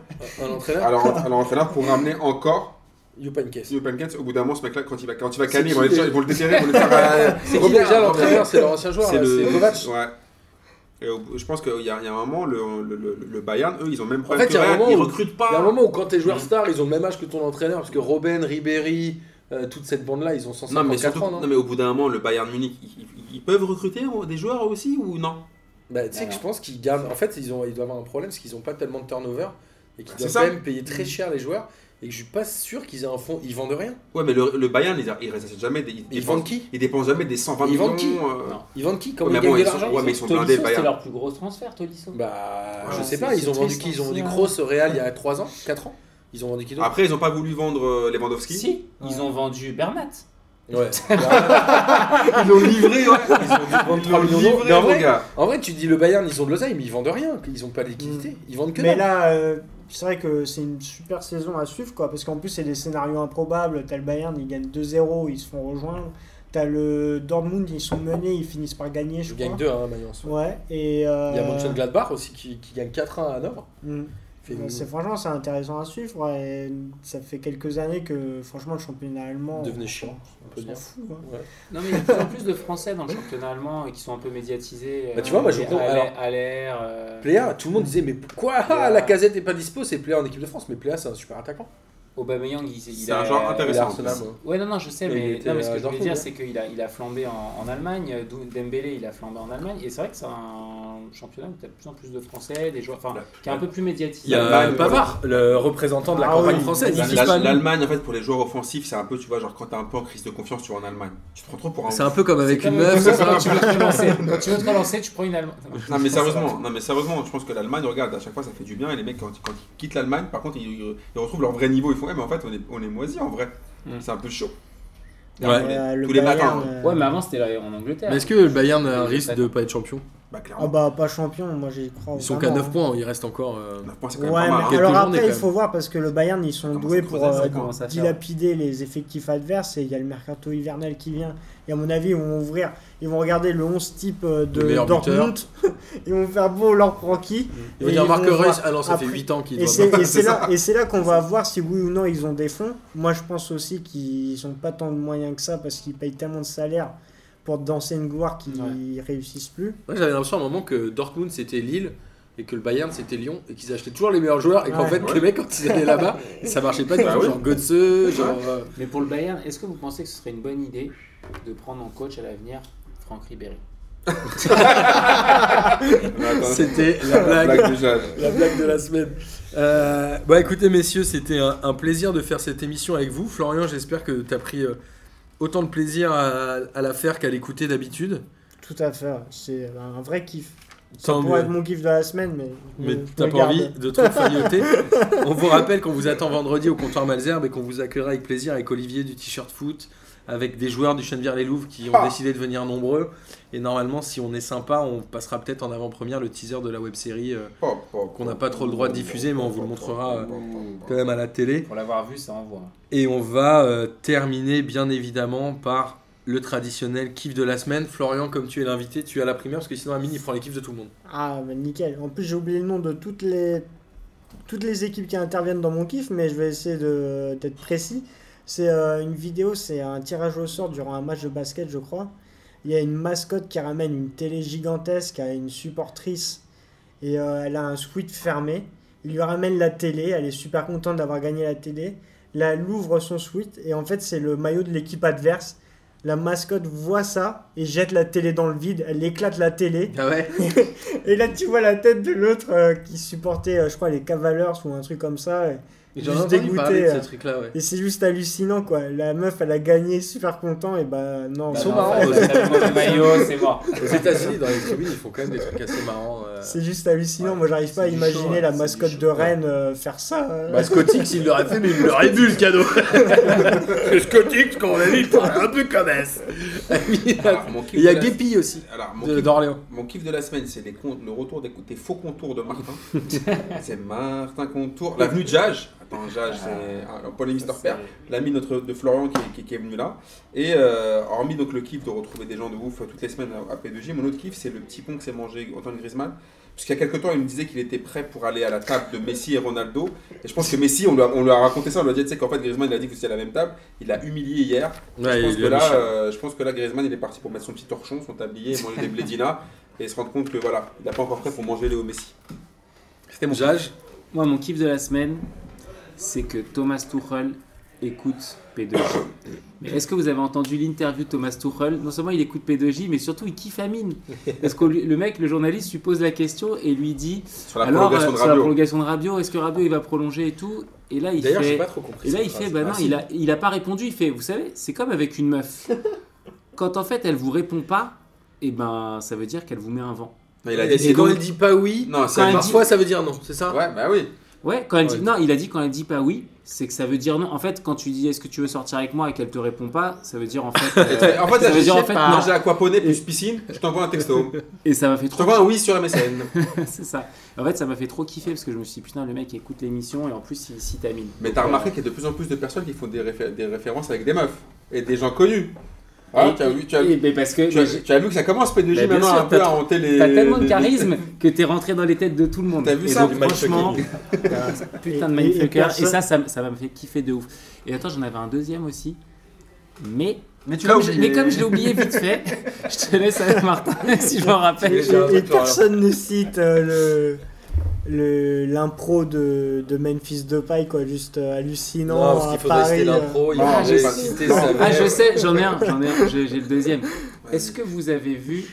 à, leur, à leur entraîneur pour ramener encore Jupankes. Steve Penkens. Au bout d'un moment, ce mec-là, quand il va, quand il va canner, ils vont, le- les- ils vont le déterrer. Ils vont le faire. euh, C'est qui déjà l'entraîneur C'est leur ancien joueur, C'est le. Kovac. Ouais. Et je pense qu'il y, a il y a un moment, le, le, le- Bayern, eux, ils ont même En problème fait, il y a un moment ils où- recrutent pas. Il y a un moment où quand tes joueurs stars, ils ont le même âge que ton entraîneur, parce que Robben, Ribéry, euh, toute cette bande-là, ils ont 154 Non mais, surtout, ans, non, non mais au bout d'un moment, le Bayern Munich, ils, ils- ils peuvent recruter des joueurs aussi ou non? Bah, tu sais que je pense qu'ils gardent. En fait, ils, ont, ils doivent avoir un problème parce qu'ils n'ont pas tellement de turnover et qu'ils C'est doivent quand même payer très cher les joueurs et que je suis pas sûr qu'ils aient un fonds. Ils vendent rien. Ouais, mais le, le Bayern, ils, ils restent jamais des. Ils, Ils dépensent- vendent qui Ils dépensent jamais des 120 Ils millions. vendent qui euh, Non. Ils vendent qui Comment Ouais, ils gagnent de ils sont- l'argent ouais, mais ils sont Tolisso, blindés, c'était Bayern. leur plus gros transfert, Tolisso. Bah, je sais c'est- pas, ils c'est ont vendu qui? Ils ont vendu hein. Kroos au Real il y a 3 ans 4 ans? Ils ont vendu qui d'autre? Après, ils n'ont pas voulu vendre euh, Lewandowski. Si, ils ont vendu Bernat. Ouais. Ils l'ont livré, ouais. Ils ont dû vendre Ils 3 l'ont millions d'euros. livré, Mais en vrai, gars. en vrai, tu dis le Bayern, ils ont de l'oseille, mais ils vendent rien. Ils ont pas de liquidité. Ils vendent que Mais dalle. là, euh, c'est vrai que c'est une super saison à suivre, quoi, parce qu'en plus, c'est des scénarios improbables. T'as le Bayern, ils gagnent 2-0, ils se font rejoindre. T'as le Dortmund, ils sont menés, ils finissent par gagner, je Je crois. gagne 2 hein, Mayence. Ouais, et. euh, Il y a Mönchengladbach aussi qui, qui gagne 4-1 à Hanovre. C'est franchement c'est intéressant à suivre et ça fait quelques années que franchement le championnat allemand Devenait chiant, on s'en dire. fout, hein. Ouais. Non, mais il y a de plus en plus de Français dans le championnat allemand et qui sont un peu médiatisés. Bah, tu vois, moi, je comprends. Haller, euh, Pléa, tout le monde disait mais pourquoi? Pléa. la casette n'est pas dispo C'est Pléa en équipe de France, mais Pléa c'est un super attaquant. Aubameyang, il, il C'est a- un est intéressant. Arsenal. Ouais, non, non, je sais, Mais il mais, était non, mais ce que je Dortmund, dire, c'est qu'il a, il a flambé en, en Allemagne. Dembélé, il a flambé en Allemagne. Et c'est vrai que c'est un championnat où tu as de plus en plus de Français, des joueurs, enfin, qui est un peu plus médiatisé. Il y a L'Allemagne, Pavard, le représentant de la Ah campagne oui, française. L'Allemagne, en fait, pour les joueurs offensifs, c'est un peu, tu vois, genre quand t'es un peu en crise de confiance, tu vas en Allemagne. Tu te prends trop pour un. C'est un peu comme C'est avec comme une meuf, quand tu veux te relancer. Quand tu veux te relancer, tu prends une Allemande. Non mais sérieusement, non mais sérieusement, je pense que l'Allemagne, regarde, à chaque fois ça fait du bien et les mecs quand, quand ils quittent l'Allemagne, par contre ils, ils retrouvent leur vrai niveau, font ouais mais en fait on est, on est moisi en vrai, Mm. c'est un peu chaud. Ouais. Tous les- Euh, le tous les Bayern, matins. euh, Ouais, mais avant, c'était là- en Angleterre. Mais est-ce que le Bayern a un Oui, risque de pas être champion? Bah Ah clairement. bah pas champion, moi j'y crois. Ils sont qu'à vraiment, 9 hein. points, il reste encore. euh, 9 points c'est quand même Ouais, pas mal. mais hein. alors après, il même. faut voir parce que le Bayern, ils sont doués pour euh, faire. dilapider les effectifs adverses et il y a le mercato hivernal qui vient. Et à mon avis, ils vont ouvrir, ils vont regarder le 11 type euh, de Dortmund. ils vont faire beau leur croquis. Il va Et dire ils Marc vont Reus, voir. ah non, ça fait Après- 8 ans qu'il Et doit c'est là, ça. et c'est là qu'on va voir si oui ou non ils ont des fonds. Moi, je pense aussi qu'ils n'ont pas tant de moyens que ça parce qu'ils payent tellement de salaire pour danser une gloire qu'ils réussissent plus. Moi j'avais l'impression à un moment que Dortmund c'était Lille et que le Bayern c'était Lyon et qu'ils achetaient toujours les meilleurs joueurs et qu'en Ouais. fait Ouais. les mecs quand ils allaient là-bas ça marchait pas du Bah tout genre Götze genre euh, Mais pour le Bayern, est-ce que vous pensez que ce serait une bonne idée de prendre en coach à l'avenir Franck Ribéry c'était la blague la blague de la semaine. Euh, bah écoutez messieurs, c'était un, un plaisir de faire cette émission avec vous. Florian, j'espère que tu as pris euh, autant de plaisir à, à la faire qu'à l'écouter d'habitude. Tout à fait. C'est un vrai kiff. Ça pourrait être mon kiff de la semaine, mais. Mais t'as pas envie de trop failloter. On vous rappelle qu'on vous attend vendredi au comptoir Malzerbe et qu'on vous accueillera avec plaisir avec Olivier du t-shirt foot, avec des joueurs du Chenevière-les-Louves qui ont Ah. décidé de venir nombreux. Et normalement, si on est sympa, on passera peut-être en avant-première le teaser de la web série qu'on n'a pas trop le droit de diffuser, mais on vous le montrera euh, quand même à la télé. Pour l'avoir vu, ça envoie. Et on va euh, terminer bien évidemment par le traditionnel kiff de la semaine. Florian, comme tu es l'invité, tu as la première parce que sinon Amine il prend les kiffs de tout le monde. Ah, bah nickel. En plus, j'ai oublié le nom de toutes les, toutes les équipes qui interviennent dans mon kiff, mais je vais essayer de- d'être précis. C'est euh, une vidéo, c'est un tirage au sort durant un match de basket, je crois. Il y a une mascotte qui ramène une télé gigantesque à une supportrice et euh, elle a un sweat fermé. Il lui ramène la télé, elle est super contente d'avoir gagné la télé. Là, elle ouvre son sweat et en fait, c'est le maillot de l'équipe adverse. La mascotte voit ça et jette la télé dans le vide. Elle éclate la télé. Ah ouais? Et là, tu vois la tête de l'autre euh, qui supportait, je crois, les Cavaliers ou un truc comme ça. Et, Juste dégoûté, parler de ce euh. truc-là, ouais. et c'est juste hallucinant, quoi. La meuf, elle a gagné, super content, et bah non. Ils sont non, marrants, c'est mort. Aux États-Unis, dans les tribunes, ils font quand même des trucs assez marrants. euh. C'est juste hallucinant. Ouais, Moi, j'arrive pas à imaginer show, la mascotte de. Rennes euh, faire ça. euh. Bah, Scotix, il l'aurait fait, mais il l'aurait vu le cadeau. Scotix, quand on l'a vu, il parlait un peu comme S. Kiff Il y a Guépy aussi, Alors, mon de- kiff- d'Orléans. Mon kiff de la semaine, c'est le retour des, des faux contours de Martin. c'est Martin Contour. L'avenue de Jage. Attends, Jage, c'est un Paul Mister Père. L'ami notre, de Florian qui, qui- qui est venu là. Et euh, hormis donc le kiff de retrouver des gens de ouf toutes les semaines à, à P2J, mon autre kiff, c'est le petit pont que s'est mangé Antoine Griezmann. Puisqu'il y a quelques temps, il me disait qu'il était prêt pour aller à la table de Messi et Ronaldo. Et je pense que Messi, on lui a, on lui a raconté ça, on lui a dit tu sais, qu'en fait Griezmann, il a dit que c'était à la même table. Il l'a humilié hier. Ouais, je, pense que là, euh, je pense que là, Griezmann, il est parti pour mettre son petit torchon, son tablier, manger des blédinas et se rendre compte que voilà, il n'est pas encore prêt pour manger Léo Messi. C'était mon Jage. Moi, mon kiff de la semaine, c'est que Thomas Tuchel écoute P2J. Mais est-ce que vous avez entendu l'interview de Thomas Tuchel? Non seulement il écoute P2J, mais surtout il kiffe Amine. Parce que le mec, le journaliste, lui pose la question et lui dit Sur la Alors, prolongation euh, de Rabiot. prolongation de Rabiot, est-ce que Rabiot il va prolonger et tout? Et là, il fait. pas trop compris. Et là, il fait, bah Ah, non, si. il a, il a pas répondu. Il fait, vous savez, c'est comme avec une meuf. Quand en fait elle vous répond pas, et ben ça veut dire qu'elle vous met un vent. Non, il a Et quand donc- elle dit pas oui, Non, Quand elle parfois ça veut dire non, c'est ça? Ouais, bah oui. Ouais, quand elle dit Ouais. non, il a dit quand elle dit pas oui, c'est que ça veut dire non. En fait, quand tu dis est-ce que tu veux sortir avec moi et qu'elle te répond pas, ça veut dire en fait. euh, En fait, ça là, veut j'ai dire en fait non. manger aquaponé plus piscine, je t'envoie un texto. Et ça m'a fait Je trop. t'envoie un oui sur MSN. c'est ça. En fait, ça m'a fait trop kiffer parce que je me suis dit putain, le mec écoute l'émission et en plus il cite Amine. Mais t'as euh, remarqué qu'il y a de plus en plus de personnes qui font des, réfé- des références avec des meufs et des gens connus. Ah, et- tu as vu, tu as, et- mais parce que tu as- j'ai- tu as vu que ça commence P2J Bah, bien maintenant sûr, un peu t'as- à hanter les. T'as tellement de charisme que t'es rentré dans les têtes de tout le monde. T'as vu et ça donc, franchement, putain de Et- et- et mindfucker. Et, personne- ça, ça, ça m'a fait kiffer de ouf. Et attends, j'en avais un deuxième aussi. Mais, Mais tu comme, je, oublié. mais comme je l'ai oublié vite fait, je te laisse avec Martin si je m'en Et, rappelle. Et- et Florian. personne ne cite euh, le- l'impro de, de Memphis Depay, quoi. Juste euh, hallucinant. Non, parce qu'il à faudrait Paris, citer euh. l'impro, il non, faudrait j'ai pas citer Ah, je sais, j'en ai un, j'en ai un, j'ai le deuxième. Est-ce que vous avez vu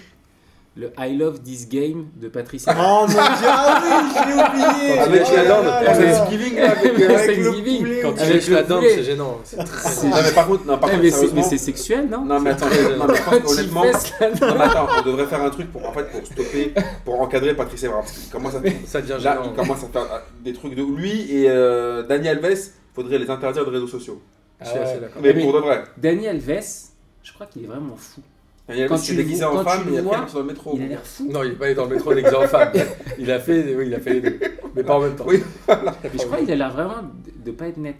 le I Love This Game de Patrice Oh mon dieu, ah oui, je l'ai oublié. Avec Oh la dinde. Thanksgiving avec, euh, avec le Thanksgiving, poulet. Quand tu Avec le la dinde, c'est gênant. C'est très- Non mais par contre, non, par Eh, contre mais c'est sexuel, non? Non mais attends, non, mais je pense qu'honnêtement, non, mais attends, on devrait faire un truc pour en fait pour stopper, pour encadrer Patrice Evra parce qu'il commence à Ça devient là, gênant. il commence à faire euh, des trucs de lui et euh, Daniel Alves, faudrait les interdire de réseaux sociaux. Je suis assez d'accord. Mais Mais- pour de vrai. Daniel Vess, je crois qu'il est vraiment fou. Daniel Quand tu déguisé en quand femme tu et le après vois, il est sur le métro. Il a l'air fou. Non, il est pas allé dans le métro déguisé en femme. Il a fait, oui, il a fait les deux. Mais pas en même temps. Oui. Mais je crois qu'il a l'air vraiment de, de pas être net.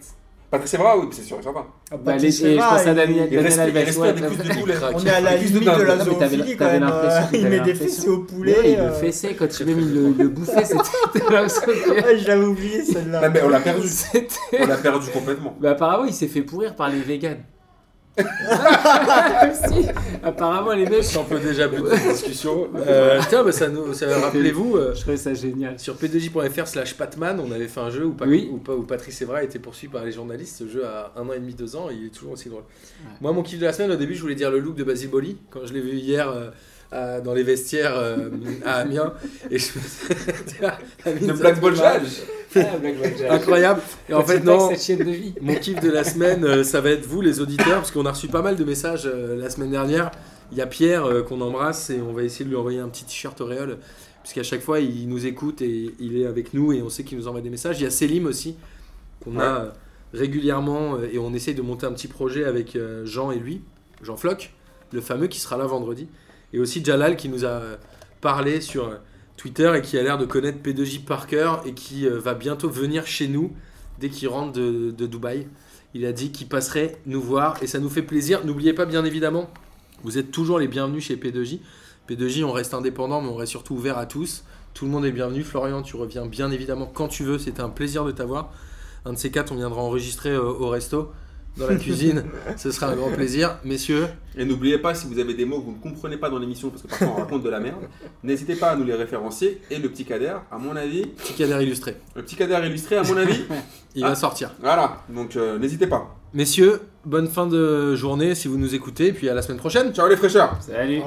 Patrice Evra, oui, c'est sûr et certain. Ah, Bah, les- je pense à il- Daniel, Il Daniel respire, il Alves. respire ouais, des cuisses de il poulet. craque. On est à la limite de la t'avais- zoophilie quand même. l'impression euh, qu'il Il met des fessées au poulet. ouais, il le euh. fessait quand il même il le, le bouffait, c'était Ouais, J'avais oublié celle-là. mais on l'a perdu. On l'a perdu complètement. Bah, apparemment, il s'est fait pourrir par les vegans. Si, apparemment, les mecs. On peut déjà plus de cette discussion. Euh, tiens, bah, ça nous, ça, rappelez-vous, euh, Je trouvais ça génial. sur p2j.fr slash patman, on avait fait un jeu où, Pa- Oui. où, Pa- où Patrice Evra était poursuivi par les journalistes. Ce jeu a un an et demi, deux ans, et il est toujours aussi drôle. Moi, mon kiff de la semaine, au début, je voulais dire le look de Basile Boli, quand je l'ai vu hier euh, dans les vestiaires euh, à Amiens. Et je De Black Ball Jage. Incroyable. Et en fait, non. cette chaîne de vie. Mon kiff de la semaine, euh, ça va être vous, les auditeurs, parce qu'on a reçu pas mal de messages euh, la semaine dernière. Il y a Pierre euh, qu'on embrasse et on va essayer de lui envoyer un petit t-shirt Auréole, puisqu'à chaque fois il nous écoute et il est avec nous et on sait qu'il nous envoie des messages. Il y a Selim aussi, qu'on a régulièrement et on essaye de monter un petit projet avec Jean et lui, Jean Floch, le fameux qui sera là vendredi. Et aussi Jalal qui nous a parlé sur Twitter et qui a l'air de connaître P2J par cœur et qui euh, va bientôt venir chez nous dès qu'il rentre de, de Dubaï. Il a dit qu'il passerait nous voir et ça nous fait plaisir. N'oubliez pas, bien évidemment, vous êtes toujours les bienvenus chez P2J. P2J, on reste indépendant, mais on reste surtout ouvert à tous. Tout le monde est bienvenu. Florian, tu reviens bien évidemment quand tu veux. C'était un plaisir de t'avoir. Un de ces quatre, on viendra enregistrer euh, au resto, dans la cuisine. Ce sera un grand plaisir. Messieurs, Et n'oubliez pas, si vous avez des mots que vous ne comprenez pas dans l'émission, parce que parfois on raconte de la merde, n'hésitez pas à nous les référencier. Et le petit Kader, à mon avis, petit cadre illustré. le petit Kader illustré, à mon avis, Il Ah. va sortir. voilà. Donc euh, n'hésitez pas. Messieurs, bonne fin de journée si vous nous écoutez. Et puis à la semaine prochaine. Ciao les fraîcheurs Salut.